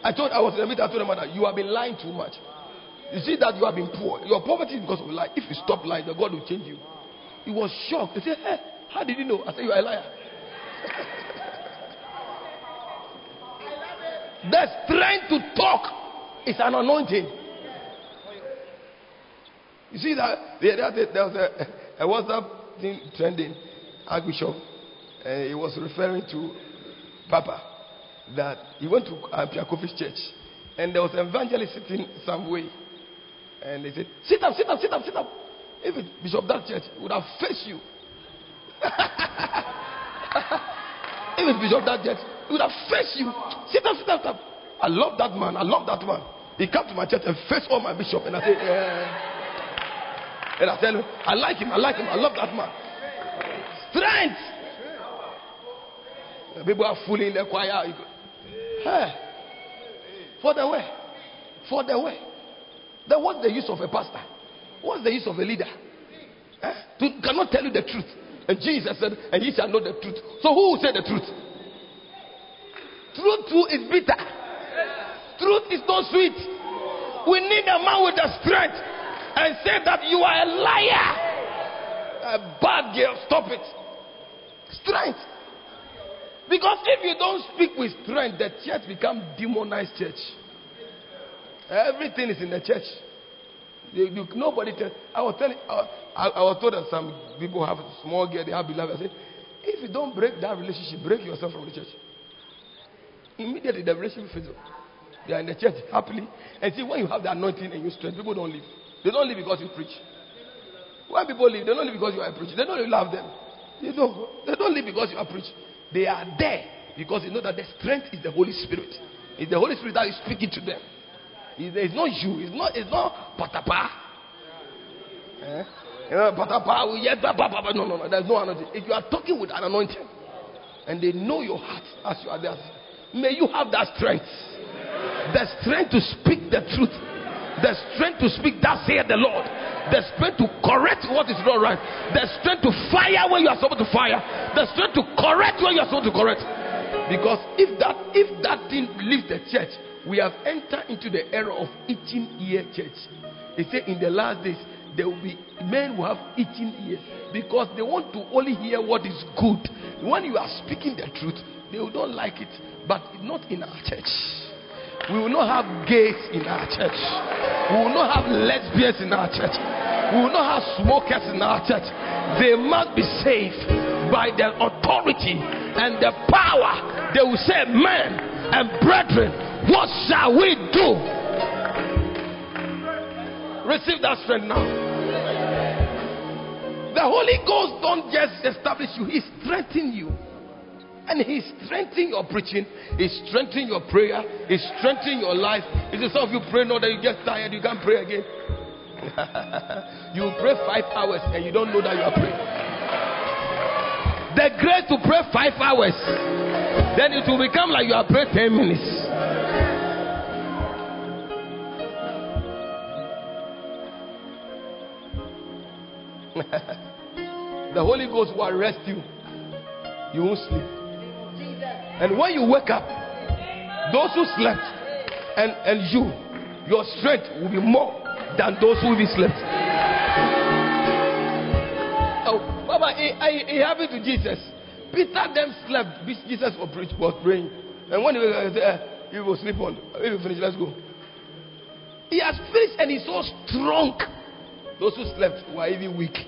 I told I was in a meeting. I told him that you have been lying too much. You see that you have been poor. Your poverty is because of lie. If you stop lying, the God will change you. He was shocked. He said, hey, how did you know? I said, You are a liar. the strength to talk is an anointing. You see that the other day there was a, a WhatsApp thing trending, Archbishop, and he was referring to Papa that he went to Apia church, and there was an evangelist sitting some way, and they said, "Sit up, sit up, sit up, sit up." If it's Bishop that church, would have faced you. if it's Bishop that church, would have faced you. Sit up, sit up, sit up. I love that man. I love that man. He came to my church and faced all my bishop, and I say, yeah. And I tell him, I like him, I like him, I love that man. Strength. The people are fooling the choir. Hey. For the way. For the way. Then what's the use of a pastor? What's the use of a leader? Eh? To, cannot tell you the truth. And Jesus said, and ye shall know the truth. So who will say the truth? Truth too is bitter. Truth is not sweet. We need a man with the strength and say that you are a liar. A bad girl. Stop it. Strength. Because if you don't speak with strength, the church become demonized church. Everything is in the church. You, you, nobody tell. I was telling. Uh, I, I, was told that some people have a small girl, they have beloved. I said, if you don't break that relationship, break yourself from the church. Immediately the relationship fizzles. They are in the church happily. And see, when you have the anointing and you strength, people don't leave. They don't leave because you preach. When people leave, they don't leave because you are preaching. They don't love them. They don't. They don't leave because you are preaching. They are there because they know that the strength is the Holy Spirit. It's the Holy Spirit that is speaking to them. It's not you. It's not. It's not patapa. Eh? You know, patapa. No, no, no. There's no anointing. If you are talking with an anointing, and they know your heart as you are there, may you have that strength. The strength to speak the truth. The strength to speak that saith the Lord. The strength to correct what is not right. The strength to fire when you are supposed to fire. The strength to correct when you are supposed to correct. Because if that if that thing leaves the church, we have entered into the era of itching ear church. They say in the last days there will be men who have itching ears because they want to only hear what is good. When you are speaking the truth, they will not like it, but not in our church. We will not have gays in our church. We will not have lesbians in our church. We will not have smokers in our church. They must be saved by the authority and the power. They will say, Men and brethren, what shall we do? Receive that strength now. The Holy Ghost don't just establish you, He strengthens you. And He's strengthening your preaching, He's strengthening your prayer, He's strengthening your life. If some of you pray now that you get tired, you can't pray again. you pray five hours and you don't know that you are praying. The grace to pray five hours, then it will become like you are praying ten minutes. the Holy Ghost will arrest you. You won't sleep. And when you wake up, those who slept and, and you, your strength will be more than those who will slept. Oh, Baba, it, it happened to Jesus. Peter them slept. Jesus was praying. And when he uh, was there, he will sleep on. He will finish, let's go. He has finished and he's so strong. Those who slept were even weak.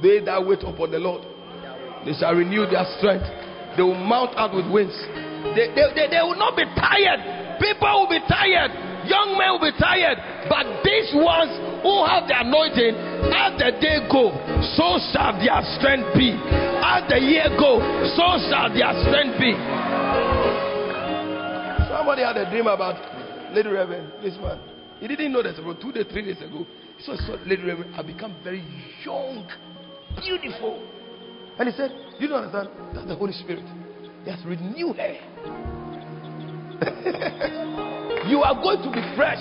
They that wait upon the Lord, they shall renew their strength. They will mount out with wings. They, they, they, they will not be tired. People will be tired. Young men will be tired. But these ones who have the anointing, as the day go, so shall their strength be. As the year go, so shall their strength be. Somebody had a dream about Lady Reverend, this man. He didn't know that about two days, three days ago. He saw Lady Reverend had become very young, beautiful. And he said, You don't understand? That's the Holy Spirit. He has renewed her. you are going to be fresh.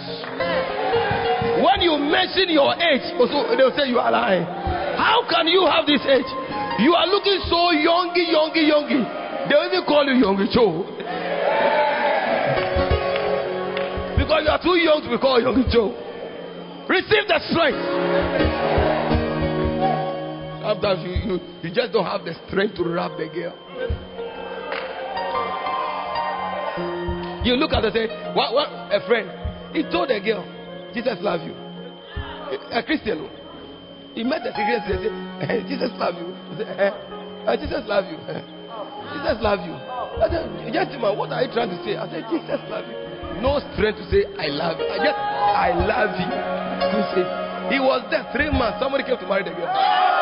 When you mention your age, also they'll say you are lying. How can you have this age? You are looking so youngy, youngy, youngy. They'll even call you youngy Joe. Because you are too young to be called youngy Joe. Receive the strength. Sometimes you, you, you just don't have the strength to wrap the girl. You look at and say, what, what? A friend. He told the girl, Jesus loves you. a Christian. He met a Christian. He said, eh, Jesus love you. He said, eh, eh, Jesus love you. Jesus love you. I said, gentleman, what are you trying to say? I said, Jesus love you. No strength to say, I love you. I just, I love you. He was there three months. Somebody came to marry the girl.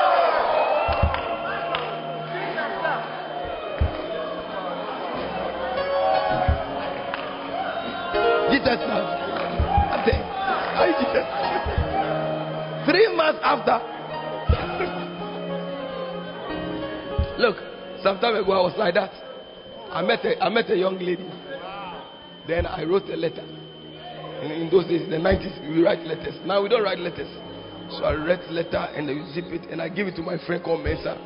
Jesus Jesus. Three months after. Look, some time ago I was like that. I met a, I met a young lady. Then I wrote a letter. In, in those days, in the 90s, we write letters. Now we don't write letters. So I write letter and I zip it and I give it to my friend called Mensa.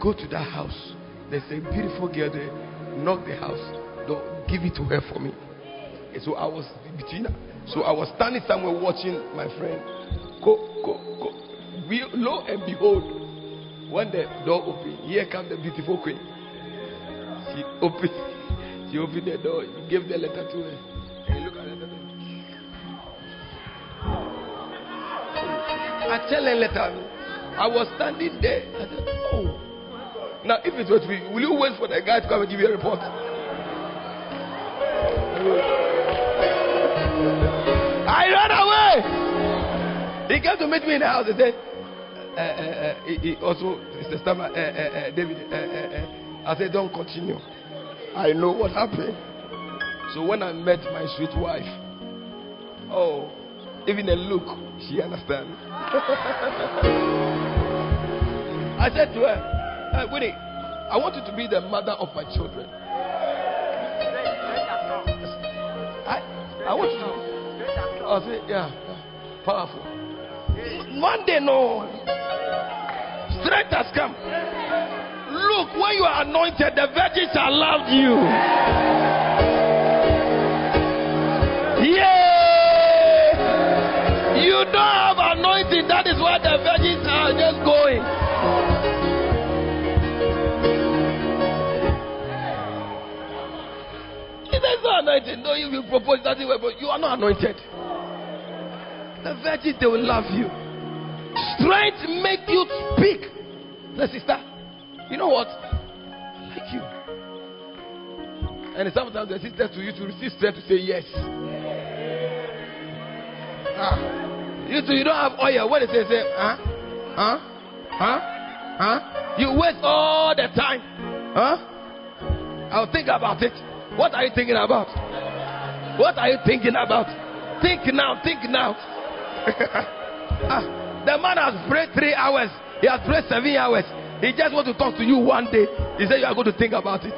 Go to that house. There's a beautiful girl there. Knock the house. Don't give it to her for me. So I was between. So I was standing somewhere watching my friend. Go, go, go. We, lo and behold, when the door opened, here comes the beautiful queen. She opened, she opened the door. He gave the letter to her. And look at the letter. I tell her letter. I was standing there. I said, Oh. Now, if it was me, will you wait for the guy to come and give you a report? I ran away. He came to meet me in the house. He said, uh, uh, uh, he, he also, Mr. Stammer, uh, uh, uh, David, uh, uh, uh. I said, don't continue. I know what happened. So when I met my sweet wife, oh, even a look, she understands. I said to her, uh, Winnie, I want you to be the mother of my children. I, I want you to. I said, yeah, yeah, powerful. Monday, no. Strength has come. Look, when you are anointed, the virgins are loved you. Yeah. You don't have anointing. That is why the virgins are just going. Is not anointed. No, you propose that you are not anointed. The virgins, they will love you. Strength make you speak. The sister, you know what? I like you. And sometimes the sister to you to receive strength to say yes. Ah. You too, you don't have oil. What they say, say, huh? Huh? Huh? Huh? You waste all the time. Huh? I'll think about it. What are you thinking about? What are you thinking about? Think now, think now. ah, the man has prayed three hours. He has prayed seven hours. He just wants to talk to you one day. He said you are going to think about it.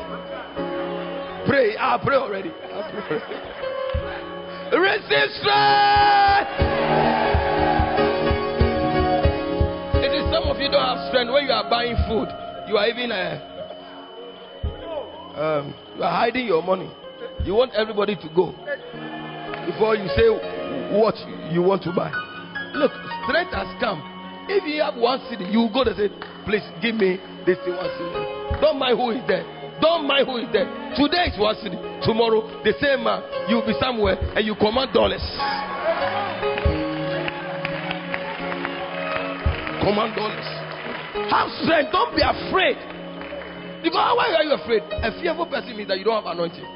Pray. I'll pray already. I'll pray already. Receive strength. It is some of you don't have strength when you are buying food. You are even uh, um, you are hiding your money. You want everybody to go before you say what you want to buy. Look, strength has come. If you have one city, you go to say, please give me this one city. Don't mind who is there. Don't mind who is there. Today is one city. Tomorrow, the same man, you'll be somewhere and you command dollars. Command dollars. Have strength. Don't be afraid. Because why are you afraid? A fearful person means that you don't have anointing.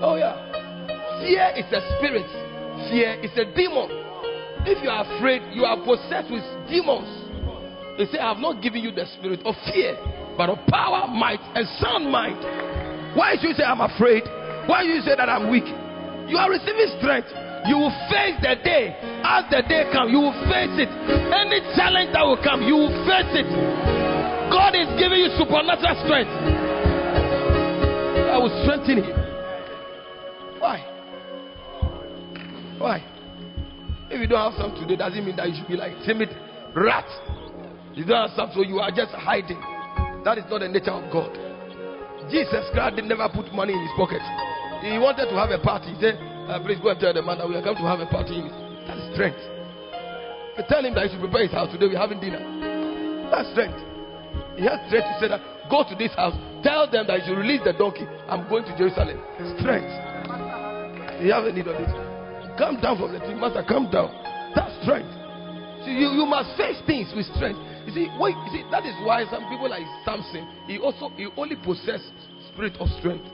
Oh, yeah. Fear is a spirit, fear is a demon. If you are afraid, you are possessed with demons. They say, I have not given you the spirit of fear, but of power, might, and sound mind. Why should you say, I'm afraid? Why you say that I'm weak? You are receiving strength. You will face the day. As the day comes, you will face it. Any challenge that will come, you will face it. God is giving you supernatural strength. I will strengthen you. Why? Why? If you don't have some today, doesn't mean that you should be like timid rat. You don't have some, so you are just hiding. That is not the nature of God. Jesus Christ did never put money in his pocket. He wanted to have a party. He said, uh, Please go and tell the man that we are going to have a party. That is strength. You tell him that he should prepare his house today. We're having dinner. That's strength. He has strength to say that go to this house, tell them that you should release the donkey. I'm going to Jerusalem. Strength. You have a need of it. Come down from the tree. Master, come down. That's strength. See, you, you must face things with strength. You see, wait, you see, that is why some people like Samson, he also he only possessed spirit of strength.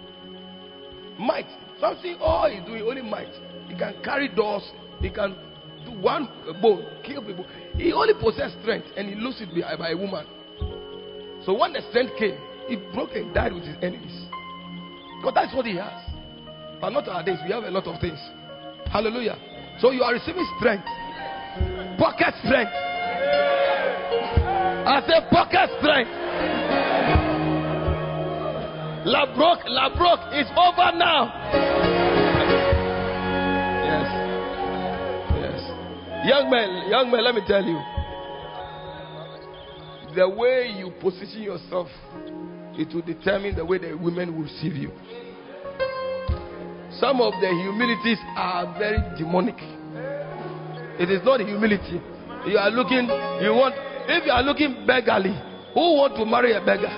Might. Samson, all he's doing only might. He can carry doors, he can do one bone, kill people. He only possessed strength and he loses it by, by a woman. So when the strength came, he broke and died with his enemies. Because that's what he has. But not our days, we have a lot of things. Hallelujah. So you are receiving strength. Pocket strength. I said pocket strength. La broke, la broke is over now. Yes. Yes. Young man, young man, let me tell you. The way you position yourself, it will determine the way the women will receive you. Some of the humilities are very demonic. It is not humility. You are looking, you want, if you are looking beggarly, who want to marry a beggar?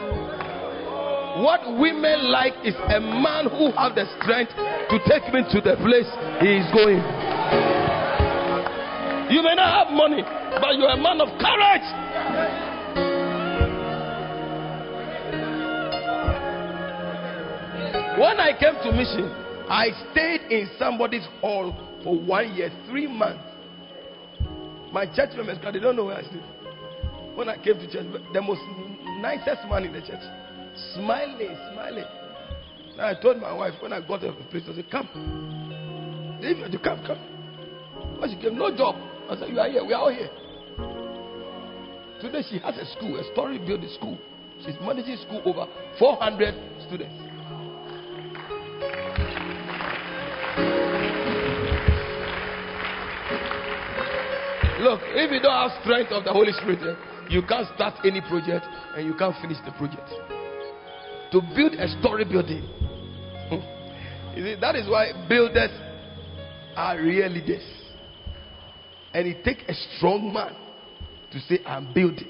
What women like is a man who have the strength to take me to the place he is going. You may not have money, but you are a man of courage. When I came to mission, I stayed in somebody's hall for one year, three months. My church members, they don't know where I sleep. When I came to church, the most nicest man in the church, smiling, smiling. Now I told my wife when I got to the place, I said, Come. If you come, come. When she came, no job. I said, You are here, we are all here. Today she has a school, a story building school. She's managing school over 400 students. Look, if you don't have strength of the Holy Spirit, you can't start any project and you can't finish the project. To build a story building, hmm. you see, that is why builders are real leaders. And it takes a strong man to say, I'm building.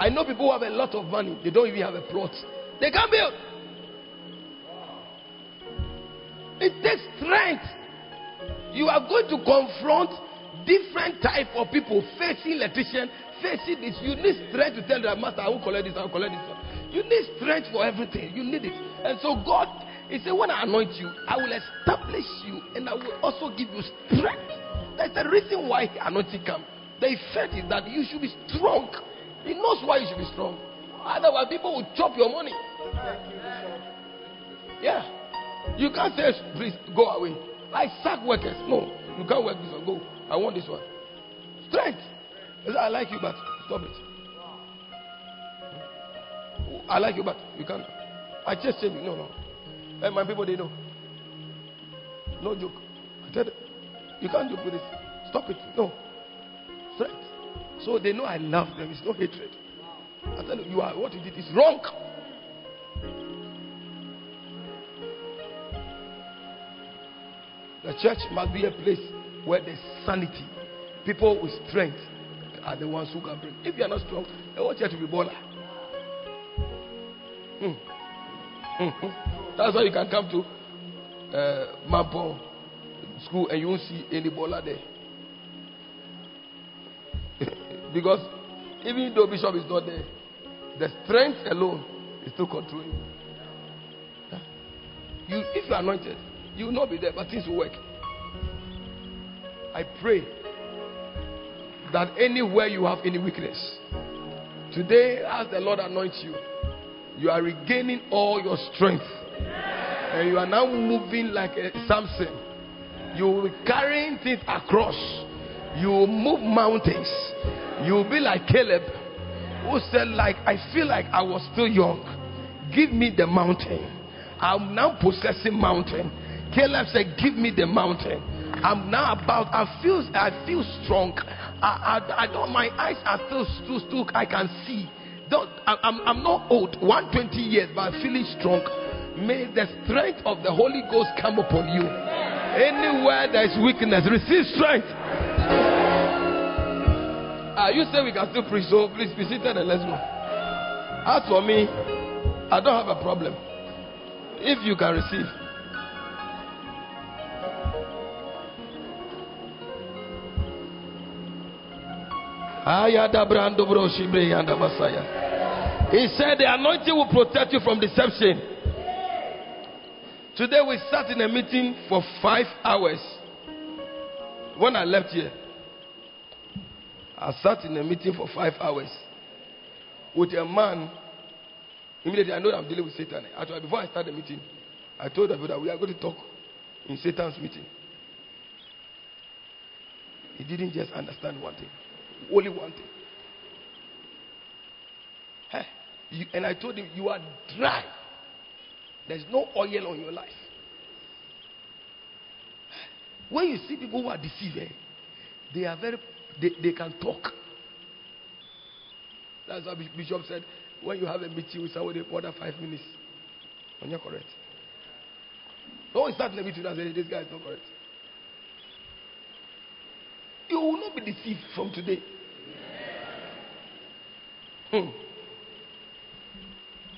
I know people who have a lot of money, they don't even have a plot. They can't build. It takes strength. You are going to confront different type of people facing electrician, facing this. You need strength to tell the master, I will collect this, I will collect this. You need strength for everything. You need it. And so God, He said, when I anoint you, I will establish you and I will also give you strength. That's the reason why anointing come. The effect is that you should be strong. He knows why you should be strong. Otherwise, people will chop your money. Yeah. You can't say, please go away. I sack workers. No, you can't work this one. Go. I want this one. Strength. I like you, but stop it. Oh, I like you, but you can't. I just said, no, no. And my people, they know. No joke. I tell them, you can't joke with this. Stop it. No. Strength. So they know I love them. It's no hatred. I tell you, you are what you did is wrong. The church must be a place where there's sanity. People with strength are the ones who can bring. If you are not strong, the whole church will be baller. Mm. Mm-hmm. That's why you can come to uh, school and you won't see any baller there. because even though Bishop is not there, the strength alone is still controlling you. you. If you are anointed, you will not be there, but things will work. I pray that anywhere you have any weakness, today, as the Lord anoints you, you are regaining all your strength. And you are now moving like a Samson. You will be carrying things across. You will move mountains. You will be like Caleb, who said, like, I feel like I was still young. Give me the mountain. I'm now possessing mountain. Caleb said, Give me the mountain. I'm now about. I feel. I feel strong. I, I, I don't. My eyes are still still still. I can see. Don't. I, I'm. I'm not old. 120 years, but I'm feeling strong. May the strength of the Holy Ghost come upon you. Anywhere there is weakness, receive strength. Ah, you say we can still preach, so please be seated and let's go. As for me, I don't have a problem. If you can receive. He said the anointing will protect you from deception. Today we sat in a meeting for five hours. When I left here, I sat in a meeting for five hours with a man. Immediately, I know I'm dealing with Satan. Actually, before I start the meeting, I told them that we are going to talk in Satan's meeting. He didn't just understand one thing, only one thing. Hey, you, and I told him, You are dry. There's no oil on your life. When you see people who are deceived, eh, they are very, they, they can talk. That's what Bishop said. When you have a meeting with somebody, than five minutes, when you're correct. Don't start the meeting and say, This guy is not correct. You will not be deceived from today. Hmm.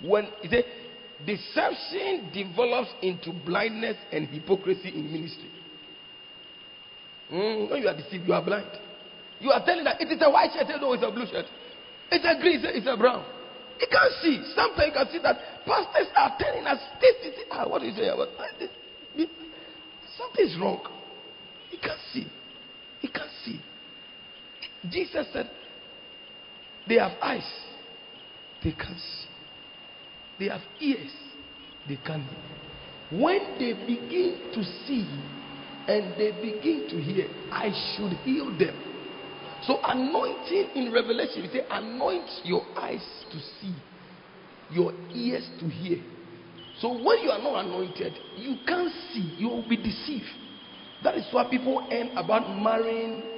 When he said, deception develops into blindness and hypocrisy in ministry. Mm, when you are deceived, you are blind. You are telling that it is a white shirt, no, it's a blue shirt. It's a green, it's a brown. You can't see. Sometimes you can see that pastors are telling us this, this, this. Ah, what do you wrong. You can't see. You. Jesus said, They have eyes, they can see. They have ears, they can hear. When they begin to see and they begin to hear, I should heal them. So, anointing in Revelation, it say, anoint your eyes to see, your ears to hear. So, when you are not anointed, you can't see, you will be deceived. That is why people end about marrying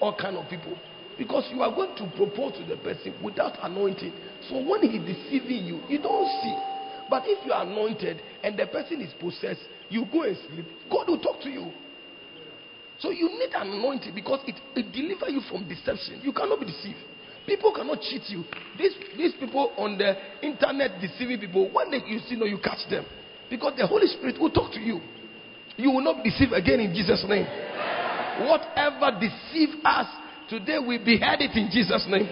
all kind of people. Because you are going to propose to the person without anointing. So when he deceiving you, you don't see. But if you are anointed and the person is possessed, you go and sleep. God will talk to you. So you need anointing because it, it delivers you from deception. You cannot be deceived. People cannot cheat you. These, these people on the internet deceiving people, one day you see, no, you catch them. Because the Holy Spirit will talk to you. You will not be deceived again in Jesus' name. Whatever deceive us today, we behead it in Jesus' name.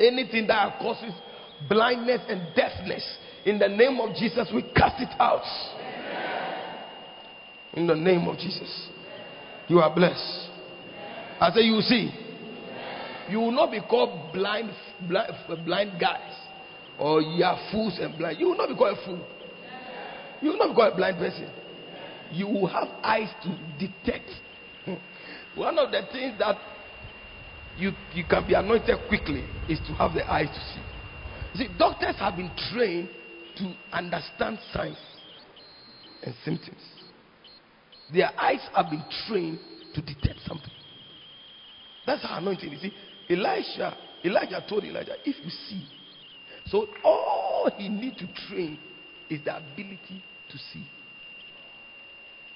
Anything that causes blindness and deafness, in the name of Jesus, we cast it out. In the name of Jesus. You are blessed. I say, you see. You will not be called blind, blind, blind guys or you are fools and blind. You will not be called a fool. You will not be called a blind person. You will have eyes to detect. One of the things that you, you can be anointed quickly is to have the eyes to see. You see, doctors have been trained to understand signs and symptoms. Their eyes have been trained to detect something. That's how anointing. You see, Elijah told Elijah, if you see. So all he need to train is the ability to see.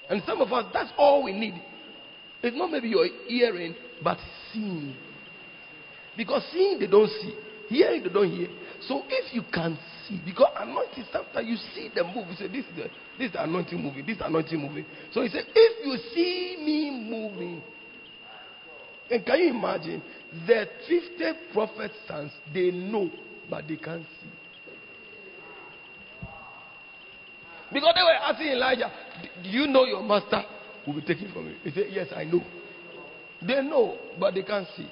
And some of us, that's all we need. It's not maybe your hearing, but seeing. Because seeing, they don't see. Hearing, they don't hear. So if you can see, because anointing, sometimes you see the move. You say, this is the, this is the anointing moving. This is the anointing moving. So he said, if you see me moving, and can you imagine? The 50 prophet's sons, they know, but they can't see. Because they were asking Elijah, Do you know your master will be taken from you? He said, Yes, I know. They know, but they can't see.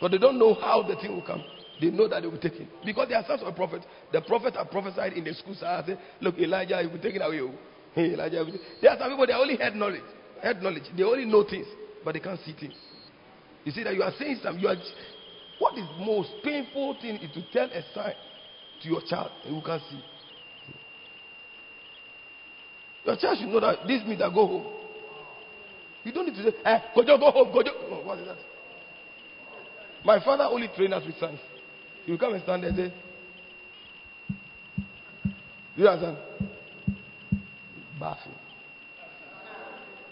But they don't know how the thing will come. They know that they will be taken. Because they are sons of prophets. The prophet are prophesied in the schools. I say, Look, Elijah will be taken away. Oh. Hey, Elijah. There are some people, they only had knowledge. Heard knowledge. They only know things, but they can't see things. You see that you are saying something. You are, what is most painful thing is to tell a sign to your child you can't see. Your child should know that this means I go home. You don't need to say, eh, go go home, go No, what is that? My father only trained us with signs. He will come and stand there and say, Do you understand? Bathing.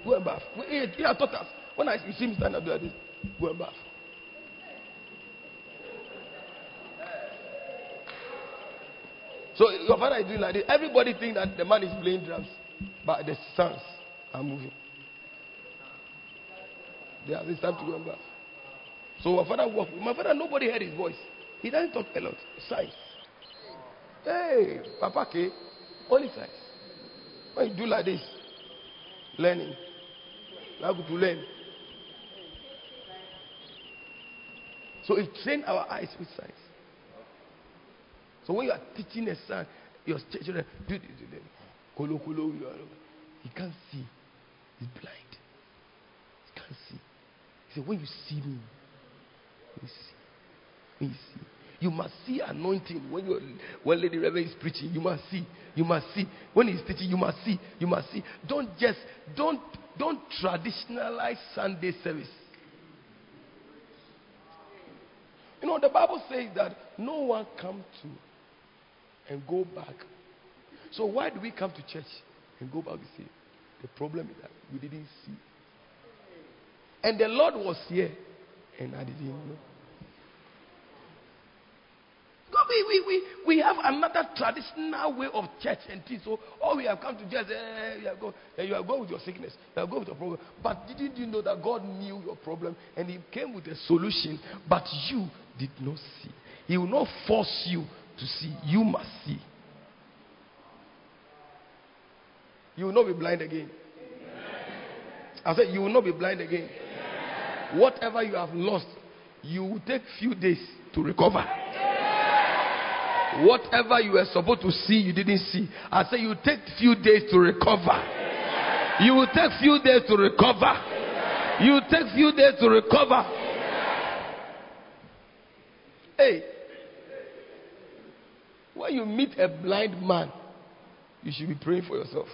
Go and bath. He, he had taught us. When I see him stand up like this, go and bath. So your father is doing like this. Everybody think that the man is playing drums, but the sons are moving. They have, it's time to go and bath. So my father walked. My father, nobody heard his voice. He doesn't talk a lot. Size. Hey, Papa K, only size. When you do like this, learning. Go to learn. So it trained our eyes with sight. So when you are teaching a son, your children, do this, do this. Kolo, kolo, he can't see. He's blind. He can't see. He said, when you see me, you see. When you see. You must see anointing when you when Lady Reverend is preaching. You must see. You must see. When he's teaching, you must see. You must see. Don't just don't don't traditionalize Sunday service. You know, the Bible says that no one come to and go back. So why do we come to church and go back to see? The problem is that we didn't see. And the Lord was here, and I didn't know. God, We, we, we, we have another traditional way of church and things. So, oh, we have come to church, eh, you, have go, eh, you have gone with your sickness, you have gone with your problem. But didn't you know that God knew your problem and He came with a solution, but you did not see? He will not force you to see, you must see. You will not be blind again. I said, You will not be blind again. Whatever you have lost, you will take few days to recover. Whatever you were supposed to see, you didn't see. I said, you take few days to recover. You will take few days to recover. You take few days to recover. Hey, when you meet a blind man, you should be praying for yourself.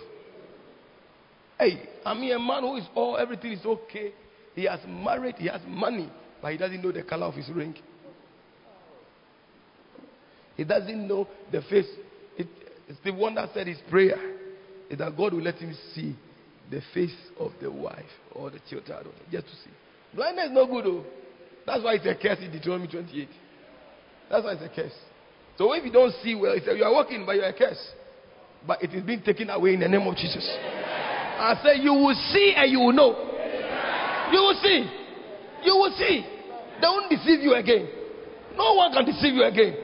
Hey, I mean a man who is all everything is okay. He has married, he has money, but he doesn't know the color of his ring. He doesn't know the face. It, one that said his prayer is that God will let him see the face of the wife or the children. Just to see. Blindness is not good, though. That's why it's a curse in Deuteronomy 28. That's why it's a curse. So if you don't see well, it's a, you are walking, but you're a curse. But it is being taken away in the name of Jesus. I say you will see and you will know. You will see. You will see. They won't deceive you again. No one can deceive you again.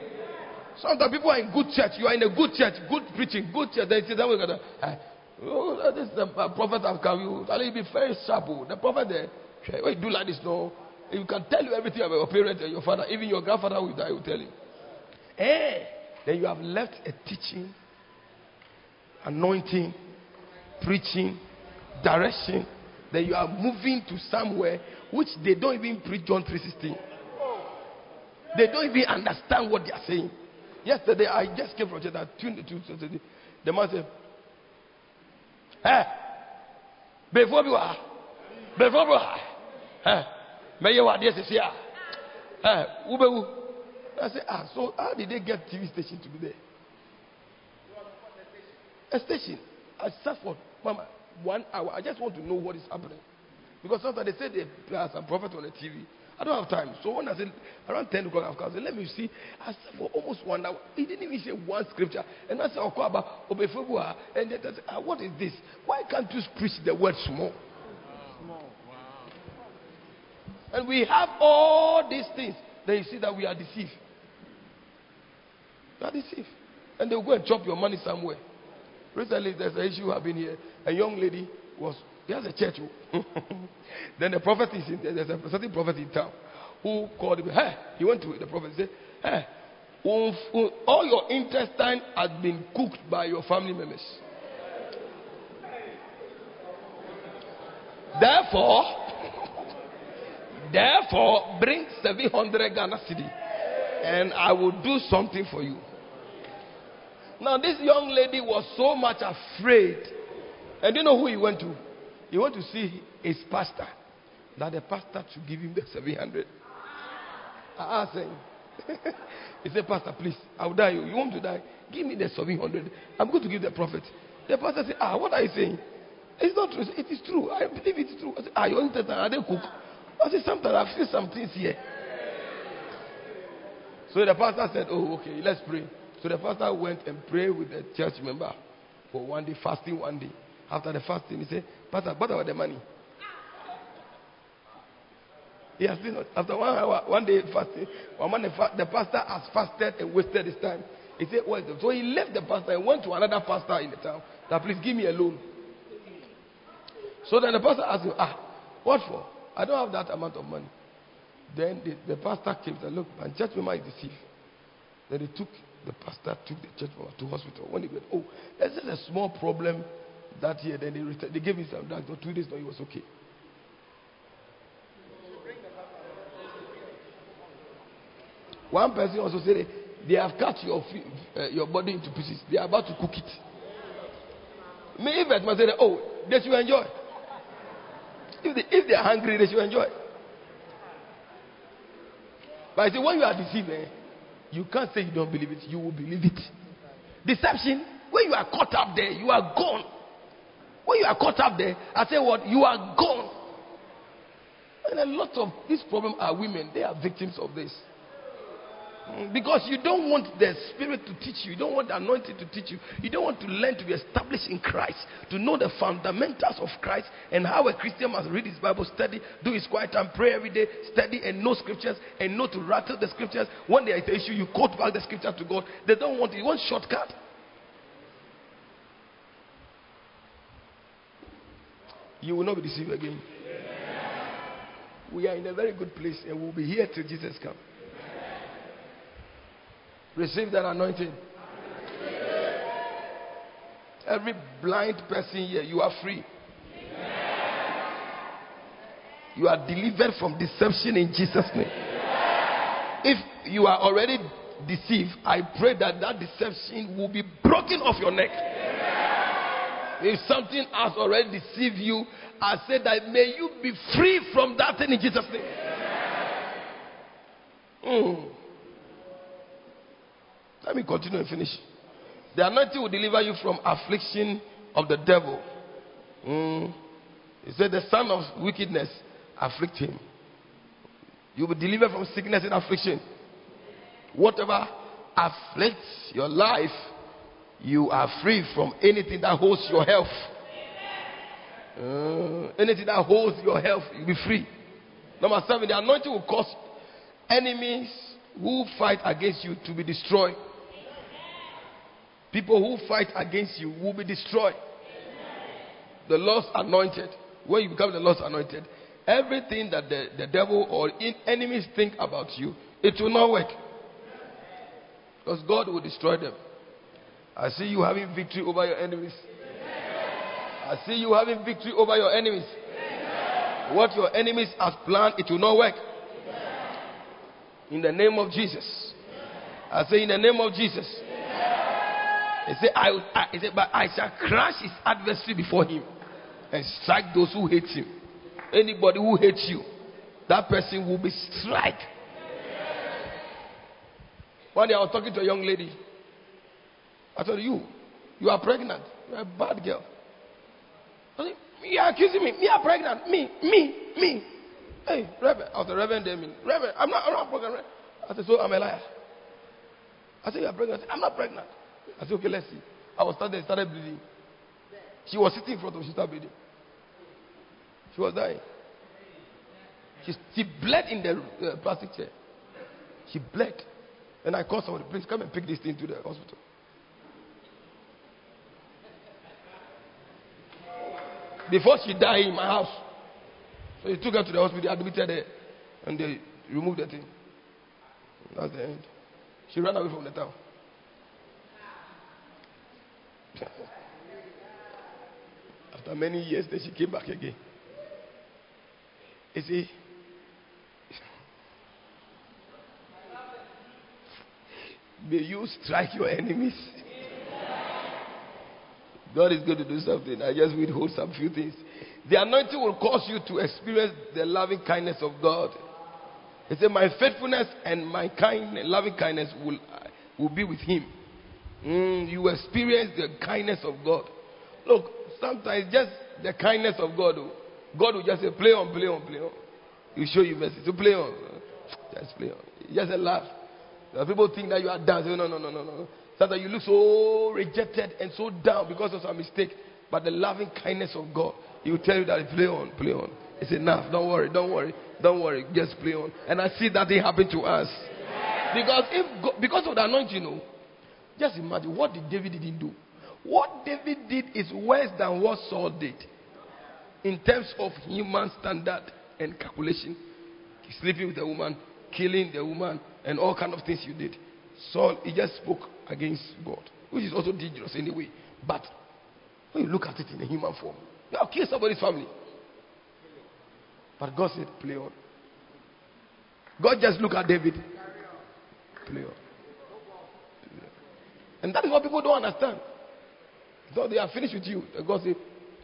Sometimes people are in good church. You are in a good church, good preaching, good church. They say that gonna. Uh, oh, this is the uh, prophet have come. You, I'll be very sharp. oh. The prophet there. When you do like this, no, you can tell you everything about your parents and your father. Even your grandfather will die. Will tell you. Eh? Then you have left a teaching, anointing, preaching, direction. Then you are moving to somewhere which they don't even preach John 3:16. They don't even understand what they are saying. Yesterday, I just came from church. I tuned to the man said, "Hey, before you are, before you are, hey, may you are this here, hey, ubewu." I said, "Ah, so how did they get TV station to be there? A station. I sat for mama one hour. I just want to know what is happening because sometimes they say they are some prophet on the TV." I don't have time. So when I said around 10 o'clock, I've come, I said, let me see. I said for almost one hour. He didn't even say one scripture. And I said, Okwaba, Obefebua. And then I said, ah, what is this? Why can't you preach the word small? And we have all these things. Then you see that we are deceived. We are deceived. And they'll go and chop your money somewhere. Recently, there's an issue I've been here. A young lady was, he has a church. oh. then the prophet is in there. There's a certain prophet in town who called him. Hey, he went to the prophet and said, Hey, all your intestine has been cooked by your family members. Therefore, therefore, bring 700 Ghana cedis and I will do something for you. Now, this young lady was so much afraid. And do you know who he went to? He went to see his pastor. That the pastor should give him the 700. I asked him. he said, Pastor, please, I will die. You want to die? Give me the 700. I'm going to give the prophet. The pastor said, Ah, what are you saying? It's not true. It is true. I believe it's true. I said, Ah, your intestine, are they cook? I said, Sometimes I feel some things here. So the pastor said, Oh, okay, let's pray. So the pastor went and prayed with the church member for one day, fasting one day. After the fasting, he said, Pastor, what about the money? He has been after one hour, one day fasting. One man, the pastor has fasted and wasted his time. He said, "What?" So he left the pastor and went to another pastor in the town. That please give me a loan. So then the pastor asked him, "Ah, what for? I don't have that amount of money." Then the, the pastor came and said, "Look, my church member is deceived." Then they took the pastor took the church to hospital. When he went, "Oh, there's just a small problem that year." Then they returned, they gave him some drugs. For two days, no, he was okay. One person also said they have cut your uh, your body into pieces. They are about to cook it. Me, if it must say, oh, they should enjoy. If they, if they are hungry, they should enjoy. But I say, when you are deceived, eh, you can't say you don't believe it. You will believe it. Deception, when you are caught up there, you are gone. When you are caught up there, I say what? You are gone. And a lot of these problems are women. They are victims of this. Because you don't want the Spirit to teach you. You don't want the anointing to teach you. You don't want to learn to be established in Christ, to know the fundamentals of Christ and how a Christian must read his Bible, study, do his quiet time, pray every day, study and know scriptures and know to rattle the scriptures. When there is an issue, you quote back the scripture to God. They don't want it. You want shortcut. You will not be deceived again. We are in a very good place and we'll be here till Jesus comes. Receive that anointing. Every blind person here, you are free. You are delivered from deception in Jesus' name. If you are already deceived, I pray that that deception will be broken off your neck. If something has already deceived you, I say that may you be free from that thing in Jesus' name. Mm. Let me continue and finish. The anointing will deliver you from affliction of the devil. Mm. He said, The son of wickedness afflict him. You will be delivered from sickness and affliction. Whatever afflicts your life, you are free from anything that holds your health. Uh, anything that holds your health, you'll be free. Number seven, the anointing will cause enemies who fight against you to be destroyed. People who fight against you will be destroyed. The Lord's anointed. When you become the Lord's anointed, everything that the, the devil or enemies think about you, it will not work. Because God will destroy them. I see you having victory over your enemies. I see you having victory over your enemies. What your enemies have planned, it will not work. In the name of Jesus. I say, in the name of Jesus. He said, I, I, he said, but I shall crush his adversary before him and strike those who hate him. Anybody who hates you, that person will be struck. One day I was talking to a young lady. I told you, you are pregnant. You're a bad girl. I said, you are accusing me. Me are pregnant. Me, me, me. Hey, Reverend. I was a Reverend there. Reverend, I'm not, I'm not pregnant. I said, so I'm a liar. I said, you are pregnant. I said, I'm not pregnant. I said, okay, let's see. I was started, started bleeding. She was sitting in front of me, she started bleeding. She was dying. She, she bled in the uh, plastic chair. She bled. And I called somebody, please come and pick this thing to the hospital. Before she died in my house. So he took her to the hospital, admitted her, and they removed the thing. That's the end. She ran away from the town. After many years, then she came back again. You see, may you strike your enemies. God is going to do something. I just withhold some few things. The anointing will cause you to experience the loving kindness of God. He said, My faithfulness and my kind, loving kindness will, will be with him. Mm, you experience the kindness of God. Look, sometimes just the kindness of God. Oh, God will just say, play on, play on, play on. He will show you mercy. So play on. Just play on. Just a laugh. People think that you are dancing. No, no, no, no, no. Sometimes you look so rejected and so down because of some mistake. But the loving kindness of God, He will tell you that play on, play on. It's enough. Don't worry, don't worry, don't worry. Just play on. And I see that thing happen to us. Because if because of the anointing, you know, just imagine what did David didn't do. What David did is worse than what Saul did in terms of human standard and calculation. Sleeping with a woman, killing the woman, and all kind of things you did. Saul, he just spoke against God, which is also dangerous anyway. But when you look at it in a human form, you have killed somebody's family. But God said, play on. God just look at David. Play on. And that is what people don't understand. So they are finished with you. God said,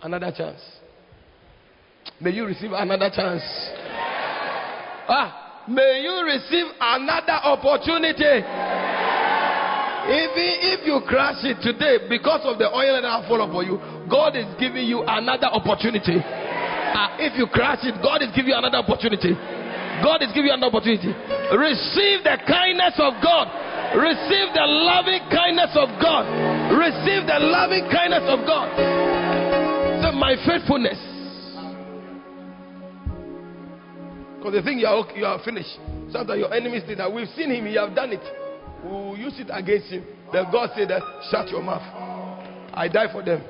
another chance. May you receive another chance. Ah, may you receive another opportunity. Even if you crash it today because of the oil that have fallen for you, God is giving you another opportunity. Ah, if you crash it, God is giving you another opportunity. God is giving you another opportunity. Receive the kindness of God. Receive the loving kindness of God. Receive the loving kindness of God. So my faithfulness. Because they think you are, you are finished. Sometimes your enemies think that we've seen him, he have done it. We will use it against him. Then God said that, shut your mouth. I die for them.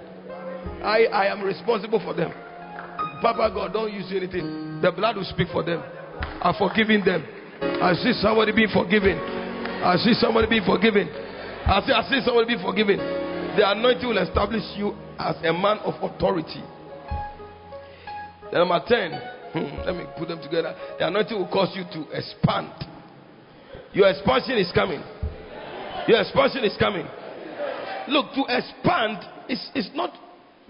I, I am responsible for them. Papa God, don't use anything. The blood will speak for them. I'm forgiving them. I see somebody being forgiven. I see somebody being forgiven. I see, I see somebody being forgiven. The anointing will establish you as a man of authority. number 10, hmm, let me put them together. The anointing will cause you to expand. Your expansion is coming. Your expansion is coming. Look, to expand is, is not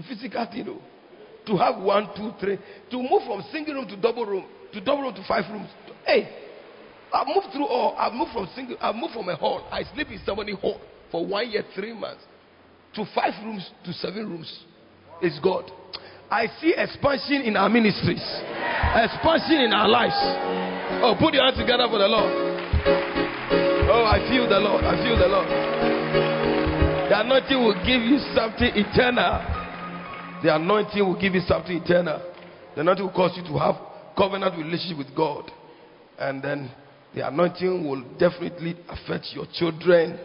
physical thing, though. To have one, two, three. To move from single room to double room, to double room to five rooms. Hey, I've moved through all. I've moved from single. I've moved from a hall. I sleep in somebody's hall for one year, three months, to five rooms to seven rooms. It's God. I see expansion in our ministries, expansion in our lives. Oh, put your hands together for the Lord. Oh, I feel the Lord. I feel the Lord. The anointing will give you something eternal. The anointing will give you something eternal. The anointing will cause you to have covenant relationship with God. And then the anointing will definitely affect your children.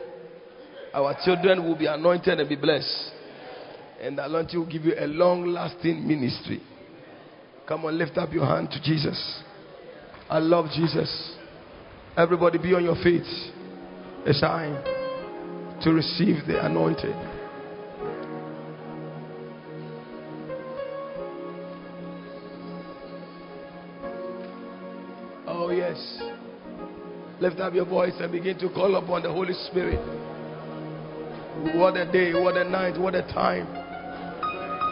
Our children will be anointed and be blessed. And the anointing will give you a long lasting ministry. Come on, lift up your hand to Jesus. I love Jesus. Everybody be on your feet. It's time to receive the anointing. Lift up your voice and begin to call upon the Holy Spirit. What a day, what a night, what a time.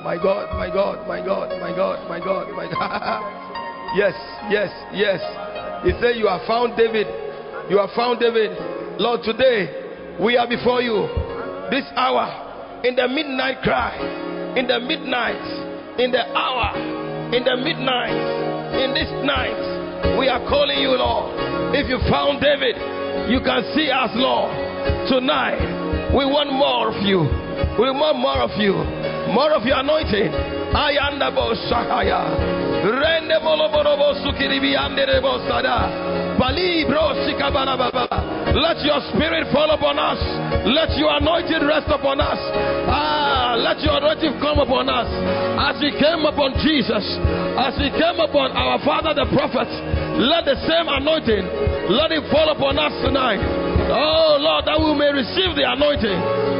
My God, my God, my God, my God, my God, my God. yes, yes, yes. He said, You have found David. You have found David. Lord, today we are before you. This hour, in the midnight cry, in the midnight, in the hour, in the midnight, in this night, we are calling you, Lord. If you found David, you can see us, Lord. Tonight, we want more of you. We want more of you. More of your anointing. Ayandabo Shakaya. Rende bolo borobo sukiribi anderebo Let your spirit fall upon us. Let your anointing rest upon us. Ah, let your anointing come upon us. As he came upon Jesus, as he came upon our father the prophet, let the same anointing, let it fall upon us tonight. Oh Lord, that we may receive the anointing,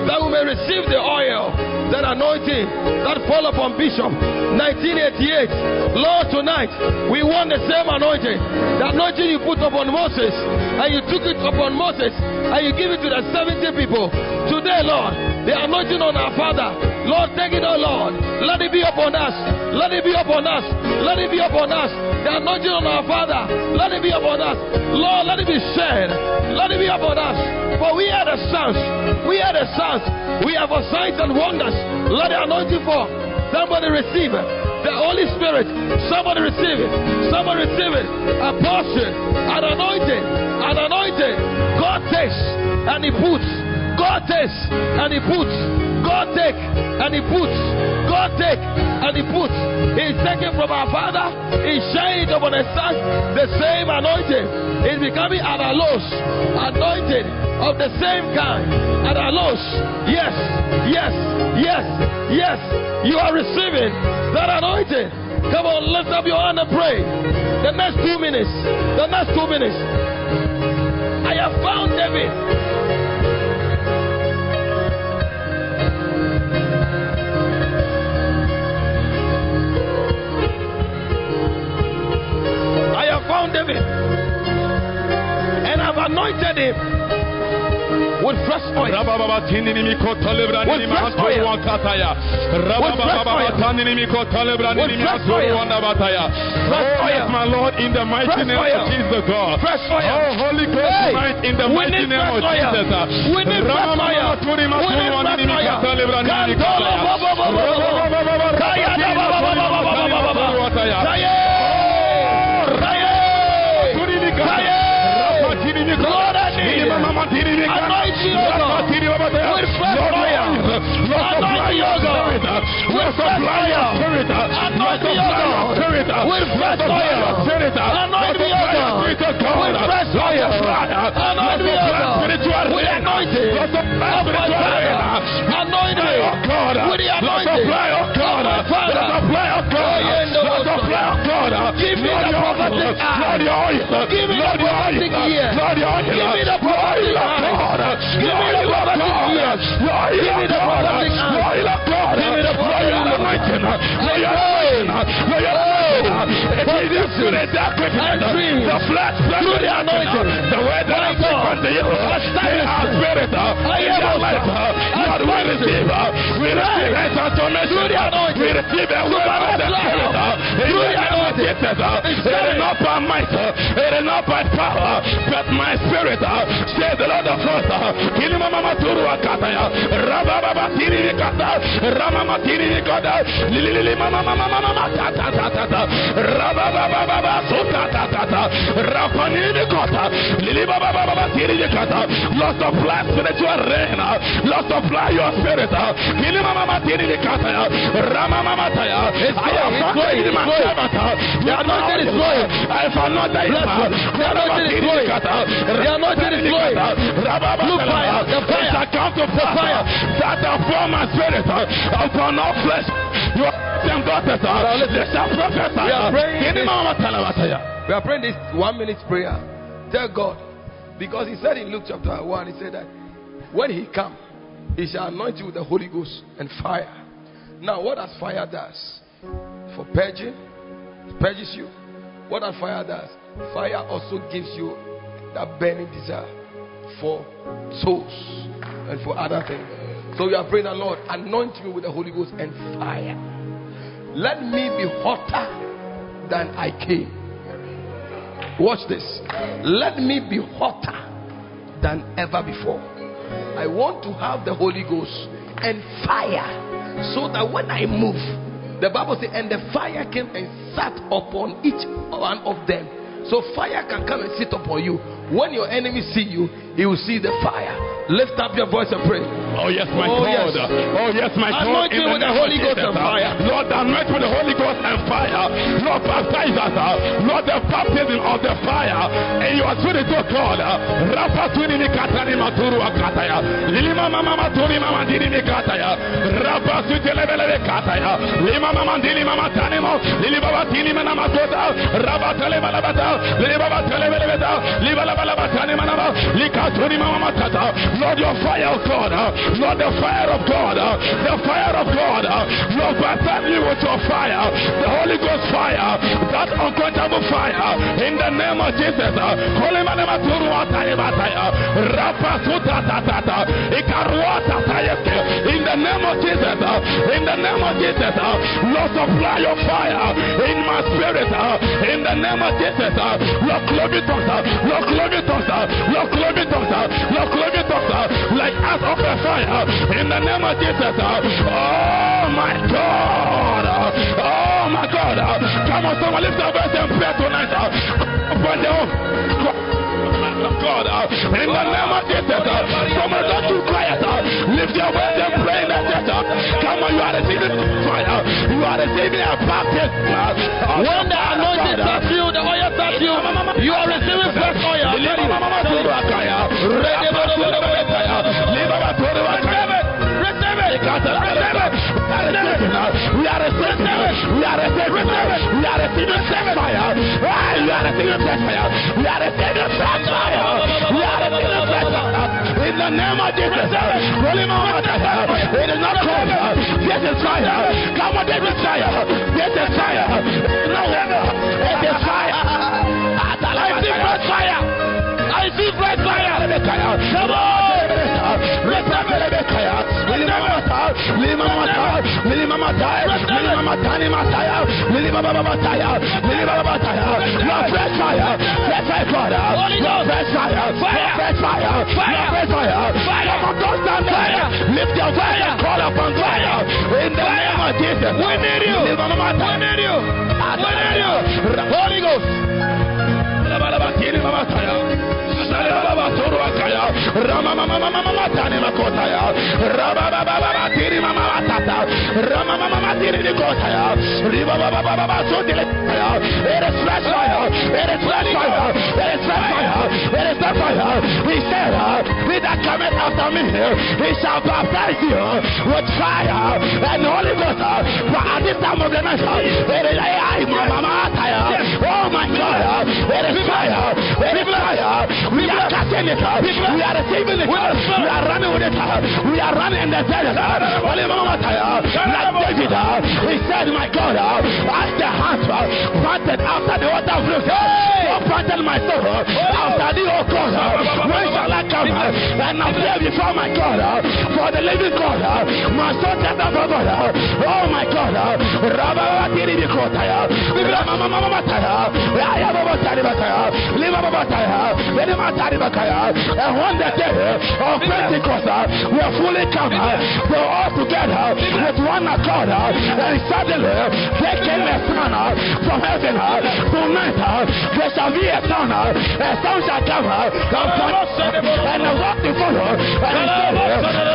that we may receive the oil, that anointing that fall upon Bishop 1988. Lord, tonight we want the same anointing, the anointing you put upon Moses, and you took it upon Moses, and you give it to the 70 people. Today, Lord, the anointing on our Father, Lord, take it, oh Lord. Let it be upon us. Let it be upon us. Let it be upon us. The anointing on our Father, let it be upon us. Lord, let it be shared. Let it be upon us. For we are the sons. We are the sons. We have a signs and wonders. Let the anointing fall. Somebody receive it. The Holy Spirit. Somebody receive it. Somebody receive it. A portion, an anointing, an anointing. God takes and He puts. God takes and He puts. God take and He puts. God take and He puts. He's taken from our Father. He's sharing it upon the Son. The same anointing is becoming Adalos, anointed of the same kind. Adalos. Yes, yes, yes, yes. You are receiving that anointing. Come on, lift up your hand and pray. The next two minutes. The next two minutes. I have found David. Found David. And I've anointed him with fresh oil. With fresh oil. With fresh oil. Oh, yes, my Lord, in the mighty Fresh name oil. of Jesus God. Fresh oil. Oh, Holy Ghost Hey, tonight, in the we mighty name of. Jesus. We need fresh oil. We need fresh oil. mikotalebrani Need Anointing, O God. With fresh oil. Anointing, O God. With fresh oil. Anointing, O God. With fresh oil. Anoint me, O God. With fresh oil. Anoint me, O God. With the anointing God. Let the fire of God. Let the fire of God. Give me the prophetic eye. Lord. Give me the prophetic ear. Lord. Give me the prophetic eye. Give me the prophetic ear. Give me the prophetic eye. God. Give me the prophetic anointing. Lord, your the Lord, your anointing. It is to the dark The flesh, the anointing. The word that I speak unto you. They are spirit. Uh, in their life. Uh, Lord, we the uh, We receive transformation. We receive a word of the spirit. In Through the the name of anointing. Jesus, it is not by might, it is not by power, but my spirit, says the Lord of hosts. Kilima mama turu akataya, rababa tiri nikata, ramama tiri nikata, lili mama mama mama tata tata, rababa baba suka tata, rapani nikata, lili baba baba tiri nikata. Lord supply spiritual rain, Lord supply your spirit. Kilima mama tiri nikata, ramama mataya. I am It's flowing, in my servant. The anointing is flowing. I have him. Bless you. The anointing is. The anointing is flowing. Look fire, the fire. It's a count of fire that have formed my spirit uh, upon all flesh. You are them daughters. They shall prophesy. We are praying this- We are praying this one minute prayer. Tell God. Because he said in Luke chapter 1, he said that when he come, he shall anoint you with the Holy Ghost and fire. Now, what does fire does? For purging, it purges you. What does fire does? Fire also gives you that burning desire for souls and for other things. So you are praying the Lord, anoint me with the Holy Ghost and fire. Let me be hotter than I came. Watch this. Let me be hotter than ever before. I want to have the Holy Ghost and fire so that when I move, the Bible says, and the fire came and sat upon each one of them. So fire can come and sit upon you. When your enemy see you, he will see the fire. Lift up your voice and pray. Oh yes, my Oh, God. yes. Oh yes, my God. Anoint me with the Holy Ghost and fire. Lord, anoint me with the Holy Ghost and fire. Lord, baptize us. Lord, the baptism of the fire. And you are spirit, oh God. Rapa tuni ni katani maturu akataya. Lima mama maturi mama dini ni kataya. Rapa suti lebelele kataya. Lima mama dini mama tani mo. Lili baba tini mana matota. Rapa tele balabata. Lili baba tele belebeta. Liba la balaba tani manama. Likatuni mama matata. Lord, your fire, oh God. uh, Lord, the fire of God. uh, The fire of God. uh, Lord, baptize me with your fire. The Holy Ghost fire. That unquenchable fire. In the name of Jesus. Holy manema turu ataya bataya. Rapa suta tatata. Ikarua tatayeske. In the name of Jesus. In the name of Jesus. Lord, supply your fire in my spirit. In the name of Jesus. Lord, clothe uh, Lord, clothe uh, Lord, clothe uh, Lord, clothe tongues. Uh, Like as of a fire. In the name of Jesus. uh, Oh my God. uh, Oh my God. Uh, come on, someone lift up voice and pray tonight. Uh, For the God, uh, in the name of Jesus, someone don't you quiet. Lift your voice and pray in the church. Come on, you are receiving fire. You are receiving a baptism. When the anointing touch you, the oil touch you, you are receiving fresh oil. We are receiving We are receiving We are receiving fresh fire. We are receiving fresh fire. We are receiving fresh fire. We are receiving fresh fire. In the name of Jesus. Holy Mama, it is not cold. This is fire. Come on, this is fire. This is fire. No, it is fire. I see fire. I see fire. Come on. Lima Mata, Lima Mata, Lima Matani Mataya, Lima Baba Bataya, Lima Baba Bataya, no fresh fire, fresh fire, Father, no fresh fire, fresh fire, fire, fresh fire, fire, don't stand there, lift your voice and call upon fire, in the name of Jesus, we need you, we need you, we need you, Holy Ghost, It is fresh fire. It is fresh fire. It is fresh fire. It is fresh fire. He said, "He that cometh after me, he shall baptize you with fire and Holy Ghost." But at this time of the night, it is I, mama mama Oh my God! It is fire. It is fire. We are catching it. We are receiving it. We are running with it. We are running in the desert. Like David, he said, My God, as the hart planted after the water flows, so planted my soul after the oh God. When shall I come and appear before my God? For the living God, my soul test of God. Oh my God. Rabba Tiri Bikotaya. Rama Mama Mataya. Raya Baba Tari Bataya. Lima Baba Taya. And when the day of Pentecost, uh, we are fully come, uh, we are all together uh, with one accord, and suddenly there came a sound from heaven. Tonight there shall be a sound, a sound shall come, and a rock to follow, and he said,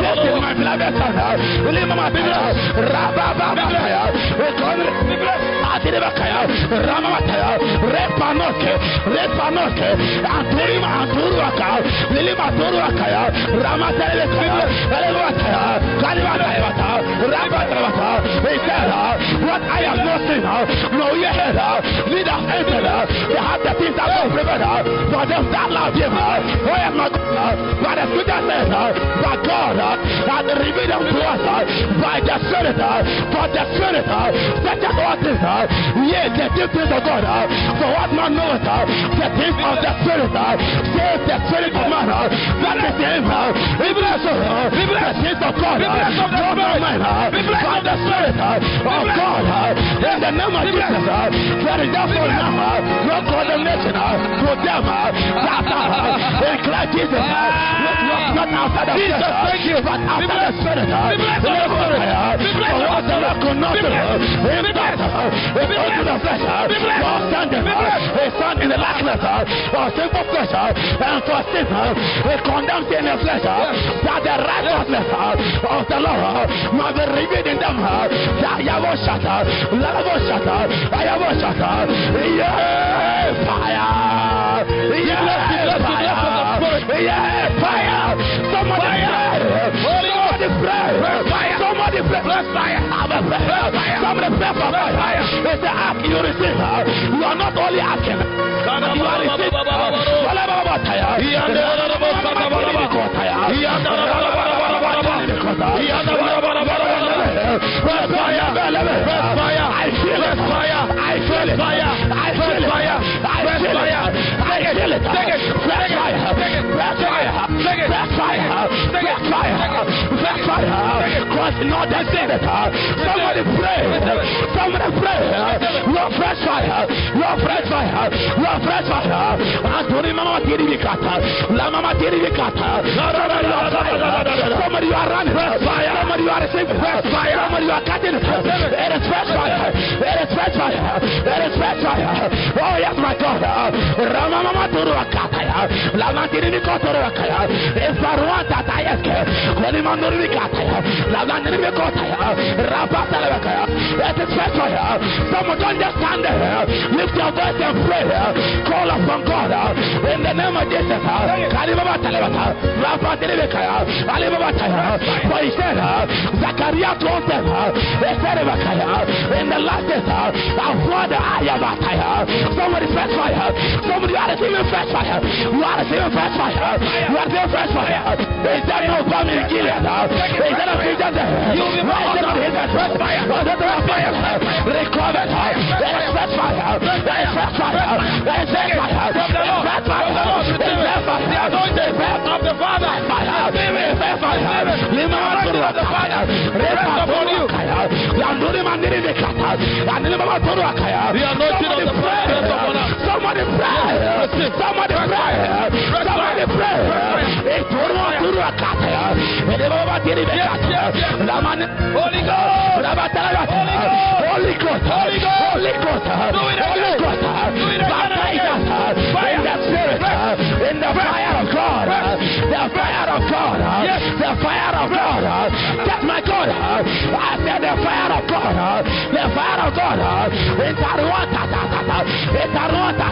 This is my beloved son. Rabba Adiribakaya, Ramamataya, Repanoke, Repanoke, Lilima Elevataya, Rabatavata. What I have not seen, no ear heard, neither entered, they have the things that God prepared for them that love him. Oh, my God, but the God has revealed to us by the Spirit, for the Spirit, such as what is, yea, the deep things of God, uh, for what man knoweth, uh, the things of the Spirit, uh, says the Spirit of man, that is him, even as the things of God, no man, by the Spirit of God, in the name of Jesus, there is therefore now no condemnation to them that are in Christ Jesus, not outside the Jesus, thank you, but after the Spirit, for whatsoever could not do, in it's unto the flesh, for standing, is stand in the likeness of sinful flesh, and for sin, it condemns in the flesh, that the righteousness of the Lord might be revealed in them, that Yavoshata, Lavoshata, Ayavoshata, yeah, fire, yeah, fire, yeah, fire, somebody pray, somebody pray, somebody pray, fire, somebody pray for fire, it's the act you receive, you are not only asking, I feel it. I feel it. I feel it. I feel it. Take fire. Fire. Fire. You are fire. Fire. Fire. Fire. Fire. Oh yes, my God. Rama mama turu akata ya. La mama tiri bikata ya. Efarwa tata yeske. Kwani manduru bikata ya. La mama tiri bikata ya. Rapa talabaka ya. It is fresh fire. Someone don't just stand there. Lift your voice and pray. Call upon God. In the name of Jesus. Kalibaba talabaka. Rapa tiri bikaya. Alibaba. For he said, Zachariah told them, said, in the last days, brought the Ayabataya. Somebody fresh fire. Somebody are receiving fresh fire. You are receiving fresh fire. You are receiving fresh fire. Is there no bomb in Gilead? Is there a vision there? You will be more than fresh fire. A fire? Recover. There is fresh fire. There is fresh fire. There is fresh fire. From the Lord. Fresh fire. Is fresh fire. The anointed of the Father. Fire. Fresh fire. Lima of the Father. Rest upon you. Yanduri mandiri bekata. Yandiri mama toru akaya. The anointing of the Father. Somebody pray. Somebody pray. Somebody pray. Eturu turu akaya. Ede baba tiri bekata. Lamane. Holy Ghost. Holy Ghost. Holy Ghost. Holy Ghost. Do it Holy. Ghost. It In the fire of God. The fire of God. The fire of God. That's my God. I said the fire of God. The fire of God. It's a rota. It's a rota.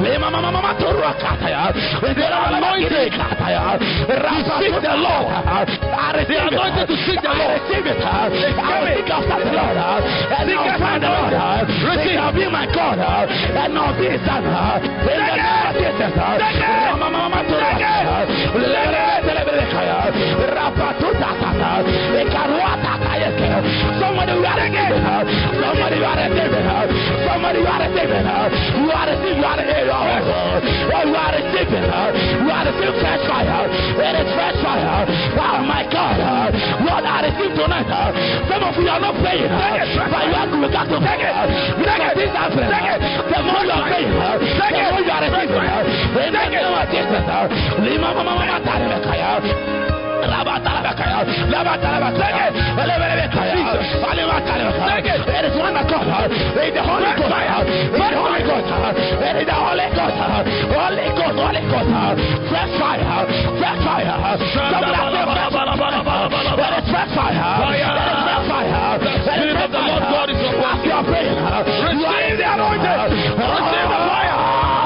Lima mama mama turua kataya. It's a anointing kataya. Seek the Lord. Receive it. anointing to seek the Lord. Receive it. I will seek after the Lord. And I'll find the Lord. It shall be my God. And I'll be his son. In the name of Jesus. Somebody you are receiving her. Somebody you are receiving her. Somebody you are receiving her. You are receiving you are receiving her. You are receiving her. You are receiving fresh fire. It is fresh fire. Oh my God. Lord, I receive tonight. Of you are not praying. But you are to take it. Because things happen. The more you are praying, the more you are receiving. In the name of Jesus. Lima mama mama tarimekaya. Labatalabakaya, Labatalabakaya, Levelebekaya, Alimatalabakaya. It is one accord. Is the Holy Ghost. Is the Holy Ghost. It is the Holy Ghost. Holy Ghost, Holy Ghost. Fresh fire, fresh fire. Somebody say fresh fire. It is fresh fire. It is. The Spirit of the Lord God is upon you Receive the anointing. Receive the fire.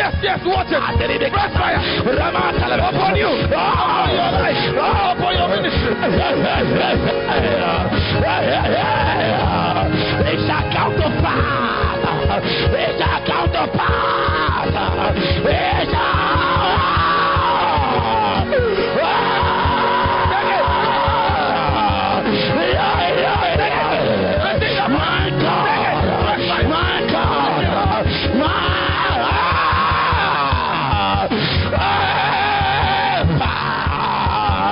Yes, yes, watch it. Fresh fire. Upon you. Upon your life. Upon your ministry. It shall come to pass. It shall come to pass. It shall.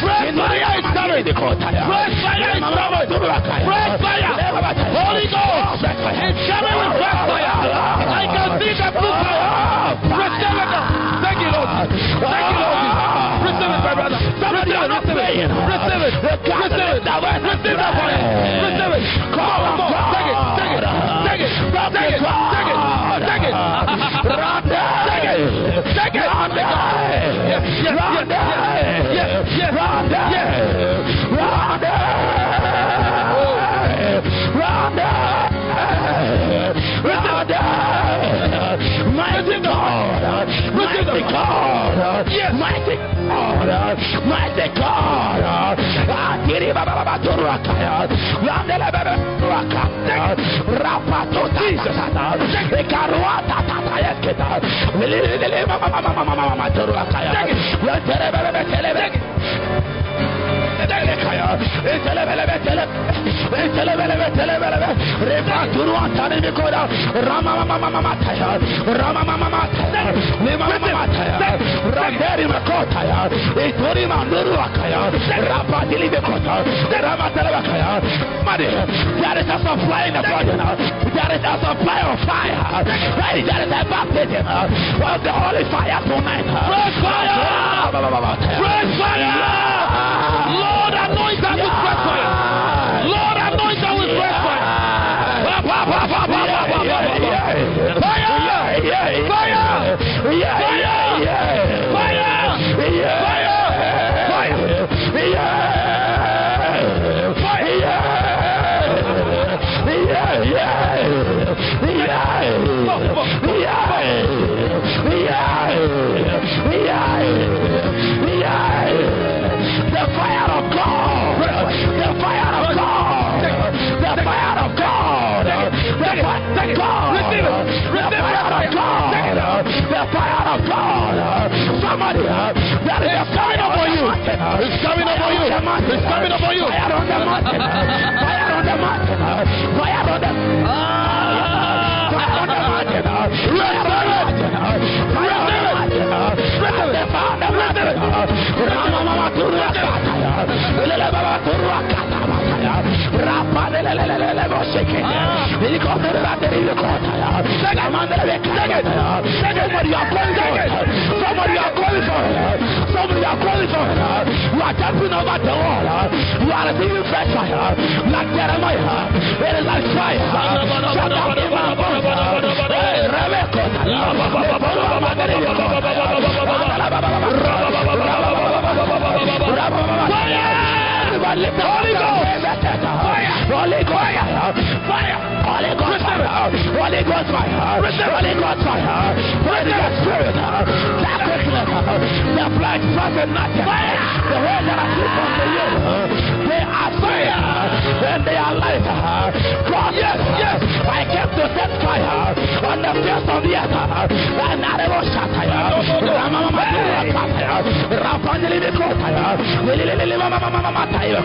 Fresh fire is coming. Fresh fire is coming. Fresh fire. Holy Ghost is coming with fresh fire. I can see the blue fire. Receive it. It, brother. Receive it. Receive it. Receive it. Receive it. Receive that. Receive it. Round God, Yes. mighty God, mighty God. Akiri there is a supply in the body. There is a supply of fire. There is a baptism of the holy fire tonight. Fresh fire! Fresh fire! The fire of God. Somebody uh, that is coming upon you. It's coming upon you. It's coming upon you. Fire on the mountain. Fire on the mountain. Fire on the Fire on the mountain. uh, Fire on the mountain. uh, Ah. Somebody are calling for somebody are calling for are you jumping over the wall, are fire, like! Holy Ghost! Holy Ghost. Fire. Fire. Holy Ghost. Fire. Holy Ghost. Fire. Holy Ghost. Fire. Holy Ghost. Spirit. That quickness. The flesh profit nothing. Fire. The words that sweet unto you. They are fire. And they are light. God. Yes. Yes. I came to set fire on the face of the earth. And I will shut fire. Ramama. Rapandeli Mikotaya. Lili Mama Mama Mataya.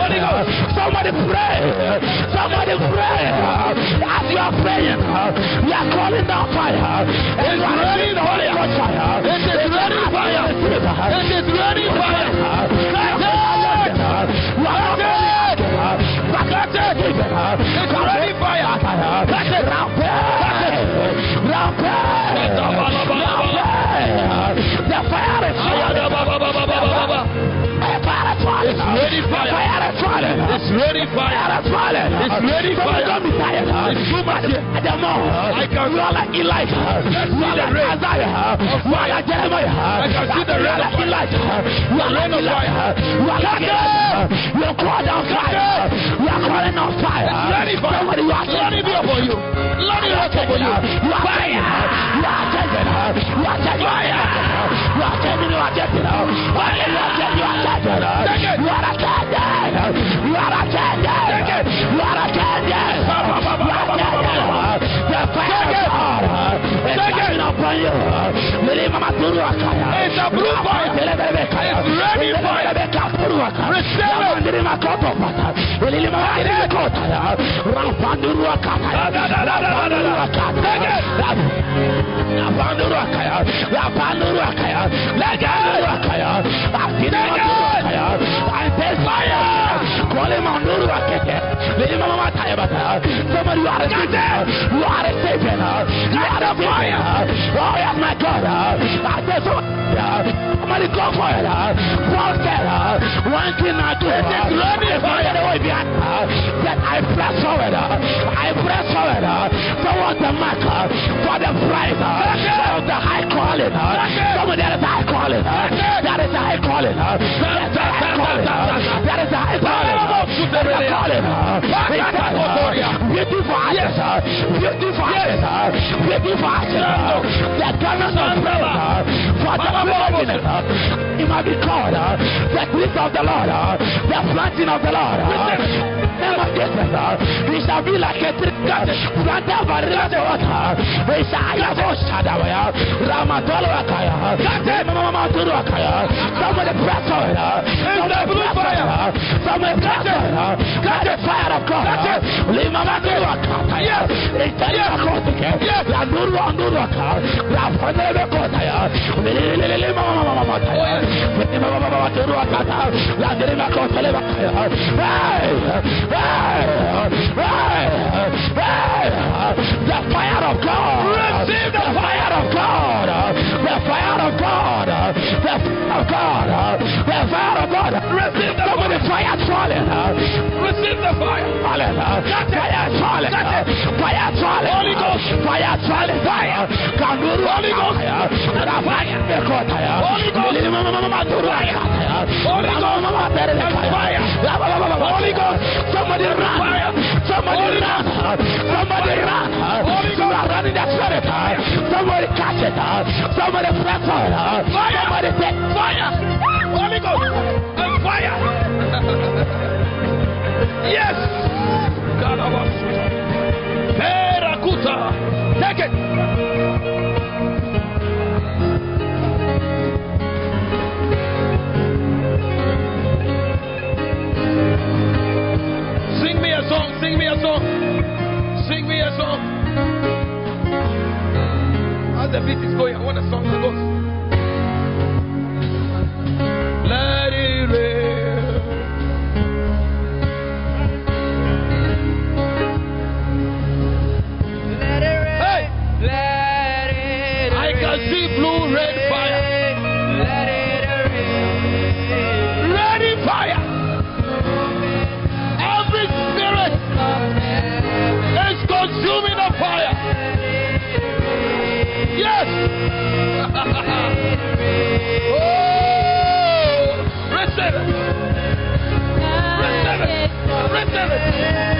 Holy Ghost. Somebody pray. Somebody pray. As you are praying, you are calling down fire. And you are receiving the Holy Ghost fire. It is raining fire. It is ready fire. You are not It's ready fire. The fire it's ready fire. fire is falling. It's ready fire. Fire is falling. It's ready fire. Don't be tired. It's too much. At the moment, I can we are like Elijah. Let's see the rain. We are like Jeremiah. I can see the rain. We are like Elijah. We are like Elijah. We are like Elijah. We are called on fire. We are calling on fire. Somebody, you are. Let it be upon you. Let it be upon you. Fire. You are. What a upon you. It's a blue fire. It's ready fire. Receive it. Fire! Call him on Nuruakaya. Somebody you are a savior. You are a savior. You are a savior. Oh yes, my God. I said so. Somebody go for it. Paul said, one thing I do is running fire the way behind that I press forward. Uh, I press forward uh, towards the mark uh, for the prize of the high calling. Somebody that is high calling. That is high calling. That is high calling. That is high calling. That is calling. Beautiful ashes. Beautiful ashes. Beautiful ashes. The garments of praise for the privilege it might be called uh, the gift of the Lord, uh, the planting of the Lord. Name of Jesus, uh, shall be like a tree planted by the river water. He shall have a shadow. Ramatolakaya. Somebody press on it. Somebody press on it. Somebody press on it. The fire of God. Lima La. La. La Derima Kotele Hey! The fire of God. Receive the fire of God. Fire of God. Fire of God. Fire of God. Receive the Somebody fire falling. Receive the fire. Falling. Fire falling. Fire falling. Holy Ghost. Fire falling. Fire. Kanguru. Holy Ghost. Fire. Holy Ghost. Holy Ghost. Fire. Holy Ghost. Somebody run. Somebody run. Somebody run. You are running the spirit. Somebody catch it. Somebody press on. Somebody take fire. Holy Ghost. And fire. yes. God of us. Take it. Sing me a song. Sing me a song. Sing me a song. As the beat is going, I want a song that goes. Let it rain. Let it rain. Hey! Let it I can see blue, red fire. Let it rain. Ready fire. consuming the fire. Yes. oh, receive it. Receive it. Receive it.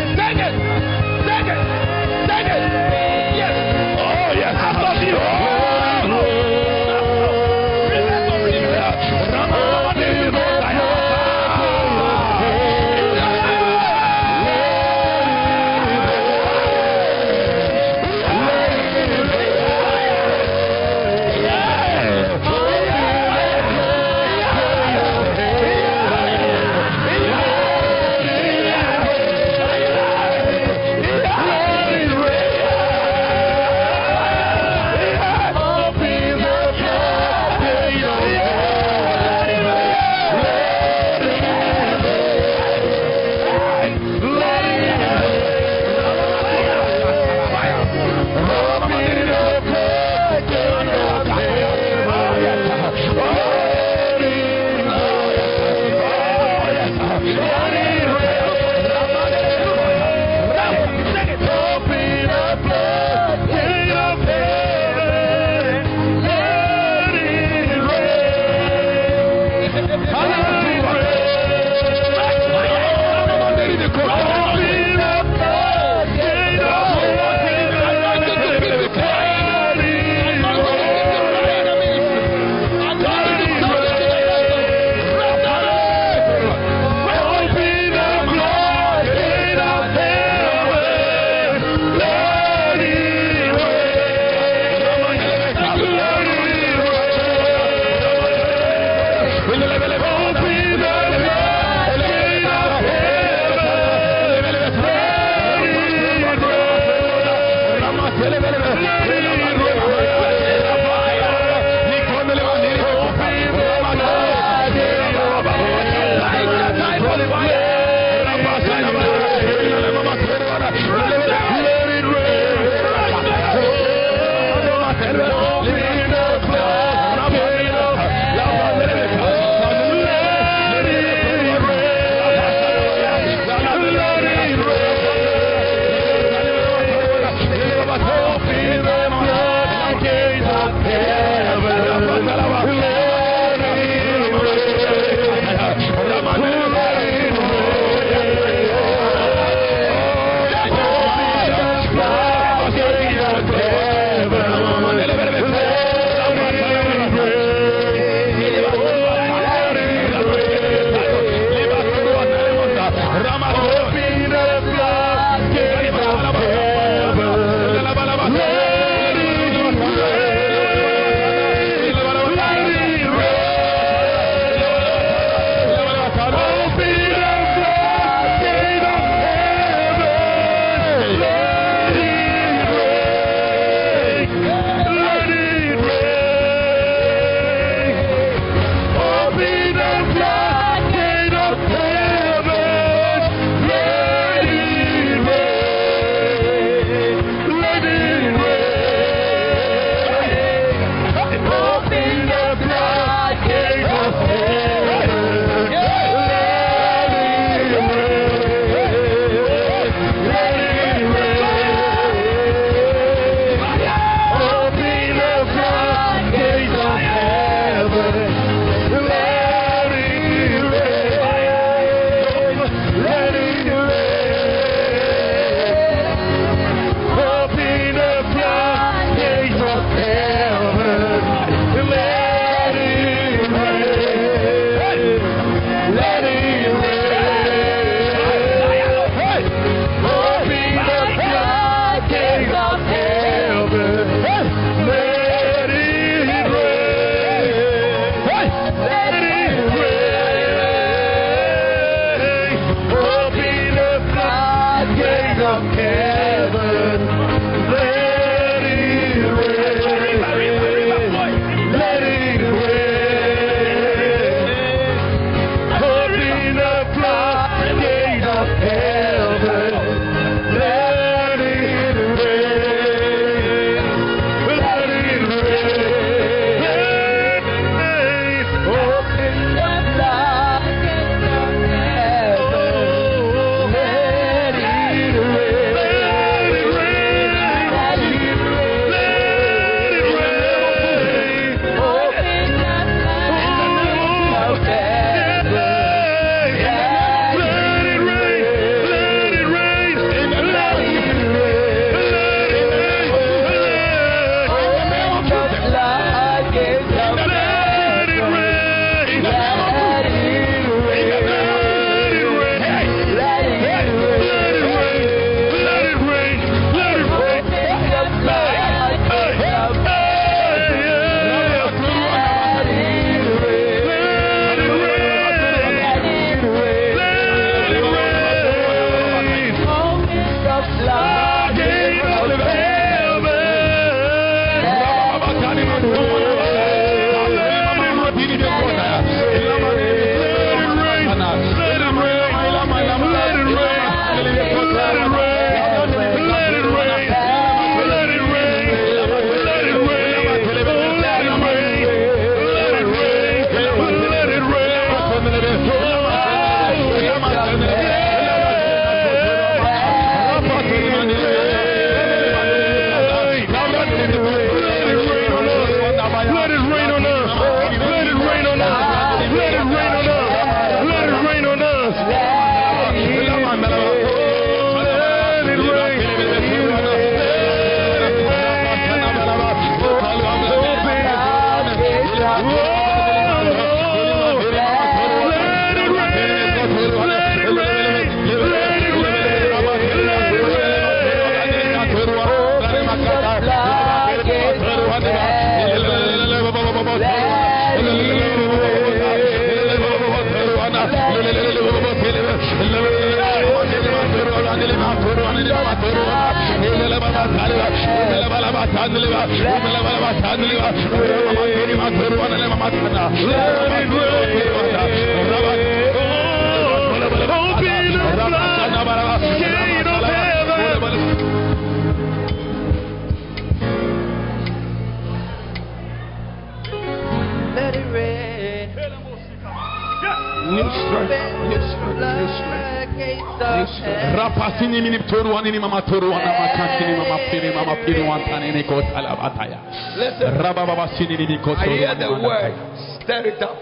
I hear the word, stir it up.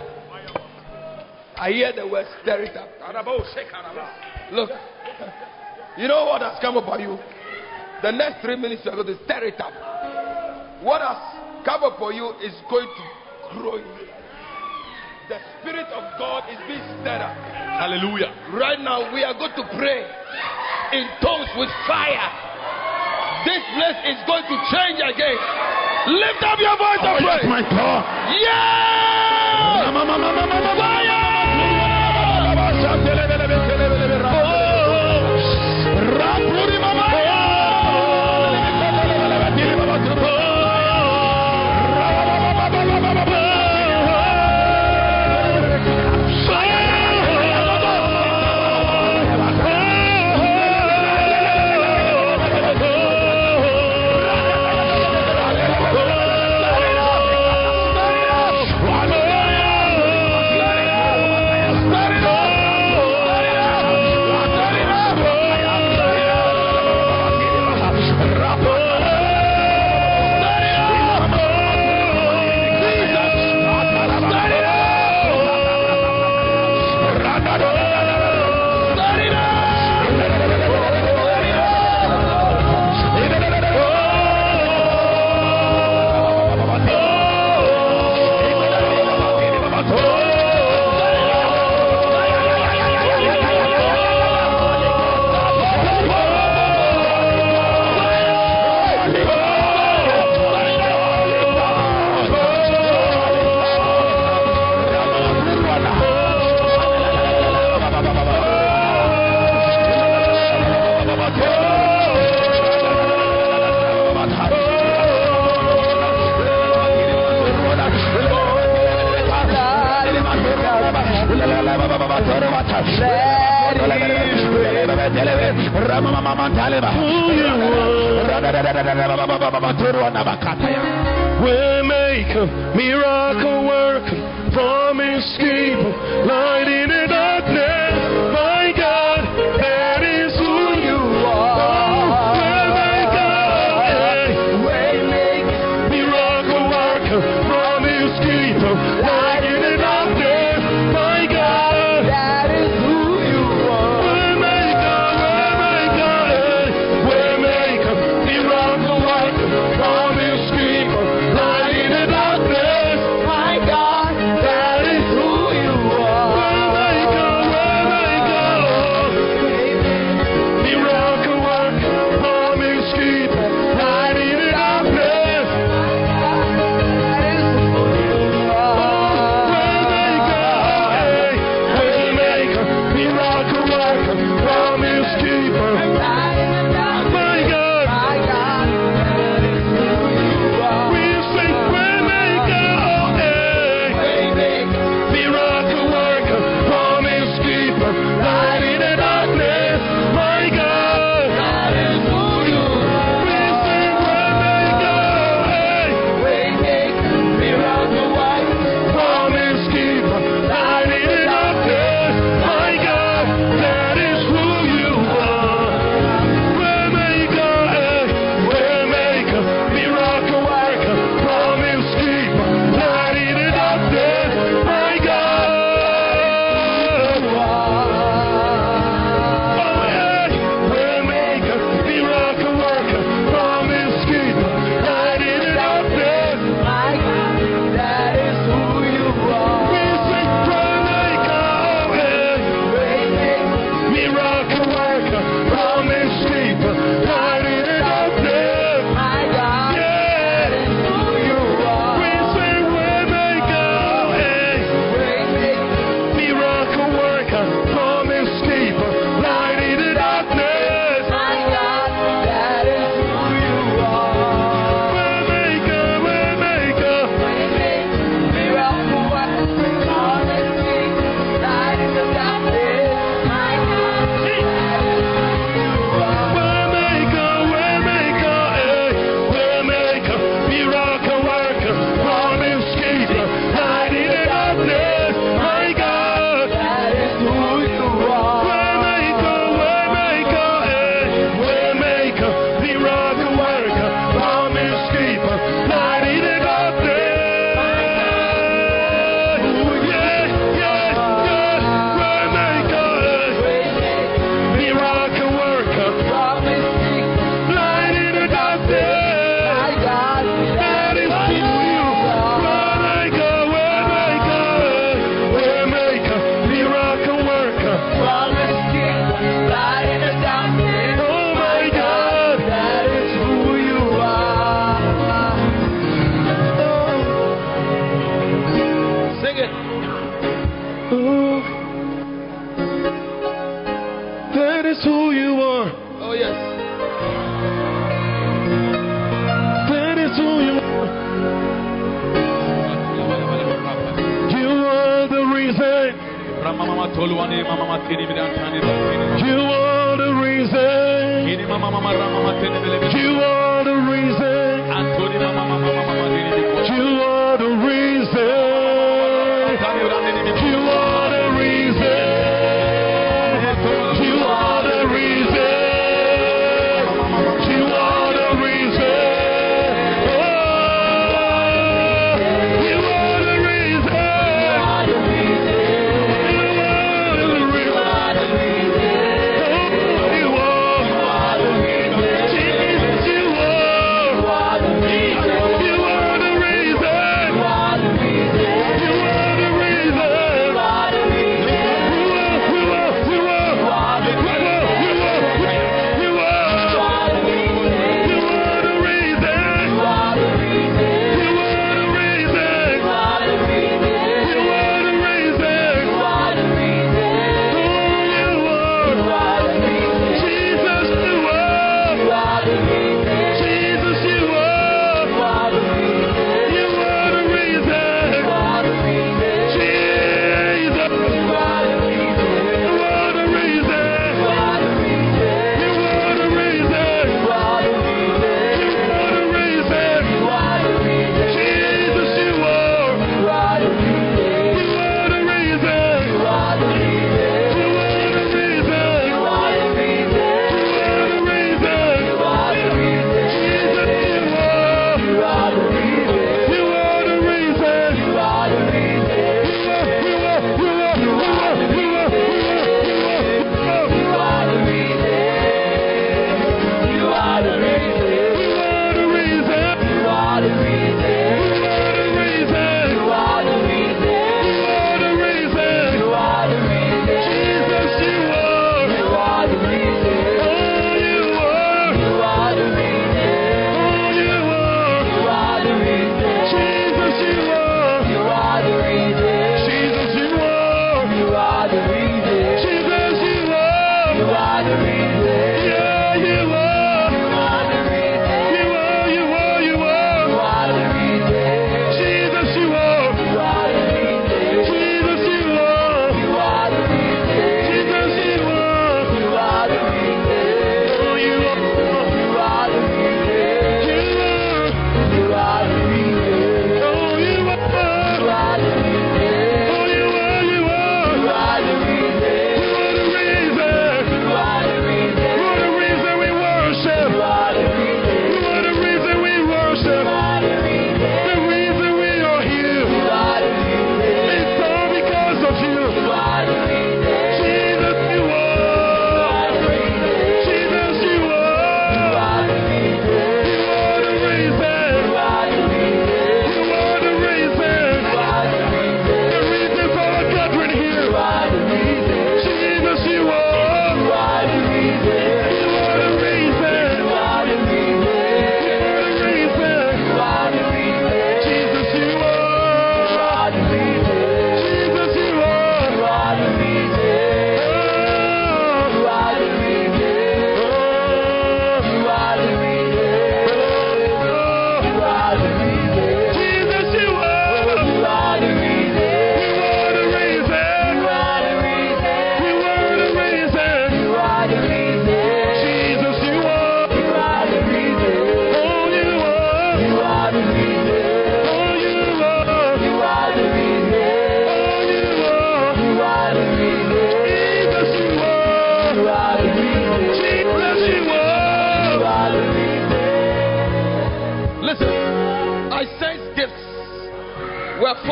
I hear the word, stir it up. Look, you know what has come upon you? The next three minutes you are going to stir it up. What has come upon you is going to grow you. The Spirit of God is being stirred up. Hallelujah. Right now, we are going to pray in tongues with fire. This place is going to change again. Lift up your voice Oh, and yes, pray. my God. Yeah! Waymaker, miracle worker, promise keeper,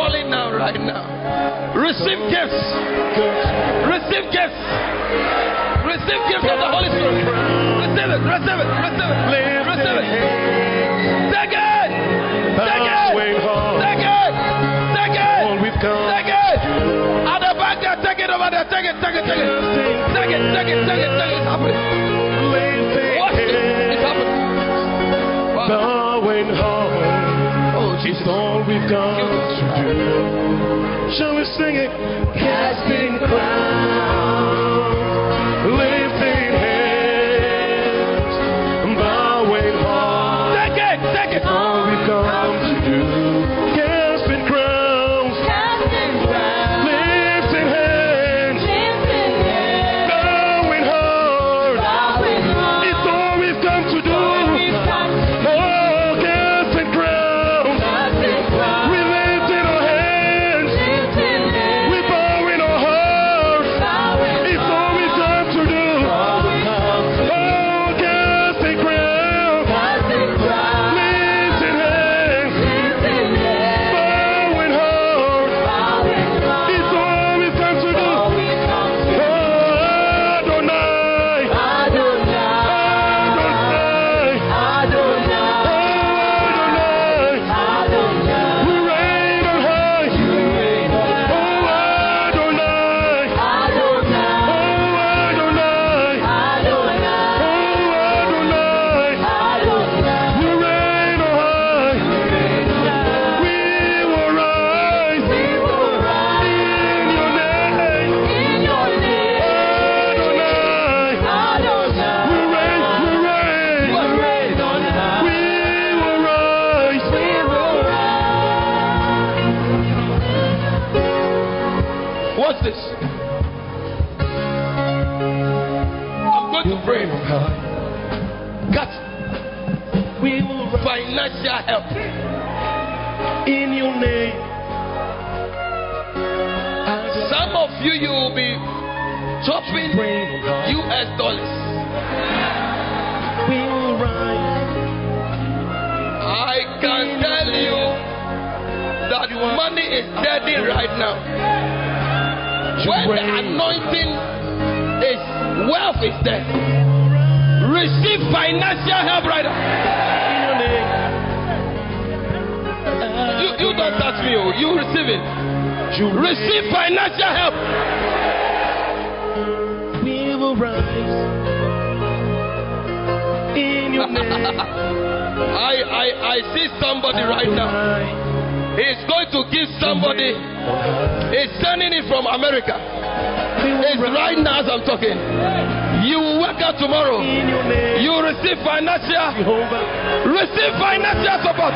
falling down right now. Receive gifts. Receive gifts. Receive gifts of the Holy Spirit. Receive it. Receive it. Receive it. Receive it. Take it. Take it. Take it. Take it. Take it. At the back there, take it over there. Take it. Take it. Take it. Take it. Take it. Take it. Take it. It's happening. Watch it. It's happening. Wow. Bowing home Is all we've got to do. Shall we sing it? Casting crowns, chopping Rain on high. US dollars. We will rise. I can tell you that money is deadly right now. When the anointing is, wealth is there. Receive financial help right now. In your name. You, you don't touch me, oh. you receive it. Receive financial help. Will. In your name. I, I, I see somebody right now. He's going to give somebody. He's sending it from America. It's right now as I'm talking. You will work out tomorrow. In your name. You receive financial. Receive financial support.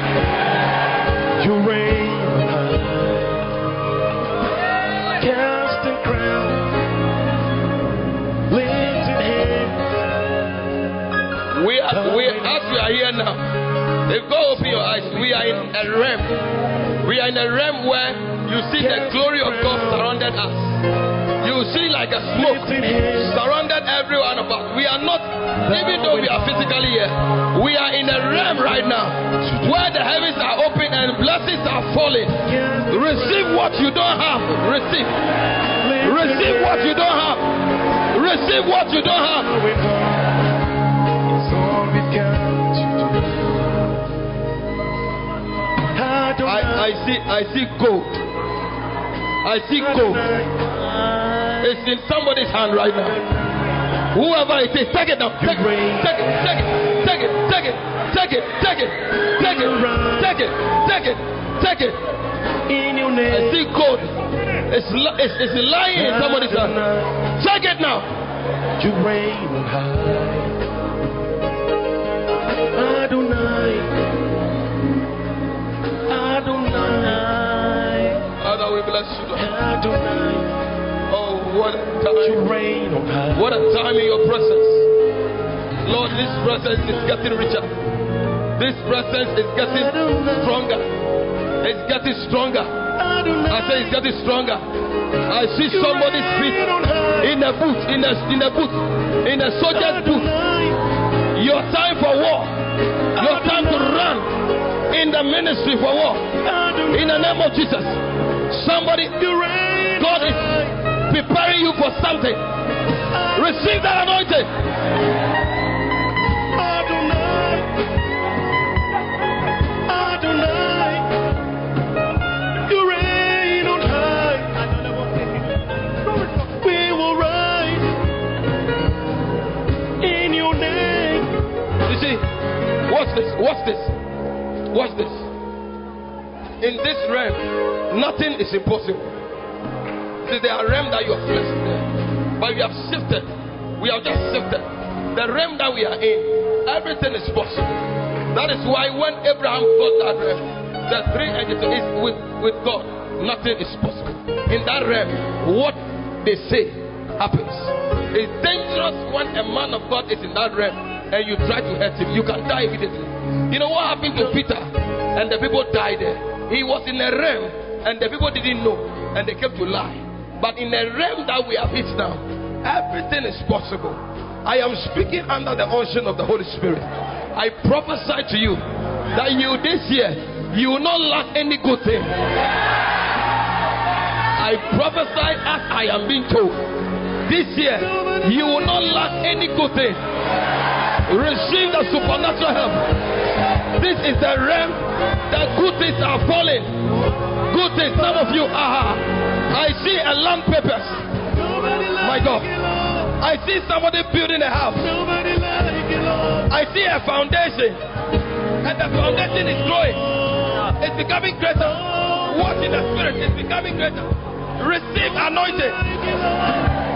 If God open your eyes, we are in a realm. We are in a realm where you see the glory of God surrounded us. You see like a smoke surrounded everyone of us. We are not, even though we are physically here, we are in a realm right now where the heavens are open and blessings are falling. Receive what you don't have. Receive. Receive what you don't have. Receive what you don't have. I, see I see gold. I see gold. It's in somebody's hand right now. Whoever it is, take it now. Take it, take it, take it, take it, take it, take it, take it, take it, take it, take it, take it. In your I see gold. It's, it's, it's lying in somebody's hand. Take it now. You reign high. Adonai. We bless you. Lord. Oh, what a time. high. What a time in your presence. Lord, this presence is getting richer. This presence is getting stronger. It's getting stronger. I say it's getting stronger. I see somebody's feet in a boot, in a in a boot, in a soldier's boot. Your time for war. Your time to run in the ministry for war. In the name of Jesus. Somebody, God is preparing you for something. Receive that anointing. Adonai. Adonai. You reign on high. We will rise in your name. You see, watch this, watch this, watch this. In this realm, nothing is impossible. See, there are realms that you are blessed there, but we have shifted. We have just shifted. The realm that we are in, everything is possible. That is why when Abraham got that realm, the three angels is with, with God, nothing is possible. In that realm, what they say happens. It's dangerous when a man of God is in that realm and you try to hurt him. You can die immediately. You know what happened to Peter? And the people died there. He was in a realm and the people didn't know and they came to lie. But in the realm that we have hit now, everything is possible. I am speaking under the unction of the Holy Spirit. I prophesy to you that you this year you will not lack any good thing. I prophesy as I am being told. This year you will not lack any good thing. Receive the supernatural help. This is the realm that good things are falling. Good things. Some of you, are. I see a land papers. My God. I see somebody building a house. I see a foundation. And the foundation is growing. It's becoming greater. Walk in the spirit. It's becoming greater. Receive anointing.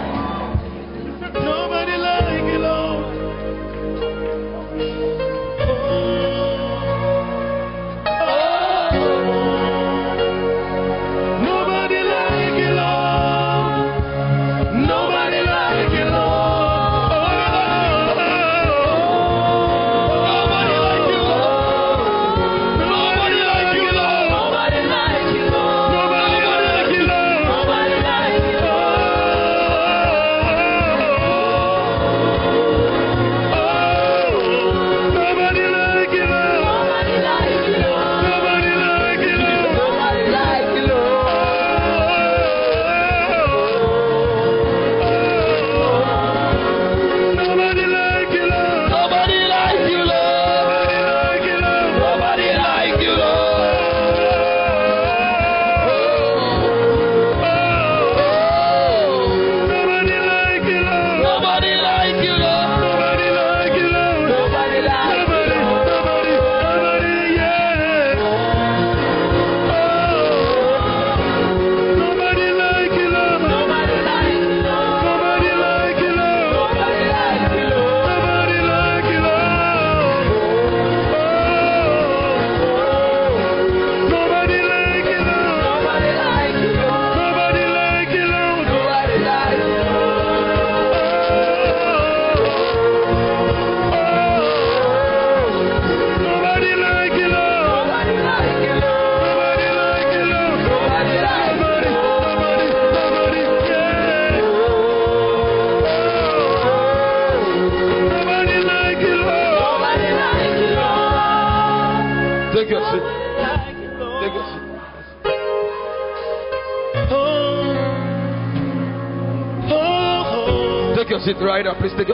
Please take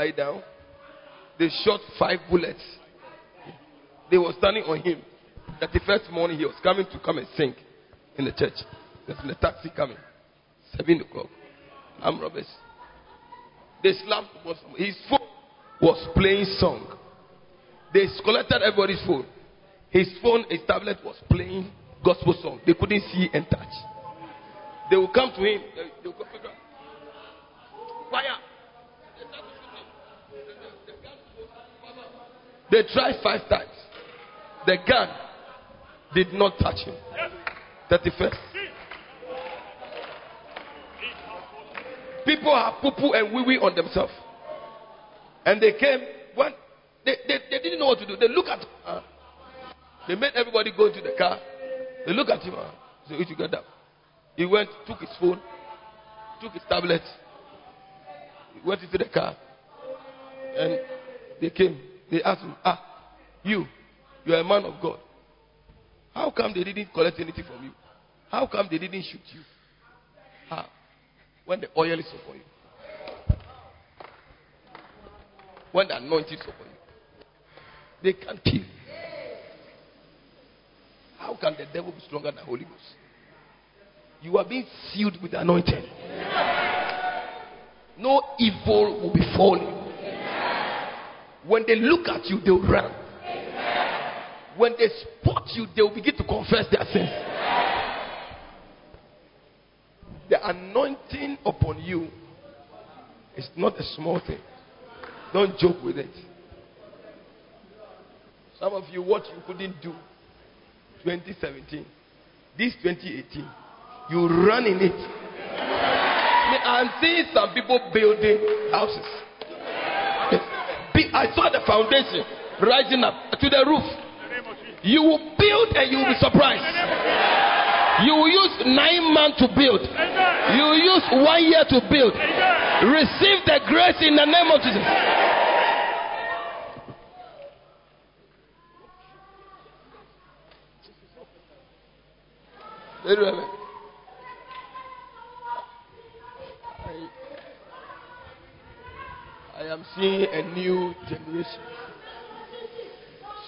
lie down. They shot five bullets. They were standing on him. That the first morning, he was coming to come and sing in the church. There's a taxi coming. Seven o'clock. I'm robbers. They slapped his phone was playing song. They collected everybody's phone. His phone, his tablet was playing gospel song. They couldn't see and touch. They will come to him. They, they will. Fire. They start to shoot him. The- the- the gun was- They tried five times. The gun did not touch him. 31st. People have poo poo and wee wee on themselves. And they came when they, they, they didn't know what to do. They look at uh, they made everybody go into the car. They look at him. Uh, so you get up. He went, took his phone, took his tablet, went into the car. And they came. They asked him, Ah, you, you are a man of God. How come they didn't collect anything from you? How come they didn't shoot you? How? When the oil is upon you. When the anointing is upon you. They can't kill. How can the devil be stronger than the Holy Ghost? You are being sealed with the anointing. No evil will befall you. When they look at you, they'll run. When they spot you, they will begin to confess their sins. The anointing upon you is not a small thing. Don't joke with it. Some of you, what you couldn't do 2017, this 2018, you run in it. I'm seeing some people building houses. I saw the foundation rising up to the roof. You will build and you will be surprised. You will use nine months to build. You will use one year to build. Receive the grace in the name of Jesus. Very well. I, am seeing a new generation.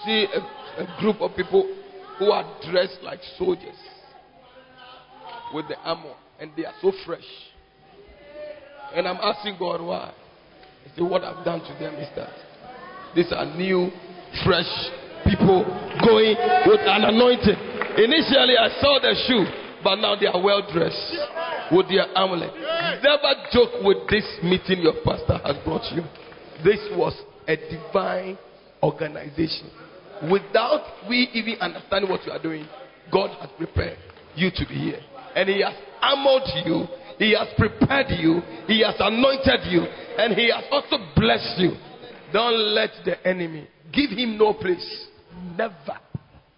See a, a group of people who are dressed like soldiers with the armor and they are so fresh. And I'm asking God why. I say, What I've done to them is that these are new, fresh people going with an anointing. Initially, I saw the shoe, but now they are well dressed with their amulet. Never joke with this meeting your pastor has brought you. This was a divine organization. without we even understanding what you are doing, God has prepared you to be here. And He has armored you, He has prepared you, He has anointed you, and He has also blessed you. Don't let the enemy give him no place. Never.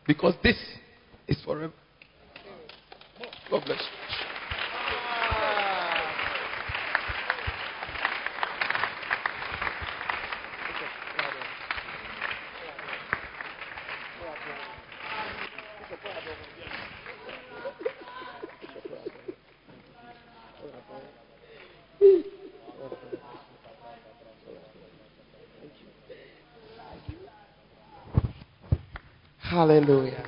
Because this is forever. God bless. Hallelujah.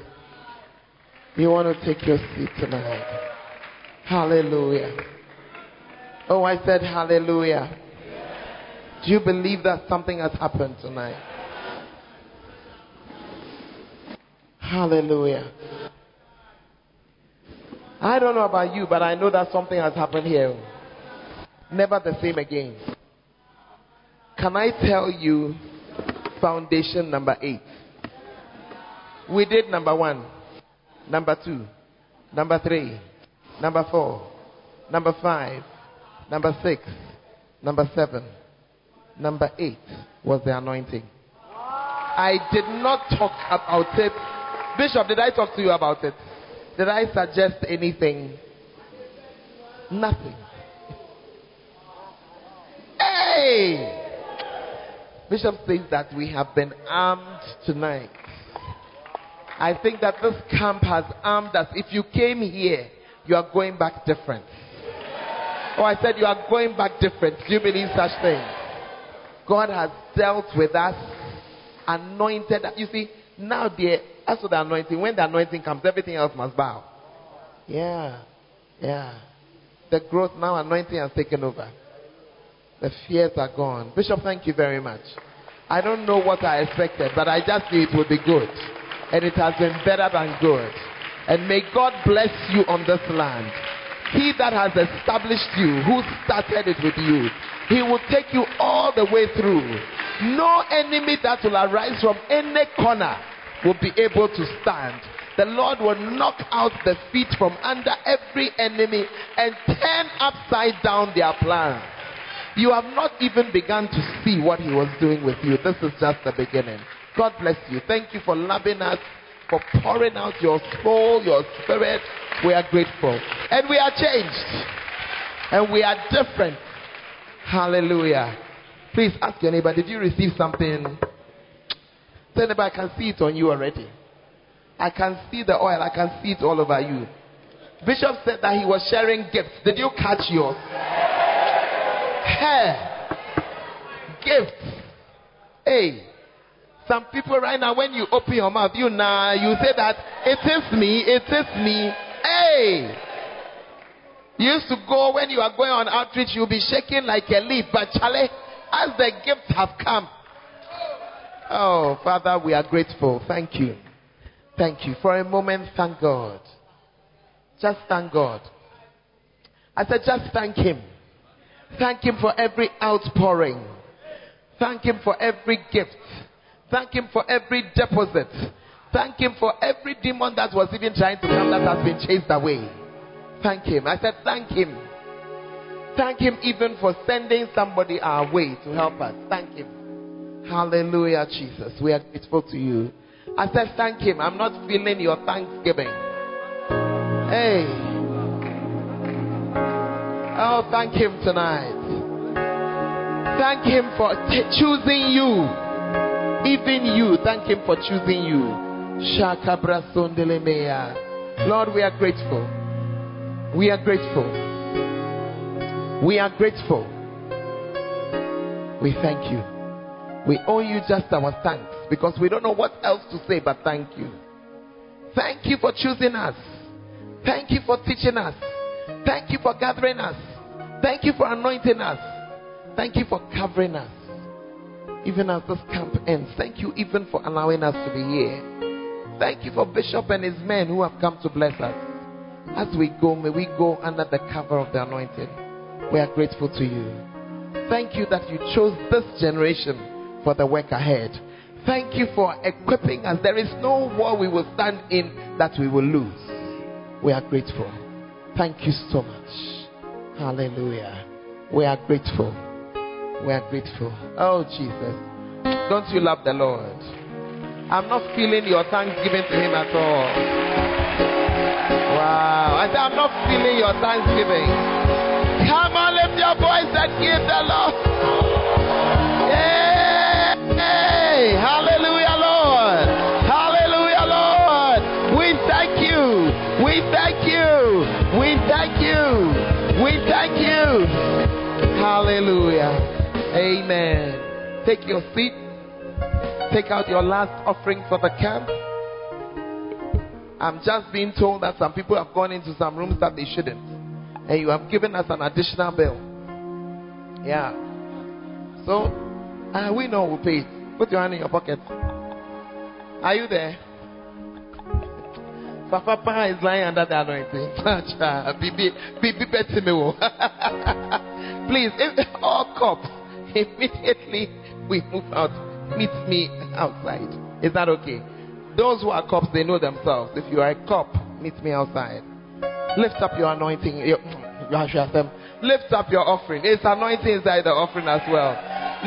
You want to take your seat tonight. Hallelujah. Oh, I said hallelujah. Do you believe that something has happened tonight? Hallelujah. I don't know about you, but I know that something has happened here. Never the same again. Can I tell you foundation number eight? We did number one, number two, number three, number four, number five, number six, number seven, number eight was the anointing. I did not talk about it. Bishop, did I talk to you about it? Did I suggest anything? Nothing. Hey! Bishop says that we have been armed tonight. I think that this camp has armed us. If you came here, you are going back different. Oh, I said you are going back different. Do you believe such things? God has dealt with us, anointed. You see, now the as for the anointing, when the anointing comes, everything else must bow. Yeah, yeah. The growth now, anointing has taken over. The fears are gone. Bishop, thank you very much. I don't know what I expected, but I just knew it would be good. And it has been better than good. And may God bless you on this land. He that has established you, who started it with you, he will take you all the way through. No enemy that will arise from any corner will be able to stand. The Lord will knock out the feet from under every enemy and turn upside down their plans. You have not even begun to see what He was doing with you. This is just the beginning. God bless you. Thank you for loving us, for pouring out your soul, your spirit. We are grateful. And we are changed. And we are different. Hallelujah. Please ask your neighbor, did you receive something? Tell neighbor, I can see it on you already. I can see the oil. I can see it all over you. Bishop said that he was sharing gifts. Did you catch yours? Hair. Gifts. Hey. Some people right now, when you open your mouth, you nah, you say that it is me, it is me. Hey. You used to go when you are going on outreach, you'll be shaking like a leaf. But Charlie, as the gifts have come, oh Father, we are grateful. Thank you. Thank you. For a moment, thank God. Just thank God. I said, just thank Him. Thank Him for every outpouring. Thank Him for every gift. Thank Him for every deposit. Thank Him for every demon that was even trying to come that has been chased away. Thank Him. I said, thank Him. Thank Him even for sending somebody our way to help us. Thank Him. Hallelujah, Jesus. We are grateful to you. I said, thank Him. I'm not feeling your thanksgiving. Hey. Oh, thank Him tonight. Thank Him for t- choosing you. Even you. Thank Him for choosing you. Lord, we are grateful. We are grateful. We are grateful. We thank you. We owe you just our thanks because we don't know what else to say but thank you. Thank you for choosing us. Thank you for teaching us. Thank you for gathering us. Thank you for anointing us. Thank you for covering us. Even as this camp ends, thank you even for allowing us to be here. Thank you for Bishop and his men who have come to bless us. As we go, may we go under the cover of the anointing. We are grateful to you. Thank you that you chose this generation for the work ahead. Thank you for equipping us. There is no war we will stand in that we will lose. We are grateful. Thank you so much. Hallelujah. We are grateful. We are grateful. Oh, Jesus. Don't you love the Lord? I'm not feeling your thanksgiving to Him at all. Wow. I said, I'm not feeling your thanksgiving. Come on, lift your voice and give the Lord. Yay! Hallelujah, Lord. Hallelujah, Lord. We thank you. We thank you. We thank you. We thank you. Hallelujah. Amen. Take your seat. Take out your last offering for the camp. I'm just being told that some people have gone into some rooms that they shouldn't. And you have given us an additional bill. Yeah. So, uh, we know who paid. Put your hand in your pocket. Are you there? Papa is lying under the anointing. Please, all cops, immediately we move out. Meet me outside. Is that okay? Those who are cops, they know themselves. If you are a cop, meet me outside. Lift up your anointing. Your, lift up your offering. It's anointing inside the offering as well.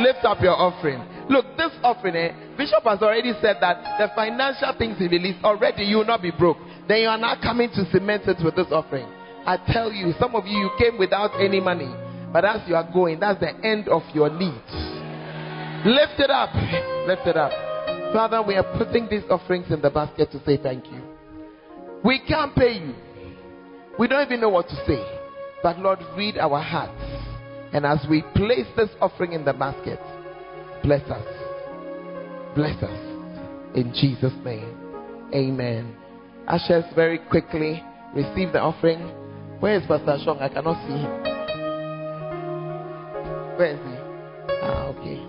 Lift up your offering. Look, this offering, eh, Bishop has already said that the financial things he released already, you will not be broke. Then you are now coming to cement it with this offering. I tell you, some of you, you came without any money. But as you are going, that's the end of your needs. Lift it up. Lift it up. Father, we are putting these offerings in the basket to say thank you. We can't pay you. We don't even know what to say. But Lord, read our hearts. And as we place this offering in the basket, bless us. Bless us. In Jesus' name. Amen. Ushers, very quickly receive the offering. Where is Pastor Shong? I cannot see him. He? Ah, okay.